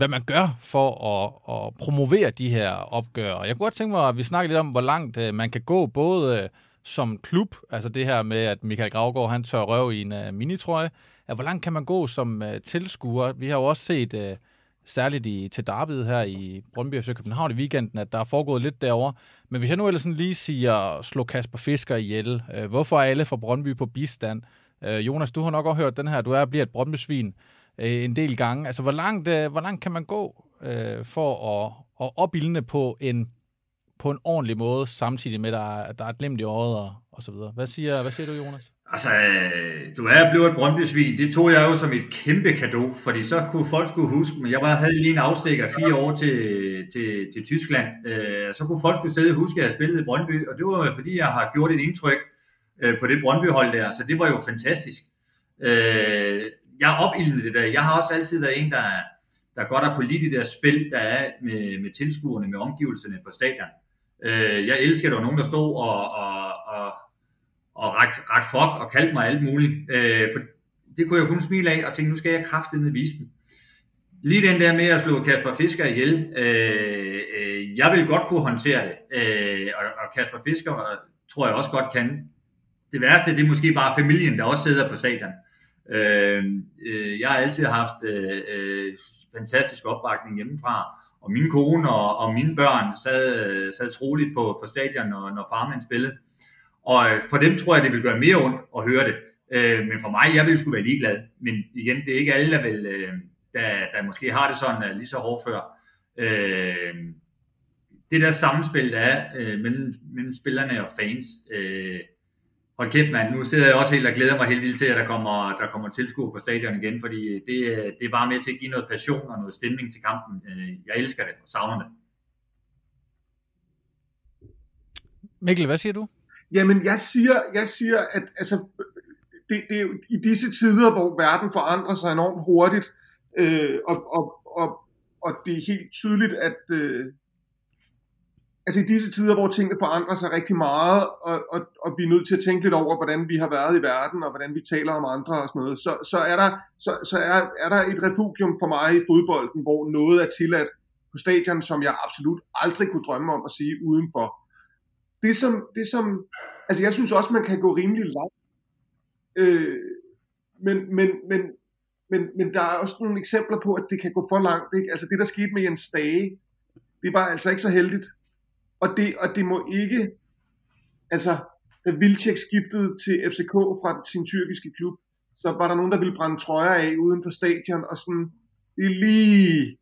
hvad man gør for at, at promovere de her opgør. Jeg kunne godt tænke mig, at vi snakker lidt om, hvor langt øh, man kan gå, både øh, som klub, altså det her med, at Michael Gravgaard, han tør røv i en øh, minitrøje, at hvor langt kan man gå som øh, tilskuer? Vi har jo også set, øh, særligt i, til Darby her i Brøndby FC København i weekenden, at der er foregået lidt derovre. Men hvis jeg nu ellers sådan lige siger, slå Kasper Fisker ihjel, øh, hvorfor er alle fra Brøndby på bistand? Øh, Jonas, du har nok også hørt den her, du er bliver et Brøndby-svin øh, en del gange. Altså, hvor langt, øh, hvor langt kan man gå øh, for at, at opildne på en på en ordentlig måde, samtidig med, at der, der er et glimt i øjet og, og så videre. Hvad siger, hvad siger du, Jonas? Altså, øh, du er blevet et brøndby Det tog jeg jo som et kæmpe kado, fordi så kunne folk skulle huske, men jeg var, havde lige en afstikker fire år til, til, til Tyskland. Øh, så kunne folk skulle stadig huske, at jeg havde spillet i Brøndby, og det var fordi, jeg har gjort et indtryk øh, på det Brøndby-hold der, så det var jo fantastisk. Øh, jeg er opildende det der. Jeg har også altid været en, der, der godt har kunne lide det der spil, der er med, med tilskuerne, med omgivelserne på stadion. Øh, jeg elsker, at der var nogen, der stod og, og, og, og ret, ret fuck og kaldte mig alt muligt. Øh, for det kunne jeg kun smile af og tænke, nu skal jeg kraftedeme vise dem. Lige den der med at slå Kasper Fisker ihjel, øh, øh, jeg vil godt kunne håndtere det. Øh, og, og Kasper Fisker tror jeg også godt kan. Det værste, det er måske bare familien, der også sidder på stadion. Øh, øh, jeg har altid haft øh, øh, fantastisk opbakning hjemmefra og min kone og, og mine børn sad, sad troligt på, på stadion, når, når farmand spillede. Og øh, for dem tror jeg, det vil gøre mere ondt at høre det. Øh, men for mig, jeg ville sgu være ligeglad. Men igen, det er ikke alle, der, vil, øh, der, der måske har det sådan øh, lige så hårdt før. Øh, det der samspil, der er øh, mellem, mellem spillerne og fans, øh, hold kæft mand, nu sidder jeg også helt og glæder mig helt vildt til, at der kommer, der kommer tilskuer på stadion igen, fordi det, det er bare med til at give noget passion og noget stemning til kampen. Øh, jeg elsker det og savner det. Mikkel, hvad siger du? Jamen, jeg siger, jeg siger at altså, det, det er jo i disse tider, hvor verden forandrer sig enormt hurtigt, øh, og, og, og, og det er helt tydeligt, at, øh, altså i disse tider, hvor tingene forandrer sig rigtig meget, og, og, og vi er nødt til at tænke lidt over, hvordan vi har været i verden, og hvordan vi taler om andre og sådan noget, så, så, er, der, så, så er, er der et refugium for mig i fodbolden, hvor noget er tilladt på stadion, som jeg absolut aldrig kunne drømme om at sige udenfor. Det som, det som altså jeg synes også, man kan gå rimelig langt, øh, men, men, men, men, men der er også nogle eksempler på, at det kan gå for langt. Ikke? Altså det, der skete med Jens Stage, det var altså ikke så heldigt. Og det, og det må ikke, altså, da Vilcek skiftede til FCK fra sin tyrkiske klub, så var der nogen, der ville brænde trøjer af uden for stadion, og sådan, det er lige,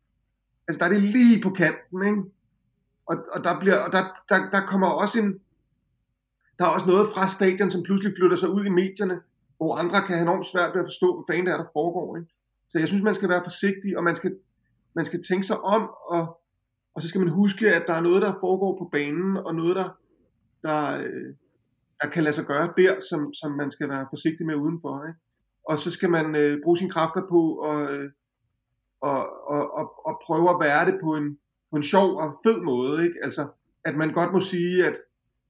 altså der er det lige på kanten, ikke? Og, og, der, bliver, og der, der, der kommer også en, der er også noget fra stadion, som pludselig flytter sig ud i medierne, hvor andre kan have enormt svært ved at forstå, hvad fanden der er, der foregår. Ikke? Så jeg synes, man skal være forsigtig, og man skal, man skal tænke sig om, og og så skal man huske, at der er noget, der foregår på banen, og noget, der, der, øh, der kan lade sig gøre der, som, som man skal være forsigtig med udenfor. Ikke? Og så skal man øh, bruge sine kræfter på at, øh, og, og, og, og prøve at være det på en, på en sjov og fed måde. Ikke? Altså, at man godt må sige, at,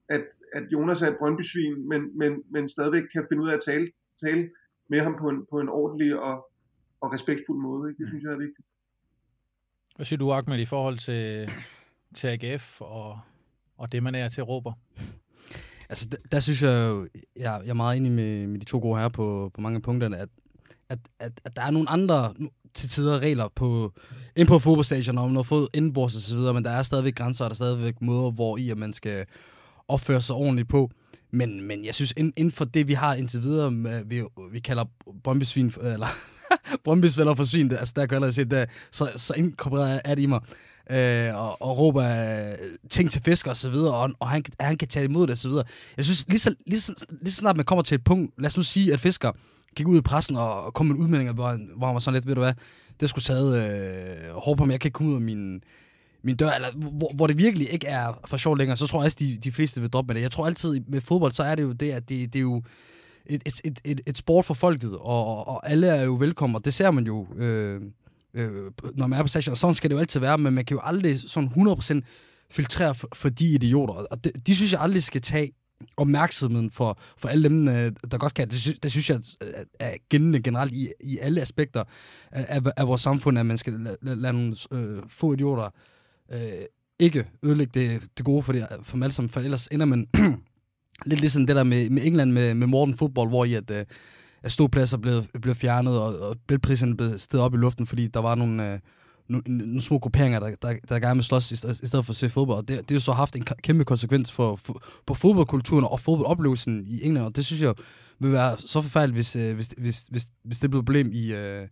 at, at Jonas er et brøndbysvin, men, men, men stadigvæk kan finde ud af at tale, tale med ham på en, på en ordentlig og, og respektfuld måde. Ikke? Det synes jeg er vigtigt. Hvad siger du, Ahmed, i forhold til, til AGF og, og det, man er til råber? Altså, der, der synes jeg jo, jeg, jeg er meget enig med, med de to gode her på, på mange af punkterne, at, at, at, at der er nogle andre til tider regler på, ind på fodboldstadion, om noget fod indbords og så videre, men der er stadigvæk grænser, og der er stadigvæk måder, hvor i at man skal opføre sig ordentligt på. Men, men jeg synes, inden for det, vi har indtil videre, med, vi, vi kalder bombesvin, eller (laughs) Brøndby spiller for svin, altså der kan jeg allerede se, det, så, så inkorporeret er det i mig. Øh, og, og råber øh, ting til fisk og så videre, og, og han, han kan tage imod det og så videre. Jeg synes, lige så, lige, så, lige så snart man kommer til et punkt, lad os nu sige, at Fisker gik ud i pressen og, og kom med en udmelding, hvor, hvor han var sådan lidt, ved du hvad, det skulle taget øh, hårdt på mig, jeg kan ikke komme ud af min, min dør, eller hvor, hvor det virkelig ikke er for sjovt længere, så tror jeg også, de, de fleste vil droppe med det. Jeg tror altid, med fodbold, så er det jo det, at det, det er jo et, et, et, et, sport for folket, og, og alle er jo velkomne, og det ser man jo, øh, øh, når man er på stadion. Sådan skal det jo altid være, men man kan jo aldrig sådan 100% filtrere for, for de idioter, og de, de synes jeg aldrig skal tage opmærksomheden for, for alle dem, øh, der godt kan. Det, synes, det synes jeg øh, er gældende generelt i, i alle aspekter af, af vores samfund, at man skal lade, lade nogle øh, få idioter øh, ikke ødelægge det, det gode for, det, for dem alle sammen, for ellers ender man (clears throat) lidt ligesom det der med, med England med, med Morten Fodbold, hvor i at, øh, at ståpladser blev, blev fjernet, og, og bilpriserne blev stedet op i luften, fordi der var nogle, øh, nogle, små grupperinger, der, der, der gerne vil slås i, i stedet for at se fodbold. Og det, det har jo så haft en kæmpe konsekvens for, for, på fodboldkulturen og fodboldoplevelsen i England, og det synes jeg vil være så forfærdeligt, hvis, øh, hvis, hvis, hvis, hvis det bliver et problem i, øh,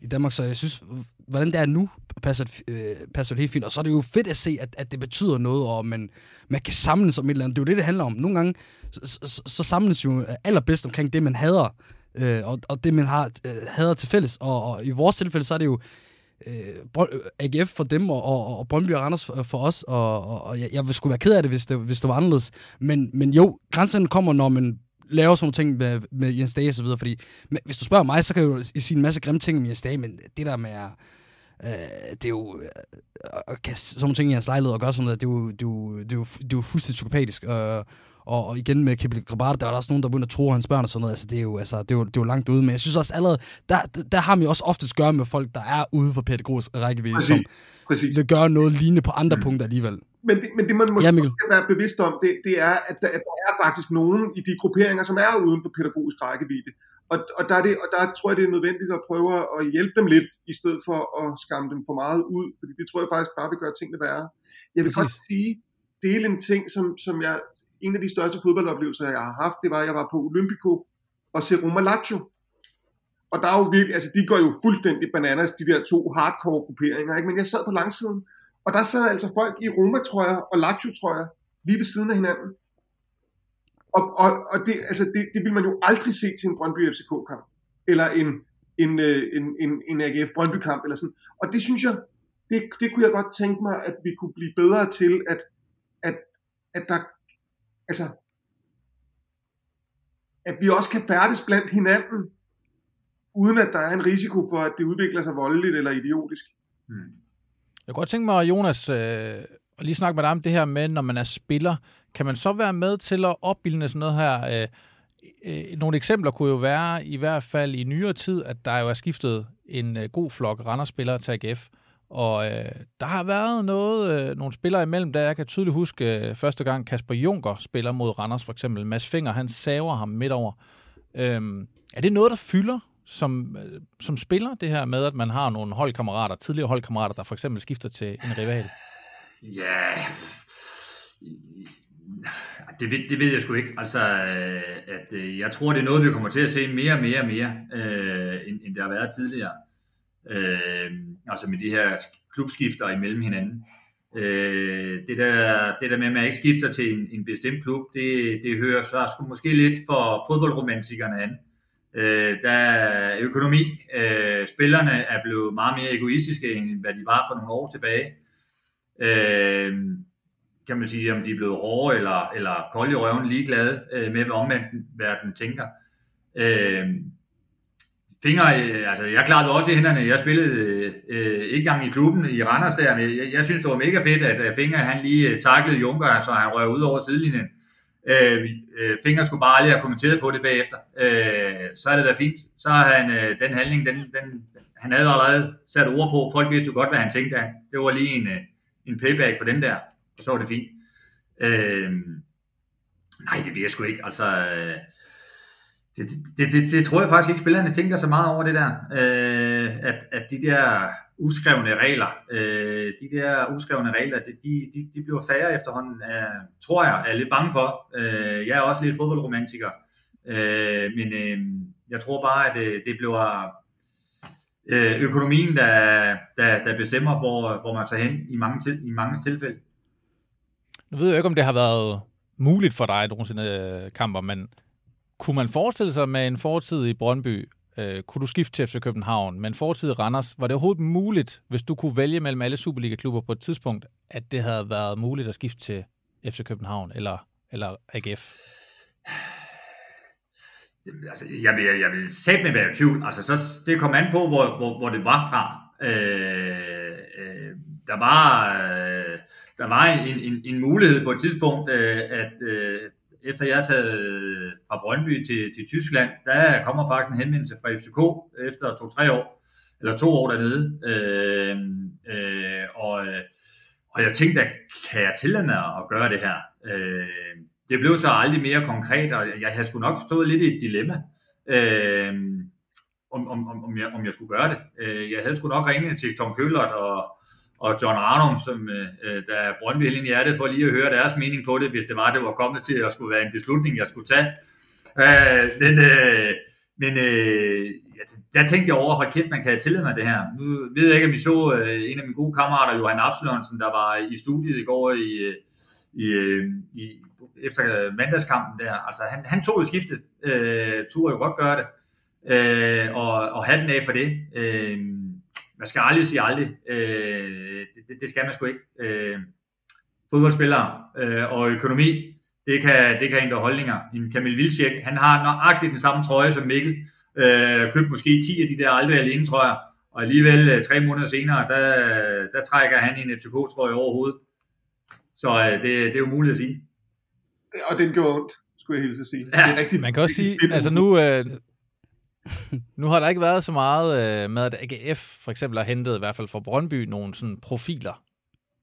i Danmark. Så jeg synes, hvordan det er nu, passer øh, passer det helt fint. Og så er det jo fedt at se, at, at det betyder noget, og man, man kan samles om et eller andet. Det er jo det, det handler om. Nogle gange, så, så, så samles jo allerbedst omkring det, man hader, øh, og, og det, man har øh, hader til fælles. Og, og i vores tilfælde, så er det jo øh, AGF for dem, og, og, og Brøndby og Randers for, for os, og, og, og jeg, jeg ville sgu være ked af det, hvis det, hvis det var anderledes. Men, men jo, grænsen kommer, når man laver sådan nogle ting med, med Jens Dage og så videre, fordi men, hvis du spørger mig, så kan jeg jo sige en masse grimme ting om Jens Dage, men det der med at Øh, det er jo øh, kaste sådan nogle ting i hans lejlighed og gøre sådan noget, det er jo, det er jo, det er jo, det er jo fuldstændig psykopatisk. Øh, og, og igen med Kibble Grabart, der var der også nogen, der begyndte at tro hans børn og sådan noget. Altså, det er jo, altså, det er jo, det er jo langt ude. Men jeg synes også allerede, der, der har vi også oftest gøre med folk, der er ude for pædagogisk rækkevidde, som Præcis. vil gøre noget lignende på andre mm. punkter alligevel. Men det, men det man måske ja, skal være bevidst om, det, det er, at der, at der er faktisk nogen i de grupperinger, som er uden for pædagogisk rækkevidde. Og, og, der er det, og der tror jeg, det er nødvendigt at prøve at hjælpe dem lidt, i stedet for at skamme dem for meget ud, fordi det tror jeg faktisk bare vil gøre tingene værre. Jeg vil Præcis. godt sige, dele en ting, som, som jeg en af de største fodboldoplevelser, jeg har haft, det var, at jeg var på Olympico og se Roma Lazio. Og der er jo virkelig, altså de går jo fuldstændig bananas, de der to hardcore grupperinger, ikke? men jeg sad på langsiden, og der sad altså folk i Roma-trøjer og Lazio-trøjer lige ved siden af hinanden. Og, og, og det, altså det, det vil man jo aldrig se til en Brøndby FCK-kamp, eller en, en, øh, en, en, en AGF Brøndby-kamp, eller sådan. Og det synes jeg, det, det kunne jeg godt tænke mig, at vi kunne blive bedre til, at, at, at der altså, at vi også kan færdes blandt hinanden, uden at der er en risiko for, at det udvikler sig voldeligt eller idiotisk. Hmm. Jeg kunne godt tænke mig, Jonas, øh, at lige snakke med dig om det her med, når man er spiller. Kan man så være med til at opbilde sådan noget her? Øh, øh, nogle eksempler kunne jo være, i hvert fald i nyere tid, at der jo er skiftet en øh, god flok Randers-spillere til AGF. Og øh, der har været noget, øh, nogle spillere imellem, der jeg kan tydeligt huske øh, første gang Kasper Junker spiller mod Randers for eksempel. Mads Finger, han saver ham midt over. Øhm, er det noget, der fylder som, øh, som spiller, det her med, at man har nogle holdkammerater, tidligere holdkammerater, der for eksempel skifter til en rival? Ja, (sighs) det ved, det ved jeg sgu ikke. Altså, øh, at, øh, jeg tror, det er noget, vi kommer til at se mere og mere og mere, øh, end, end det har været tidligere øh, altså med de her klubskifter imellem hinanden. Øh, det, der, det der med, at man ikke skifter til en, en bestemt klub, det, det hører så sgu måske lidt for fodboldromantikerne an. Øh, der er økonomi. Øh, spillerne er blevet meget mere egoistiske, end hvad de var for nogle år tilbage. Øh, kan man sige, om de er blevet hårde eller, eller kolde i røven, ligeglade øh, med, hvad omverdenen tænker. Øh, fingre, øh, altså jeg klarede også i hænderne, jeg spillede øh, ikke engang i klubben i Randers der, men jeg, jeg synes det var mega fedt, at, at Finger han lige øh, taklede Junker, så han røg ud over sidelinjen. Øh, øh, Finger skulle bare aldrig have kommenteret på det bagefter. Øh, så er det været fint. Så har han øh, den handling, den, den, han havde allerede sat ord på. Folk vidste jo godt, hvad han tænkte. Det var lige en, øh, en payback for den der, så var det fint. Øh, nej, det bliver jeg sgu ikke. Altså, øh, det, det, det, det tror jeg faktisk ikke, spillerne tænker så meget over det der, øh, at, at de der uskrevne regler, øh, de der uskrevne regler, de, de, de bliver færre efterhånden, øh, tror jeg, er lidt bange for. Øh, jeg er også lidt fodboldromantiker, øh, men øh, jeg tror bare, at det, det bliver øh, økonomien, der, der, der bestemmer, hvor, hvor man tager hen i mange, til, i mange tilfælde. Nu ved jeg ikke, om det har været muligt for dig nogensinde øh, kamper, men kunne man forestille sig med en fortid i Brøndby, øh, kunne du skifte til FC København, men fortid Randers, var det overhovedet muligt, hvis du kunne vælge mellem alle Superliga-klubber på et tidspunkt, at det havde været muligt at skifte til FC København eller, eller AGF? Altså, jeg vil, jeg vil sætte mig være i tvivl. Altså, så, det kom an på, hvor, hvor, hvor det var fra. Øh, øh, der var, øh, der var en, en, en mulighed på et tidspunkt, øh, at øh, efter jeg er taget øh, fra Brøndby til, til Tyskland, der kommer faktisk en henvendelse fra FCK efter to-tre år, eller to år dernede. Øh, øh, og, øh, og jeg tænkte, at kan jeg tillade mig at gøre det her? Øh, det blev så aldrig mere konkret, og jeg havde sgu nok stået lidt i et dilemma. Øh, om, om, om, jeg, om jeg skulle gøre det. Øh, jeg havde sgu nok ringet til Tom Køllert og, og John Arnum, som øh, der er Brøndby i hjertet, for lige at høre deres mening på det, hvis det var, det var kommet til at skulle være en beslutning, jeg skulle tage. Øh, men øh, men øh, der tænkte jeg over, hold kæft, man kan tillade mig det her. Nu ved jeg ikke, om vi så øh, en af mine gode kammerater, Johan Absalonsen, der var i studiet i går i, øh, i, øh, i, efter mandagskampen der. Altså, han, han tog jo skiftet, øh, Tur jo godt gøre det, øh, og, og hatten af for det. Øh, man skal aldrig sige aldrig. Øh, det, det skal man sgu ikke. Øh, fodboldspillere øh, og økonomi, det kan, det kan ændre holdninger. En Kamil Vilcek, han har nøjagtigt den samme trøje som Mikkel. Øh, købt måske 10 af de der aldrig alene trøjer. Og alligevel øh, tre måneder senere, der, der trækker han en FCK-trøje over hovedet. Så øh, det, det er jo muligt at sige. Og den gjorde ondt, skulle jeg hilse at sige. Ja. Det er rigtig, Man kan også sige, altså nu, øh, (laughs) nu har der ikke været så meget øh, med, at AGF for eksempel har hentet, i hvert fald fra Brøndby, nogle sådan profiler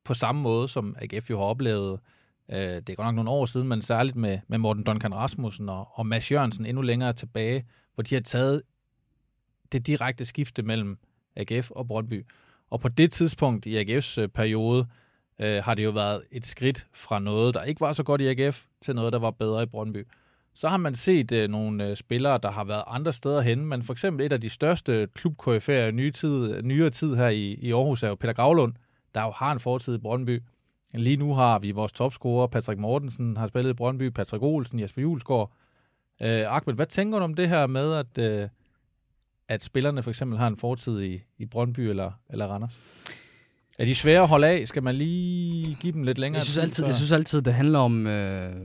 på samme måde, som AGF jo har oplevet. Øh, det er godt nok nogle år siden, men særligt med, med Morten Duncan Rasmussen og, og Mads Jørgensen endnu længere tilbage, hvor de har taget det direkte skifte mellem AGF og Brøndby. Og på det tidspunkt i AGF's øh, periode, øh, har det jo været et skridt fra noget, der ikke var så godt i AGF, til noget, der var bedre i Brøndby. Så har man set øh, nogle øh, spillere, der har været andre steder hen, men for eksempel et af de største klubkoryfærer i nye tid, nyere tid her i, i Aarhus er jo Peter Gravlund, der jo har en fortid i Brøndby. Lige nu har vi vores topscorer, Patrick Mortensen, har spillet i Brøndby, Patrick Olsen, Jesper Julesgaard. Øh, Ahmed, hvad tænker du om det her med, at, øh, at spillerne for eksempel har en fortid i, i Brøndby eller, eller Randers? Er de svære at holde af? Skal man lige give dem lidt længere jeg synes altid, Jeg synes altid, det handler om, øh,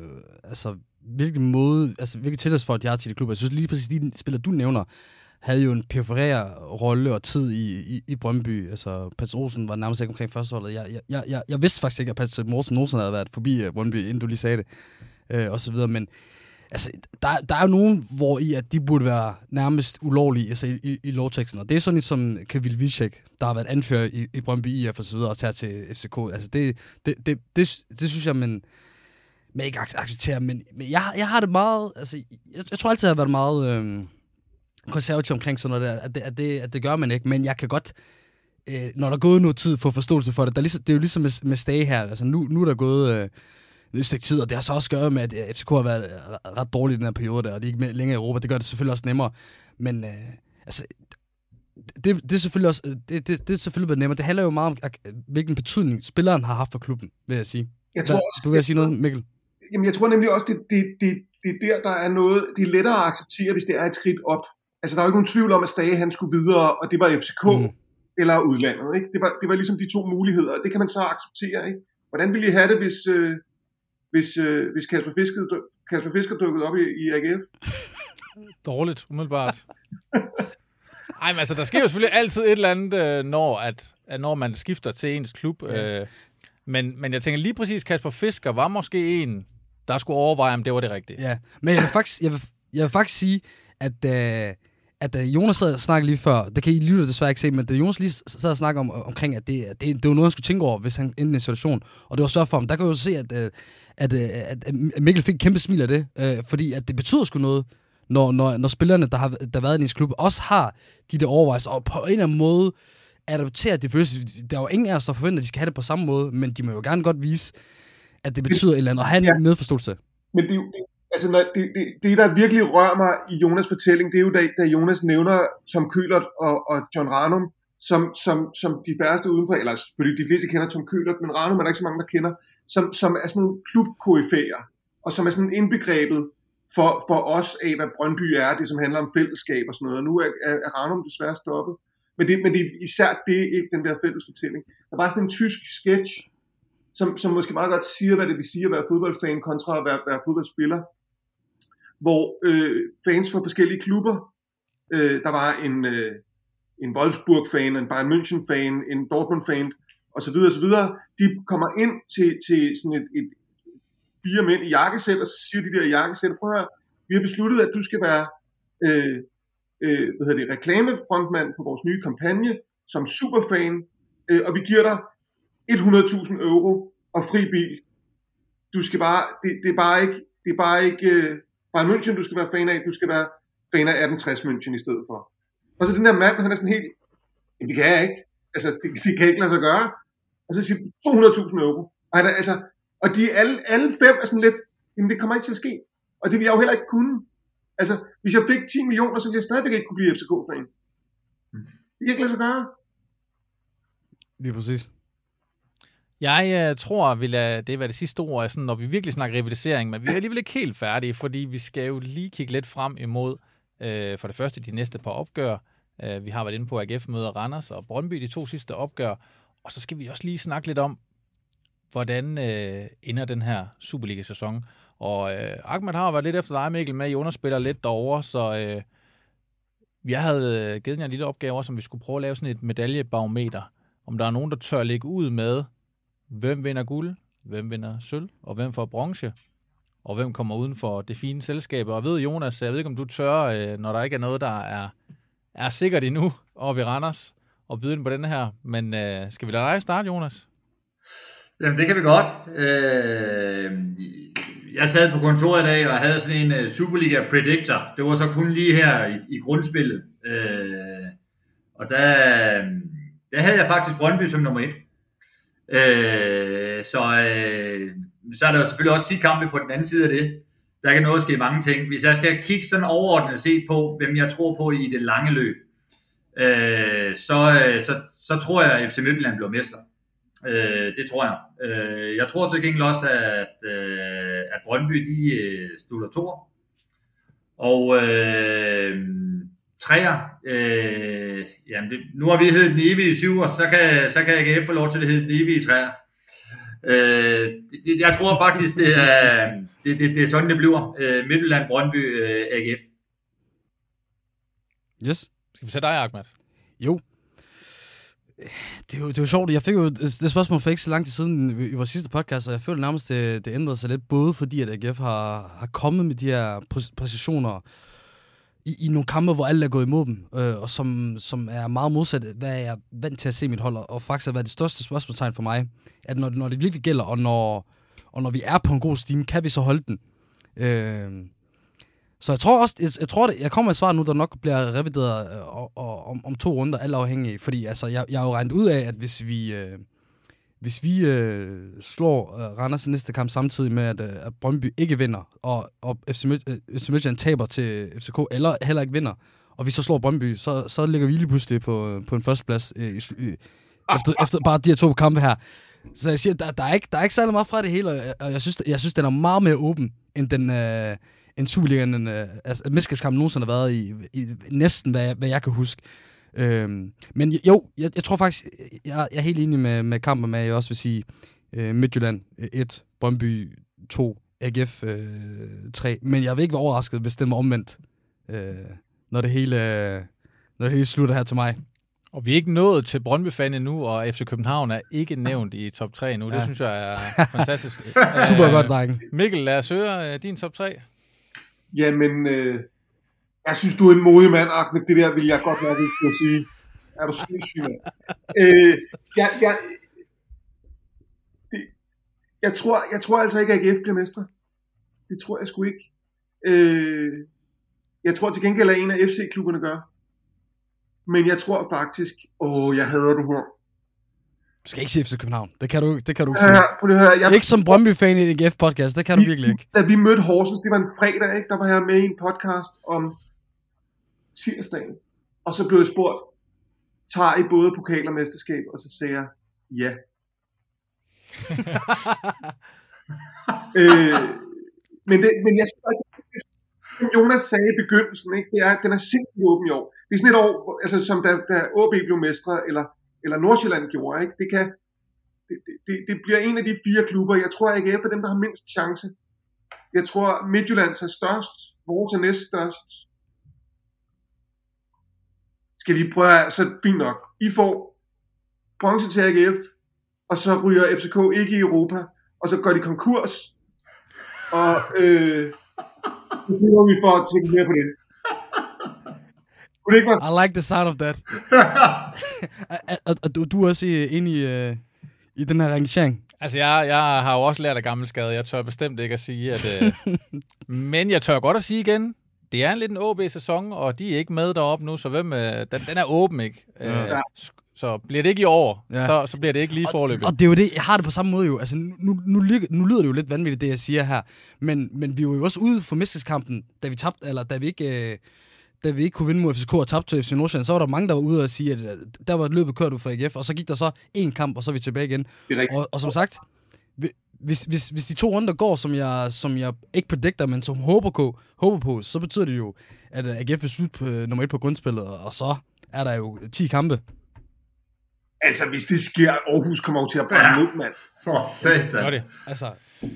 altså, hvilken måde, altså, hvilket tilhørsfolk de har til de klubber. Jeg synes lige præcis, de spiller, du nævner, havde jo en perforeret rolle og tid i, i, i Brøndby. Altså, Pats Olsen var nærmest ikke omkring førsteholdet. Jeg, jeg, jeg, jeg, vidste faktisk ikke, at Pats Morsen nogensinde havde været forbi øh, Brøndby, inden du lige sagde det, øh, og så videre. Men altså, der, der er jo nogen, hvor i at de burde være nærmest ulovlige altså, i, i, i lovteksten. Og det er sådan lidt som Kevin Vicek, der har været anfører i, i Brøndby IF og så videre, og tager til FCK. Altså, det, det, det, det, det synes jeg, men man ikke accepterer. Men, men jeg, jeg har det meget... Altså, jeg, jeg tror altid, jeg har været meget øh, konservativ omkring sådan noget der, at det, at, det, at det gør man ikke. Men jeg kan godt øh, når der er gået noget tid for forståelse for det, der er ligesom, det er jo ligesom med, med Stage her, altså nu, nu er der gået øh, et stykke tid, og det har så også gøre med, at øh, FCK har været øh, ret dårligt i den her periode der, og de er ikke længere i Europa. Det gør det selvfølgelig også nemmere. Men øh, altså, det, det er selvfølgelig også, det, det, det er selvfølgelig blevet nemmere. Det handler jo meget om, hvilken betydning spilleren har haft for klubben, vil jeg sige. Jeg tror også, du vil jeg sige noget, Mikkel? Jamen, jeg tror nemlig også, det, det, det, det er der, der er noget, det er lettere at acceptere, hvis det er et skridt op. Altså, der er jo ikke nogen tvivl om, at Stage han skulle videre, og det var FCK mm. eller udlandet. Ikke? Det, var, det var ligesom de to muligheder, og det kan man så acceptere. Ikke? Hvordan ville I have det, hvis, øh, hvis, øh, hvis Kasper, Fisker, Kasper Fisker dukkede op i, i AGF? (laughs) Dårligt, umiddelbart. Ej, men altså, der sker jo selvfølgelig altid et eller andet, øh, når, at, at når man skifter til ens klub. Ja. Øh, men, men jeg tænker lige præcis, Kasper Fisker var måske en, der skulle overveje, om det var det rigtige. Ja, men jeg vil faktisk, jeg vil, jeg vil faktisk sige, at, øh, at uh, Jonas sad og snakkede lige før, det kan I lytte desværre ikke se, men da Jonas lige sad og snakkede om, omkring, at det, det, det var noget, han skulle tænke over, hvis han endte en situation, og det var så for ham, der kan jeg jo se, at, uh, at, at Mikkel fik et kæmpe smil af det, øh, fordi at det betyder sgu noget, når, når, når spillerne, der har, der har været i ens klub, også har de der overvejelser, og på en eller anden måde adopterer det følelse. Der er jo ingen af os, der forventer, at de skal have det på samme måde, men de må jo gerne godt vise, at det betyder et eller andet, og have en ja. medforståelse. Men det, det, altså, når, det, det, det, der virkelig rører mig i Jonas' fortælling, det er jo da, da Jonas nævner Tom Køhlert og, og John Ranum, som, som, som de færreste udenfor, eller selvfølgelig de fleste kender Tom Køhlert, men Ranum er der ikke så mange, der kender, som, som er sådan nogle klubkoryfæer, og som er sådan indbegrebet for, for os af, hvad Brøndby er, det som handler om fællesskab og sådan noget. Og nu er, er, er Ranum desværre stoppet. Men det, men det er især det, ikke den der fælles fortælling. Der var sådan en tysk sketch, som, som måske meget godt siger, hvad det vil sige at være fodboldfan kontra at være, være fodboldspiller. Hvor øh, fans fra forskellige klubber, øh, der var en, øh, en Wolfsburg-fan, en Bayern München-fan, en Dortmund-fan, og så videre, og så videre. De kommer ind til, til sådan et, et fire mænd i jakkesæt, og så siger de der i jakkesæt, prøv at høre, vi har besluttet, at du skal være øh, øh, hvad hedder det, reklamefrontmand på vores nye kampagne, som superfan, øh, og vi giver dig 100.000 euro og fri bil. Du skal bare, det, det er bare ikke, det er bare ikke øh, bare München, du skal være fan af, du skal være fan af 1860 München i stedet for. Og så den der mand, han er sådan helt, det kan jeg ikke. Altså, det, det kan ikke lade sig gøre. Og så siger 200.000 euro. Og, han er, altså, og de alle, alle fem er sådan lidt, jamen det kommer ikke til at ske. Og det vil jeg jo heller ikke kunne. Altså, hvis jeg fik 10 millioner, så ville jeg stadigvæk ikke kunne blive FCK-fan. Det kan ikke lade sig gøre. Lige præcis. Jeg øh, tror, vi lader det være det sidste ord, er sådan, når vi virkelig snakker rivalisering, men vi er alligevel ikke helt færdige, fordi vi skal jo lige kigge lidt frem imod, øh, for det første, de næste par opgør. Øh, vi har været inde på AGF møder Randers og Brøndby, de to sidste opgør. Og så skal vi også lige snakke lidt om, hvordan øh, ender den her Superliga-sæson. Og øh, Ahmed har været lidt efter dig, Mikkel, med. I underspiller lidt derovre, så øh, jeg havde øh, givet jer en lille opgave, som vi skulle prøve at lave sådan et medaljebarometer. Om der er nogen, der tør lægge ud med, hvem vinder guld, hvem vinder sølv, og hvem får bronze, og hvem kommer uden for det fine selskab. Og ved Jonas, jeg ved ikke, om du tør, øh, når der ikke er noget, der er, er sikkert endnu oppe i Randers, og byde ind på den her. Men øh, skal vi lade dig starte, Jonas? Jamen, det kan vi godt. Øh, jeg sad på kontoret i dag og havde sådan en uh, Superliga Predictor. Det var så kun lige her i, i grundspillet. Øh, og der, øh, der havde jeg faktisk Brøndby som nummer et. Øh, så, øh, så er der jo selvfølgelig også 10 kampe på den anden side af det. Der kan noget ske mange ting. Hvis jeg skal kigge sådan overordnet set på, hvem jeg tror på i det lange løb, øh, så, øh, så, så tror jeg, at FC Midtjylland bliver mester. Øh, det tror jeg. Øh, jeg tror til gengæld også, at, øh, at Brøndby de øh, slutter to. Og øh, træer, øh, jamen det, nu har vi heddet den evige syver, så kan, så kan AGF få lov til at hedde den evige træer. Øh, det, det, jeg tror faktisk, det er, det, det, det er sådan, det bliver. Øh, Midtjylland, Brøndby, øh, AGF. Yes. Skal vi sætte dig, Ahmed? Jo. Det er, jo, det er jo sjovt. Jeg fik jo det spørgsmål for ikke så lang tid siden i vores sidste podcast, og jeg føler nærmest, det, det ændrede sig lidt, både fordi at AGF har, har kommet med de her præcisioner i, i nogle kampe, hvor alle er gået imod dem, øh, og som, som er meget modsat, hvad jeg er vant til at se mit hold, og faktisk har været det største spørgsmålstegn for mig, at når, når det virkelig gælder, og når, og når vi er på en god stime, kan vi så holde den? Øh, så jeg tror også, jeg, jeg tror, det, jeg kommer med et svar nu, der nok bliver revideret øh, og, og, om, om to runder, alt afhængig, Fordi altså, jeg, jeg har jo regnet ud af, at hvis vi, øh, hvis vi øh, slår øh, Randers i næste kamp samtidig med, at, øh, at Brøndby ikke vinder, og, og FC, Mid- FC Midtjylland taber til FCK, eller heller ikke vinder, og vi så slår Brøndby, så, så ligger vi lige pludselig på, på en førsteplads øh, i, efter, (laughs) efter bare de her to kampe her. Så jeg siger, der, der, er ikke, der er ikke særlig meget fra det hele, og jeg, og jeg, synes, jeg synes, den er meget mere åben, end den... Øh, en Superligaen, en, uh, altså, mesterskabskamp nogensinde har været i, i næsten, hvad, hvad jeg kan huske. Øhm, men jo, jeg, jeg tror faktisk, jeg, jeg er helt enig med, med kampen med, at jeg også vil sige uh, Midtjylland 1, Brøndby 2, AGF uh, 3. Men jeg vil ikke være overrasket, hvis det var omvendt, uh, når, det hele, når det hele slutter her til mig. Og vi er ikke nået til Brøndby-fan endnu, og FC København er ikke nævnt i top 3 nu. Ja. Det synes jeg er (laughs) fantastisk. Super godt, drenge. Mikkel, lad os høre uh, din top 3. Jamen, øh, jeg synes, du er en modig mand, Ahmed. Det der vil jeg godt nok ikke kunne sige. Er du sindssyg, mand? øh, jeg, jeg, det, jeg, tror, jeg tror altså ikke, at AGF bliver mestre. Det tror jeg sgu ikke. Øh, jeg tror til gengæld, at en af FC-klubberne gør. Men jeg tror faktisk, åh, jeg hader det her. Du skal ikke sige FC København. Det kan du, det kan du ikke Ja, sige. prøv lige at høre. Jeg, Ikke som Brøndby-fan i en GF-podcast, det kan du virkelig ikke. Da vi mødte Horsens, det var en fredag, ikke? der var jeg med i en podcast om tirsdagen. Og så blev jeg spurgt, tager I både pokal og mesterskab? Og så sagde jeg, ja. (laughs) øh, men, det, men jeg synes, at Jonas sagde i begyndelsen, ikke, det er, at den er sindssygt åben i år. Det er sådan et år, altså, som da, da AB blev mestre, eller, eller Nordsjælland gjorde. Ikke? Det, kan, det, det, det bliver en af de fire klubber. Jeg tror, at AGF er dem, der har mindst chance. Jeg tror, Midtjyllands er størst. Vores er næst størst. Skal vi prøve at, så fint nok. I får bronze til AGF, og så ryger FCK ikke i Europa, og så går de konkurs, og øh, så bliver vi for at tænke mere på det. Kunne det ikke være I like the sound of that. (laughs) og, du, du er også inde i, uh, i den her rangering. Altså, jeg, jeg har jo også lært af gammel skade. Jeg tør bestemt ikke at sige, at... Øh, (laughs) men jeg tør godt at sige igen, det er en lidt en OB-sæson, og de er ikke med deroppe nu, så hvem, øh, den, den er åben, ikke? Ja. Øh, så bliver det ikke i år, Ja. så, så bliver det ikke lige forløbet. Og det er jo det, jeg har det på samme måde jo. Altså, nu, nu, nu, ly- nu lyder det jo lidt vanvittigt, det jeg siger her. Men, men vi var jo også ude for mesterkampen, da vi tabte, eller da vi ikke... Øh, da vi ikke kunne vinde mod FCK og tabte til FC Nordsjælland, så var der mange, der var ude og sige, at øh, der var løbet kørt ud for AGF, og så gik der så en kamp, og så er vi tilbage igen. Og, og som sagt, hvis, hvis, hvis de to runder går, som jeg, som jeg ikke predikter, men som håber på, håber på, så betyder det jo, at øh, AGF vil slutte på øh, nummer et på grundspillet, og så er der jo 10 kampe. Altså, hvis det sker, Aarhus kommer jo til at brænde Ja. ned, mand. For satan. Gør det. Altså,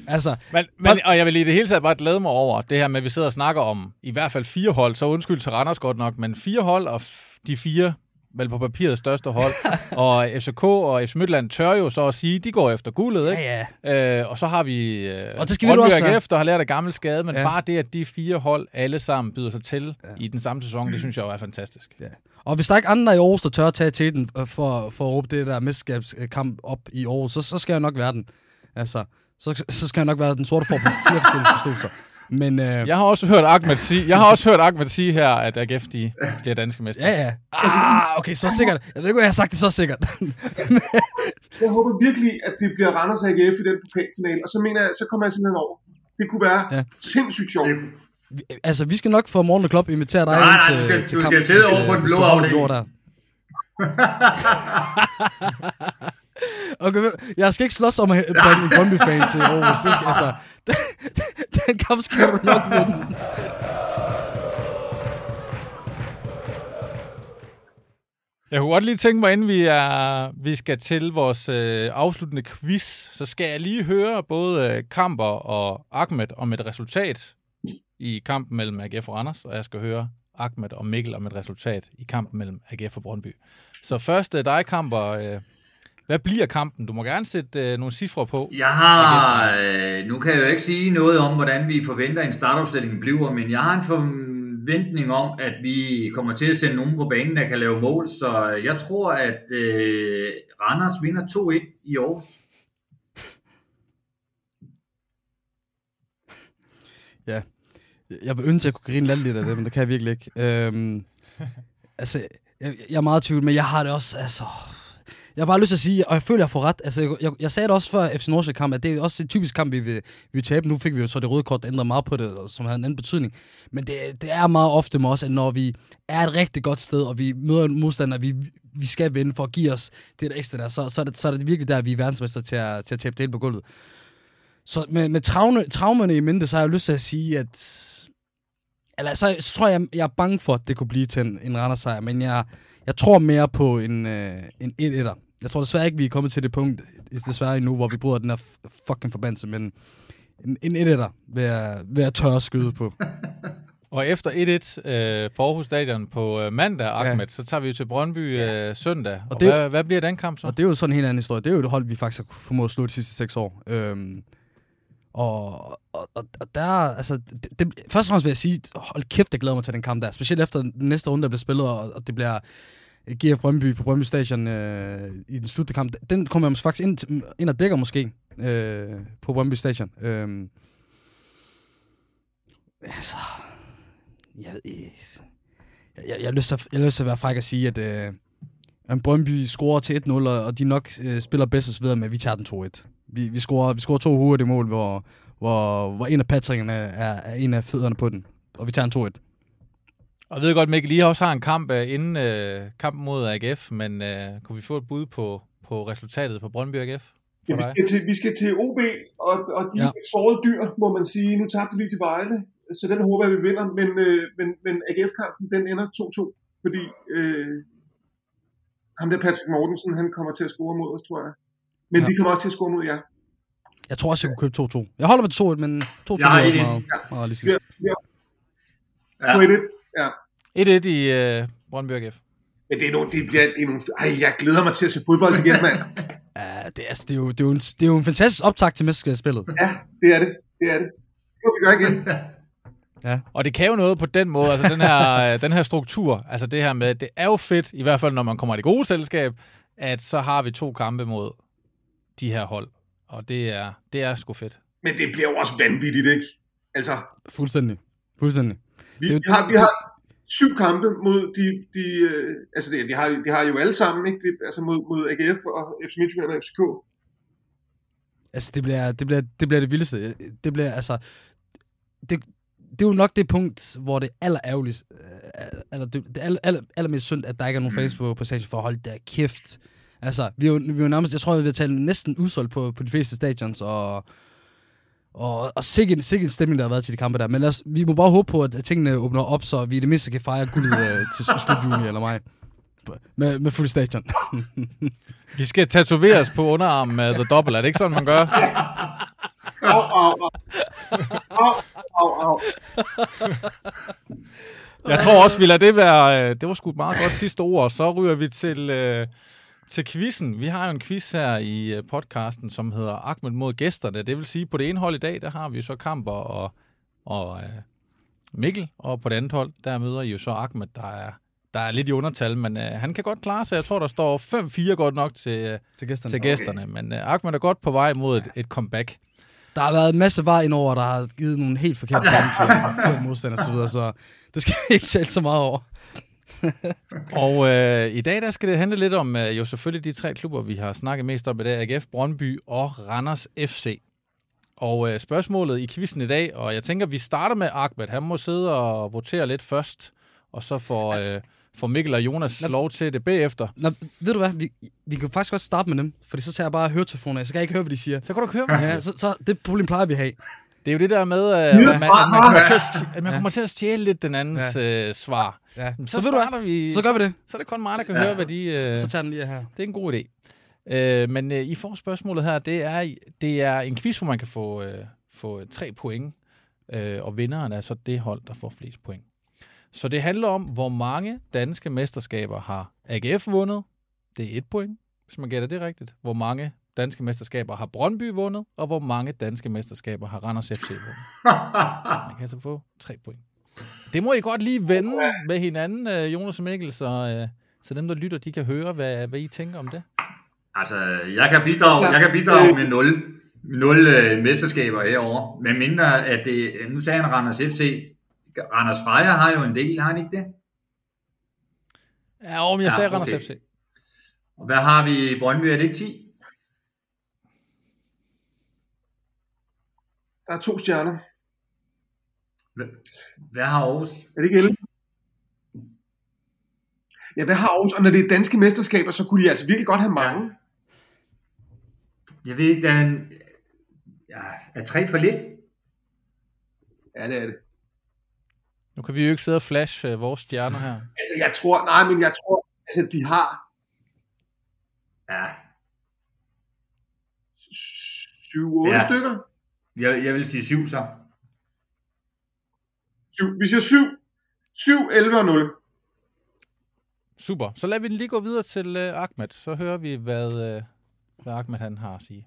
altså Men, men, og jeg vil i det hele taget bare glæde mig over det her med, at vi sidder og snakker om i hvert fald fire hold, så undskyld til Randers godt nok, men fire hold, og f- de fire vel på papiret største hold, (laughs) og FCK og FC Midtland tør jo så at sige, de går efter guldet, ikke? ja, ja. Øh, og så har vi øh, Og det skal vi også have. AGF, der har lært af gammel skade, men Ja. ja. bare det, at de fire hold alle sammen byder sig til ja. i den samme sæson, det synes jeg jo er fantastisk. Ja. Og hvis der ikke er andre i Aarhus, der tør at tage til den øh, for, for at råbe det der mesterskabskamp op i Aarhus, så, så skal jeg nok være den. Altså, så, så skal jeg nok være den sorte for på flere forskellige forståelser. Men øh, Jeg har også hørt Ahmed sige, jeg har også hørt Ahmed sige her, at AGF de bliver danske mester. ja, ja. Ah, okay, så sikkert. Jeg ved ikke, hvad jeg har sagt det så sikkert. (laughs) Jeg håber virkelig, at det bliver Randers AGF i den pokalfinale, og så mener jeg, så kommer jeg simpelthen over. Det kunne være Ja. sindssygt sjovt. altså, vi skal nok få Morten og Klopp invitere dig Nej, ind nej, til, du skal- til du skal kampen, sidde over på den blå afdeling. der. (laughs) Okay, jeg skal ikke slås om at bringe en Brøndby-fan til Aarhus. Det skal, altså, den, (laughs) (laughs) den kamp skal du nok vinde. Jeg kunne godt lige tænke mig, inden vi, er, vi skal til vores øh, afsluttende quiz, så skal jeg lige høre både øh, Kamper og Ahmed om et resultat i kampen mellem AGF og Randers, og jeg skal høre Ahmed og Mikkel om et resultat i kampen mellem AGF og Brøndby. Så først øh, dig, Kamper. Øh, hvad bliver kampen? Du må gerne sætte øh, nogle cifre på. Jeg har, øh, nu kan jeg jo ikke sige noget om, hvordan vi forventer en startopstilling bliver, men jeg har en forventning om, at vi kommer til at sende nogen på banen, der kan lave mål, så jeg tror, at øh, Randers vinder 2-1 i Aarhus. Jeg vil ønske, at jeg kunne grine lidt af det, men det kan jeg virkelig ikke. Øhm, (laughs) altså, jeg, jeg er meget i tvivl, men jeg har det også, altså... Jeg har bare lyst til at sige, og jeg føler, jeg får ret. Altså, jeg, jeg, jeg sagde det også før FC Nordsjælland kamp, at det er også et typisk kamp, vi vil, vi vil tabe. Nu fik vi jo så det røde kort, der ændrede meget på det, som havde en anden betydning. Men det, det er meget ofte med os, at når vi er et rigtig godt sted, og vi møder en modstander, vi, vi skal vinde for at give os det der ekstra der, så, så, er, det, så er det virkelig der, vi er verdensmester til at, til at tabe det hele på gulvet. Så med, med traume, traumerne i mente, så har jeg lyst til at sige, at eller så, så tror jeg, jeg er bange for, at det kunne blive til en, en Randers sejr, men jeg, jeg tror mere på en, øh, en 1-1'er. Jeg tror desværre ikke, vi er kommet til det punkt, desværre endnu, hvor vi bryder den her fucking forbandelse, men en, en 1-1'er vil jeg, vil jeg tørre at skyde på. (laughs) Og efter 1-1 øh, på Aarhus Stadion på øh, mandag, Ahmed, ja. så tager vi jo til Brøndby øh, søndag. Og, og det- hvad, hvad bliver den kamp så? Og det er jo sådan en helt anden historie. Det er jo et hold, vi faktisk har formået at slå de sidste seks år. Øhm, og, og, og, der, altså, det, det, først og fremmest vil jeg sige, hold kæft, jeg glæder mig til den kamp der. Specielt efter den næste runde, der bliver spillet, og, og det bliver GF Brøndby på Brøndby Stadion øh, i den slutte kamp. Den kommer jeg faktisk ind, ind og dækker måske øh, på Brøndby Stadion. Øh, altså, jeg, ved ikke. jeg, jeg, jeg, har lyst til, jeg har lyst til at være fræk og sige, at øh, at Brøndby scorer til 1-0, og, og de nok øh, spiller bedst og videre, men vi tager den 2-1. Vi, vi, scorer, vi scorer to hurtige mål, hvor, hvor, hvor en af patringerne er, er en af fødderne på den. Og vi tager en 2-1. Og jeg ved godt, Mikkel, I også har en kamp øh, inden øh, kampen mod AGF, men øh, kunne vi få et bud på, på resultatet på Brøndby AGF? Ja, vi, skal til, vi skal til OB, og, og de Ja. sårede dyr, må man sige. Nu tabte vi til Vejle. så den håber jeg, vi vinder. Men, øh, men, men AGF-kampen, den ender 2-2, fordi øh, ham der Patrick Mortensen, han kommer til at score mod os, tror jeg. Men Ja. ja. vi kommer også til at score mod jer. Jeg tror også, jeg kunne købe 2-2. Jeg holder med 2-1, men 2-2 Jeg har er også et- meget, meget realistisk. Ja. Ja. 1-1. Ja. 1-1 i øh, Brøndby AGF. Men det er nogle, det bliver, det er nogle, ej, jeg glæder mig til at se fodbold igen, mand. (laughs) Ja, det, er, det, er jo, det, er jo en, det er jo en fantastisk optag til mesterskabsspillet. Ja, det er det. Det er det. Det vi gøre igen. (laughs) Og det kan jo noget på den måde, altså den her, (laughs) øh, den her struktur, altså det her med, det er jo fedt, i hvert fald når man kommer i det gode selskab, at så har vi to kampe mod de her hold. Og det er, det er sgu fedt. Men det bliver jo også vanvittigt, ikke? Altså, Fuldstændig. Fuldstændig. vi, Det vi, har, vi har syv kampe mod de, de øh, altså det, de, har, de har jo alle sammen, ikke? Det, altså mod, mod AGF og FC Midtjylland og FCK. Altså, det bliver det, bliver, det, bliver det vildeste. Det bliver, altså... Det, det er jo nok det punkt, hvor det er aller ærgerligst, øh, eller det, det er aller, aller, allermest synd, at der ikke er nogen fans på, på stadion for at holde der kæft. Altså, vi er jo, vi er jo nærmest, jeg tror, vi har talt næsten udsolgt på, på de fleste stadions, og, og, og sikke, sikke en stemning, der har været til de kampe der. Men lad os, vi må bare håbe på, at tingene åbner op, så vi i det mindste kan fejre guldet øh, (laughs) til slut juni eller mig. Med, med fuld stadion. (laughs) Vi skal tatoveres på underarmen med The Double, er det ikke sådan, man gør? Au, au, au. Au, au, au. Jeg tror også, vi lader det være, øh, det var sgu et meget godt sidste ord, og så ryger vi til, øh, til quizzen. Vi har jo en quiz her i øh, podcasten, som hedder Ahmed mod gæsterne. Det vil sige, på det ene hold i dag, der har vi jo så Kamper og, og øh, Mikkel, og på det andet hold, der møder I jo så Ahmed, der er, der er lidt i undertal, men øh, han kan godt klare sig. Jeg tror, der står 5-4 godt nok til, øh, til gæsterne. til gæsterne, men øh, Ahmed er godt på vej mod et, et comeback. Der har været en masse var indover, der har givet nogle helt forkerte (laughs) penge til forkerte modstandere og så videre, så det skal vi ikke tale så meget over. (laughs) Og øh, i dag der skal det handle lidt om øh, jo selvfølgelig de tre klubber, vi har snakket mest om i dag, AGF, Brøndby og Randers FC. Og øh, spørgsmålet i quizzen i dag, og jeg tænker, vi starter med Ahmed. Han må sidde og votere lidt først, og så får, øh, får Mikkel og Jonas lov til det bagefter. Nå, ved du hvad, vi, vi kan faktisk godt starte med dem, fordi så tager jeg bare høretelefoner af, så kan jeg ikke høre, hvad de siger. Så kan du køre. Ja, så, så det problem plejer vi at have. Det er jo det der med, øh, at, man, at man, kommer til at, man kommer til at stjæle lidt den andens øh, svar. Ja. Så, Så, så ved du vi, så gør vi det. Så er det kun mig, der kan høre, hvad de... Øh, Så, så tager den lige her. Det er en god idé. Øh, men øh, I får spørgsmålet her, det er, det er en quiz, hvor man kan få, øh, få tre point, øh, og vinderen er så det hold, der får flest point. Så det handler om, hvor mange danske mesterskaber har AGF vundet. Det er et point, hvis man gætter det rigtigt. Hvor mange danske mesterskaber har Brøndby vundet, og hvor mange danske mesterskaber har Randers FC vundet. (laughs) Man kan altså få tre point. Det må I godt lige vende med hinanden, øh, Jonas og Mikkel, så, øh, så dem, der lytter, de kan høre, hvad, hvad I tænker om det. Altså, jeg kan bidrage, jeg kan bidrage med 0, 0 øh, mesterskaber herover. Men mindre at det, nu sagde han Randers FC. Randers Freja har jo en del, har han ikke det? Ja, om jeg Ja, sagde Randers okay. FC. Og hvad har vi i Brøndby? Er det ikke 10? Der er to stjerner. Hvad, har Aarhus? Er det ikke 11? Ja, hvad har Aarhus? Og når det er danske mesterskaber, så kunne de altså virkelig godt have mange. Jeg ved ikke, der er, en, ja, er tre for lidt? Ja, det er det. Nu kan vi jo ikke sidde og flash uh, vores stjerner her. Altså, jeg tror, nej, men jeg tror, altså, de har Ja, 7-8 Ja. ja. stykker. Jeg, jeg vil sige syv så. Syv. Vi siger 7, 7, 11 og 0. Super. Så lad vi lige gå videre til uh, Ahmed. Så hører vi, hvad, uh, hvad Ahmed han har at sige.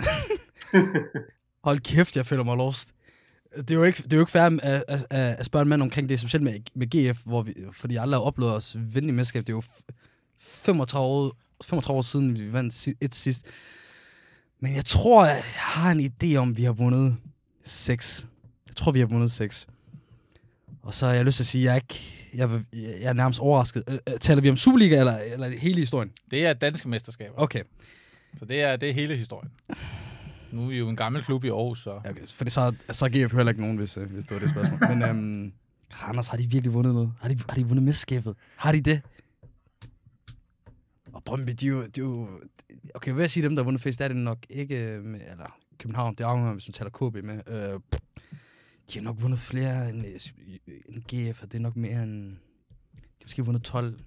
(laughs) Hold kæft, jeg føler mig lost. Det er jo ikke, det er jo ikke fair at, at, at, spørge en mand omkring det, specielt med, med GF, hvor vi, fordi jeg aldrig har oplevet os vinde i mesterskab. Det er jo f- 35 år, 35 år siden, vi vandt et sidst. Men jeg tror, jeg har en idé om, vi har vundet 6. Jeg tror, vi har vundet 6. Og så har jeg lyst til at sige, at jeg er, ikke, jeg, jeg er nærmest overrasket. Øh, øh, taler vi om Superliga, eller, eller hele historien? Det er danske mesterskaber. Okay. Så det er, det er hele historien. Nu er vi jo en gammel klub i Aarhus, så... Okay, for det så, så er GF heller ikke nogen, hvis, øh, hvis det var det spørgsmål. Men øhm, Randers, har de virkelig vundet noget? Har de, har de vundet mesterskabet? Har de det? Og Brøndby, de er jo... De er jo okay, hvad jeg sige dem, der har vundet flest, er det nok ikke... øh, Med, eller København, det afhænger, hvis man taler KB med. Øh, de har nok vundet flere end, øh, end GF, og det er nok mere end... De har måske vundet 12.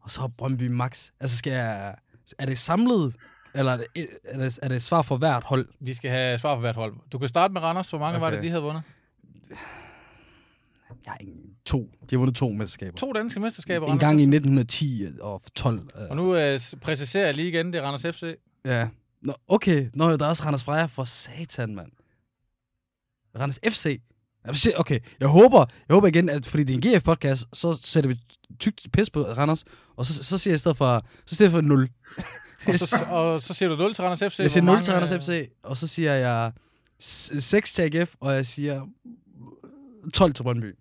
Og så har Brøndby max. Altså skal jeg... Er det samlet, eller er det, er det, er det svar for hvert hold? Vi skal have svar for hvert hold. Du kan starte med Randers. Hvor mange okay. var det, de havde vundet? Ja, to. De har vundet to mesterskaber. To danske mesterskaber. En Randers. gang i 1910 og 12. øh, Og nu øh, præciserer jeg lige igen, det er Randers FC. Ja. Nå, okay. Nå, der er også Randers Freja for satan, mand. Randers FC. Okay, jeg håber, jeg håber igen, at fordi det er en GF-podcast, så sætter vi tykt pis på Randers, og så, så siger jeg i stedet for, så siger jeg for 0. (laughs) Og så, og så siger du 0 til Randers FC. Jeg siger Hvor 0 til mange, Randers øh, FC, og så siger jeg 6 til AGF, og jeg siger 12 til Brøndby.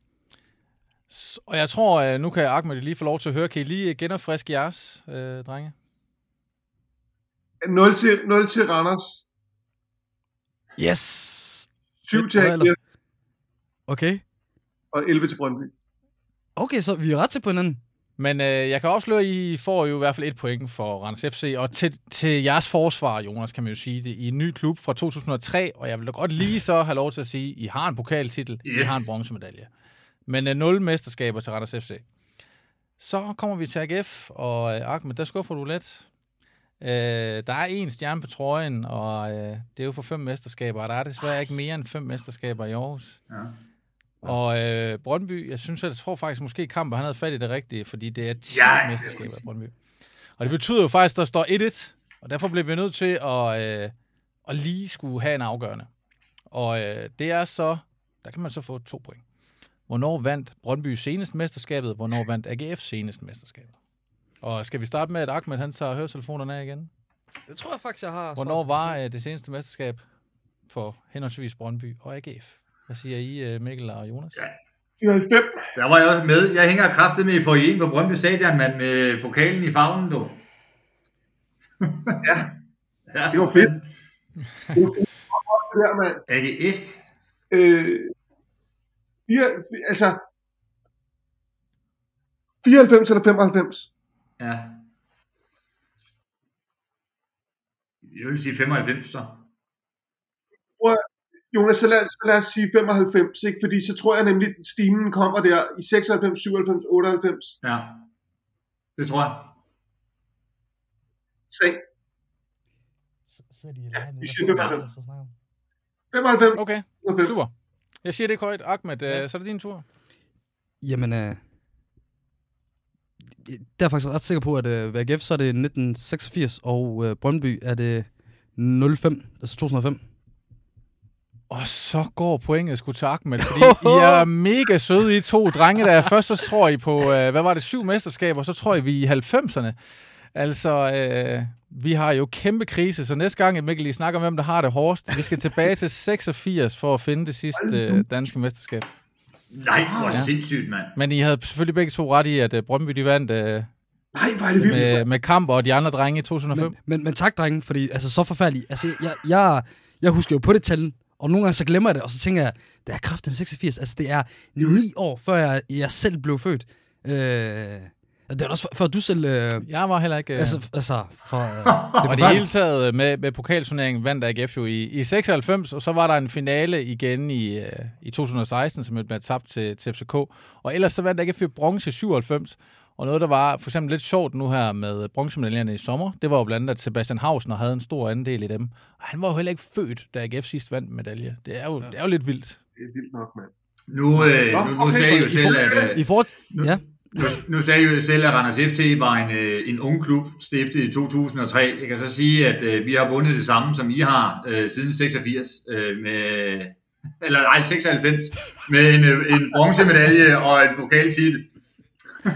Og jeg tror, øh, nu kan Ahmed lige få lov til at høre. Kan I lige genopfriske jeres, øh, drenge? 0 til, 0 til Randers, Yes! 7 til? AGF Okay. og 11 til Brøndby. Okay, så vi er ret til på hinanden. Men øh, jeg kan afsløre, at I får jo i hvert fald et point for Randers FC. Og til, til jeres forsvar, Jonas, kan man jo sige det, i en ny klub fra 2003. Og jeg vil da godt lige så have lov til at sige, at I har en pokaltitel, yes. I har en bronzemedalje. Men øh, nul mesterskaber til Randers FC. Så kommer vi til AGF, og øh, Ahmed, der skuffer du lidt. Øh, der er en stjerne på trøjen, og øh, det er jo for fem mesterskaber, og der er desværre ikke mere end fem mesterskaber i Aarhus. Ja. Og øh, Brøndby, jeg synes, jeg tror faktisk måske Kamper, han havde fat i det rigtige, fordi det er 10 Ja, mesterskaber i Brøndby. Og det betyder jo faktisk, at der står 1-1, og derfor bliver vi nødt til at, øh, at lige skulle have en afgørende. Og øh, det er så, der kan man så få to point. Hvornår vandt Brøndby senest mesterskabet? Hvornår vandt AGF senest mesterskabet? Og skal vi starte med, at Ahmed han tager høretelefonerne af igen? Det tror jeg faktisk, jeg har. Hvornår var øh, det seneste mesterskab for henholdsvis Brøndby og AGF? Hvad siger I, øh, Mikkel og Jonas? Ja. 94. Der var jeg også med. Jeg hænger kraftet med i forjen på Brøndby Stadion, mand, med pokalen i favnen, du. Ja. (laughs) ja. (laughs) Det var fedt. Det var fedt. Det der, mand. AGF. Øh, fire, fi- altså, 94 eller 95? Ja. Jeg vil sige 95, så. Jonas, så lad, så lad os sige 95, ikke? fordi så tror jeg nemlig, at stimen kommer der i 96, 97, 98. Ja. Det tror jeg. Så Sidder de Vi siger 95. 95. 95, Okay, 95. super. Jeg siger det ikke højt. Ahmed, øh, så er det din tur. Jamen, øh, der er faktisk ret sikker på, at øh, ved AGF, så er det 1986, og øh, Brøndby er det 05, altså 2005. Og så går pointet sgu til Ahmed, fordi I er (laughs) mega søde, I to drenge der. Først så tror I på, øh, hvad var det, syv mesterskaber, så tror I, vi er i 90'erne. Altså, øh, vi har jo kæmpe krise, så næste gang, Mikkel, I snakker om, hvem der har det hårdest. Vi skal tilbage til 86 for at finde det sidste danske mesterskab. Nej, hvor Ja. sindssygt, mand. Men I havde selvfølgelig begge to ret i, at øh, Brøndby de vandt øh, Nej, hvor er det vildt. med, med Kamp og de andre drenge i 2005. Men, men, men tak, drenge, fordi altså, så forfærdeligt. Altså, jeg, jeg, jeg husker jo på det tal, og nogle gange så glemmer jeg det, og så tænker jeg, det er kraften 86. Altså, det er ni år, før jeg, jeg selv blev født. Øh, det er også før, før du selv... Øh, Jeg var heller ikke... Øh, altså, altså, for, øh, (laughs) det Og det hele taget med, med pokalturneringen vandt AGF jo i, i 96, og så var der en finale igen i, øh, i 2016, som blev tabt til, til FCK. Og ellers så vandt AGF jo bronze i 97. Og noget, der var for eksempel lidt sjovt nu her med bronzemedaljerne i sommer, det var jo blandt andet, at Sebastian Hausner havde en stor andel i dem. Og han var jo heller ikke født, da AGF sidst vandt medalje. Det er jo, ja. det er jo lidt vildt. Det er vildt nok, mand. Nu, øh, Nå, nu, nu okay, sagde jeg jo I selv, at... Øh, I til, ja, Nu, nu sagde jeg jo selv, at Randers FC var en, øh, en ung klub, stiftet i 2003. Jeg kan så sige, at øh, vi har vundet det samme, som I har øh, siden 86, øh, med, (laughs) eller nej, 96, med en, øh, en bronzemedalje og en pokaltitel. (laughs)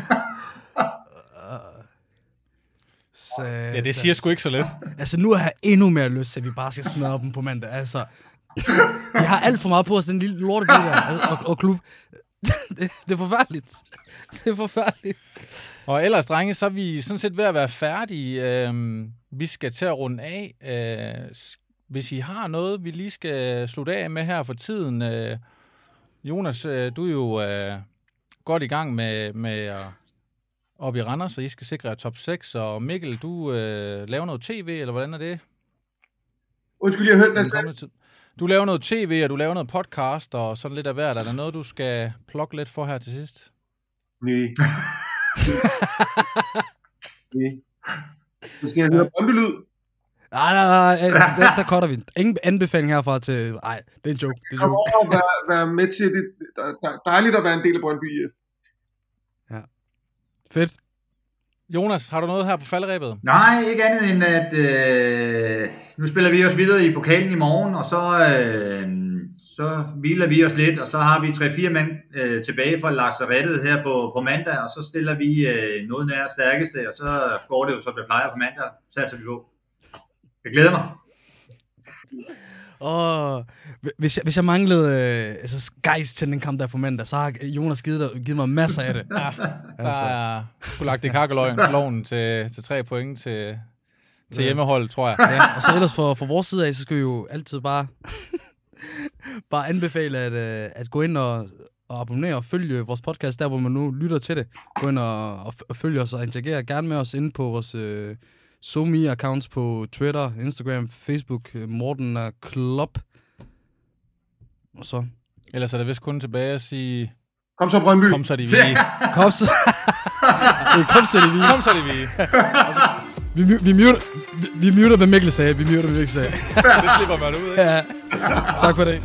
så, Ja, det siger sgu ikke så lidt. (laughs) Altså, nu har jeg endnu mere lyst til, at vi bare skal smadre dem på mandag. Altså, vi har alt for meget på os, den lille lortebil der, altså, og, og klub. (laughs) det, det er forfærdeligt. Det er forfærdeligt. Og ellers, drenge, så er vi sådan set ved at være færdige. Øhm, vi skal til at runde af. Øh, hvis I har noget, vi lige skal slutte af med her for tiden. Øh, Jonas, øh, du er jo øh, godt i gang med, med at op i Randers, så I skal sikre jer top 6. Og Mikkel, du øh, laver noget tv, eller hvordan er det? Undskyld, jeg hørte, kommende tid. Du laver noget tv, og du laver noget podcast, og sådan lidt af hvert. Er der noget, du skal plukke lidt for her til sidst? Nej. Nej. Så skal jeg høre Brøndby-lyd. Nej, nej, nej, der, der cutter vi. Ingen anbefaling herfra til... Nej, det er en joke. Det er en Kom joke. over og være, være med til det. Dejligt at være en del af Brøndby IF. Fedt. Jonas, har du noget her på falderæbet? Nej, ikke andet end at øh, nu spiller vi os videre i pokalen i morgen, og så, øh, så hviler vi os lidt, og så har vi 3-4 mænd øh, tilbage fra lazarettet her på, på mandag, og så stiller vi øh, noget nær stærkeste, og så går det jo, som det plejer på mandag, satser vi på. Jeg glæder mig. Åh, hvis, jeg, hvis jeg manglede øh, altså gejst til den kamp der på mandag, så har Jonas givet, dig, givet mig masser af det. (laughs) Ja, der Altså. er sgu lagt i kakkeloven til, til tre point til, til hjemmeholdet, tror jeg. ja, og så ellers for, for vores side af, så skal vi jo altid bare, (laughs) bare anbefale at, øh, at gå ind og, og abonnere og følge vores podcast, der hvor man nu lytter til det. Gå ind og, og, og følge os og interagere gerne med os inde på vores øh, SoMe-accounts på Twitter, Instagram, Facebook, øh, Morten og Klop. Og så... Ellers er det vist kun tilbage at sige, Kom så, Brøndby. kom så de (laughs) vi. Kom så... Kom så, det vi. Kom så de vi. (laughs) Vi, vi, muter, vi, vi muter, hvad Mikkel sagde. Vi muter, hvad Mikkel sagde. (laughs) Det klipper man ud, ikke? Ja. Tak for det.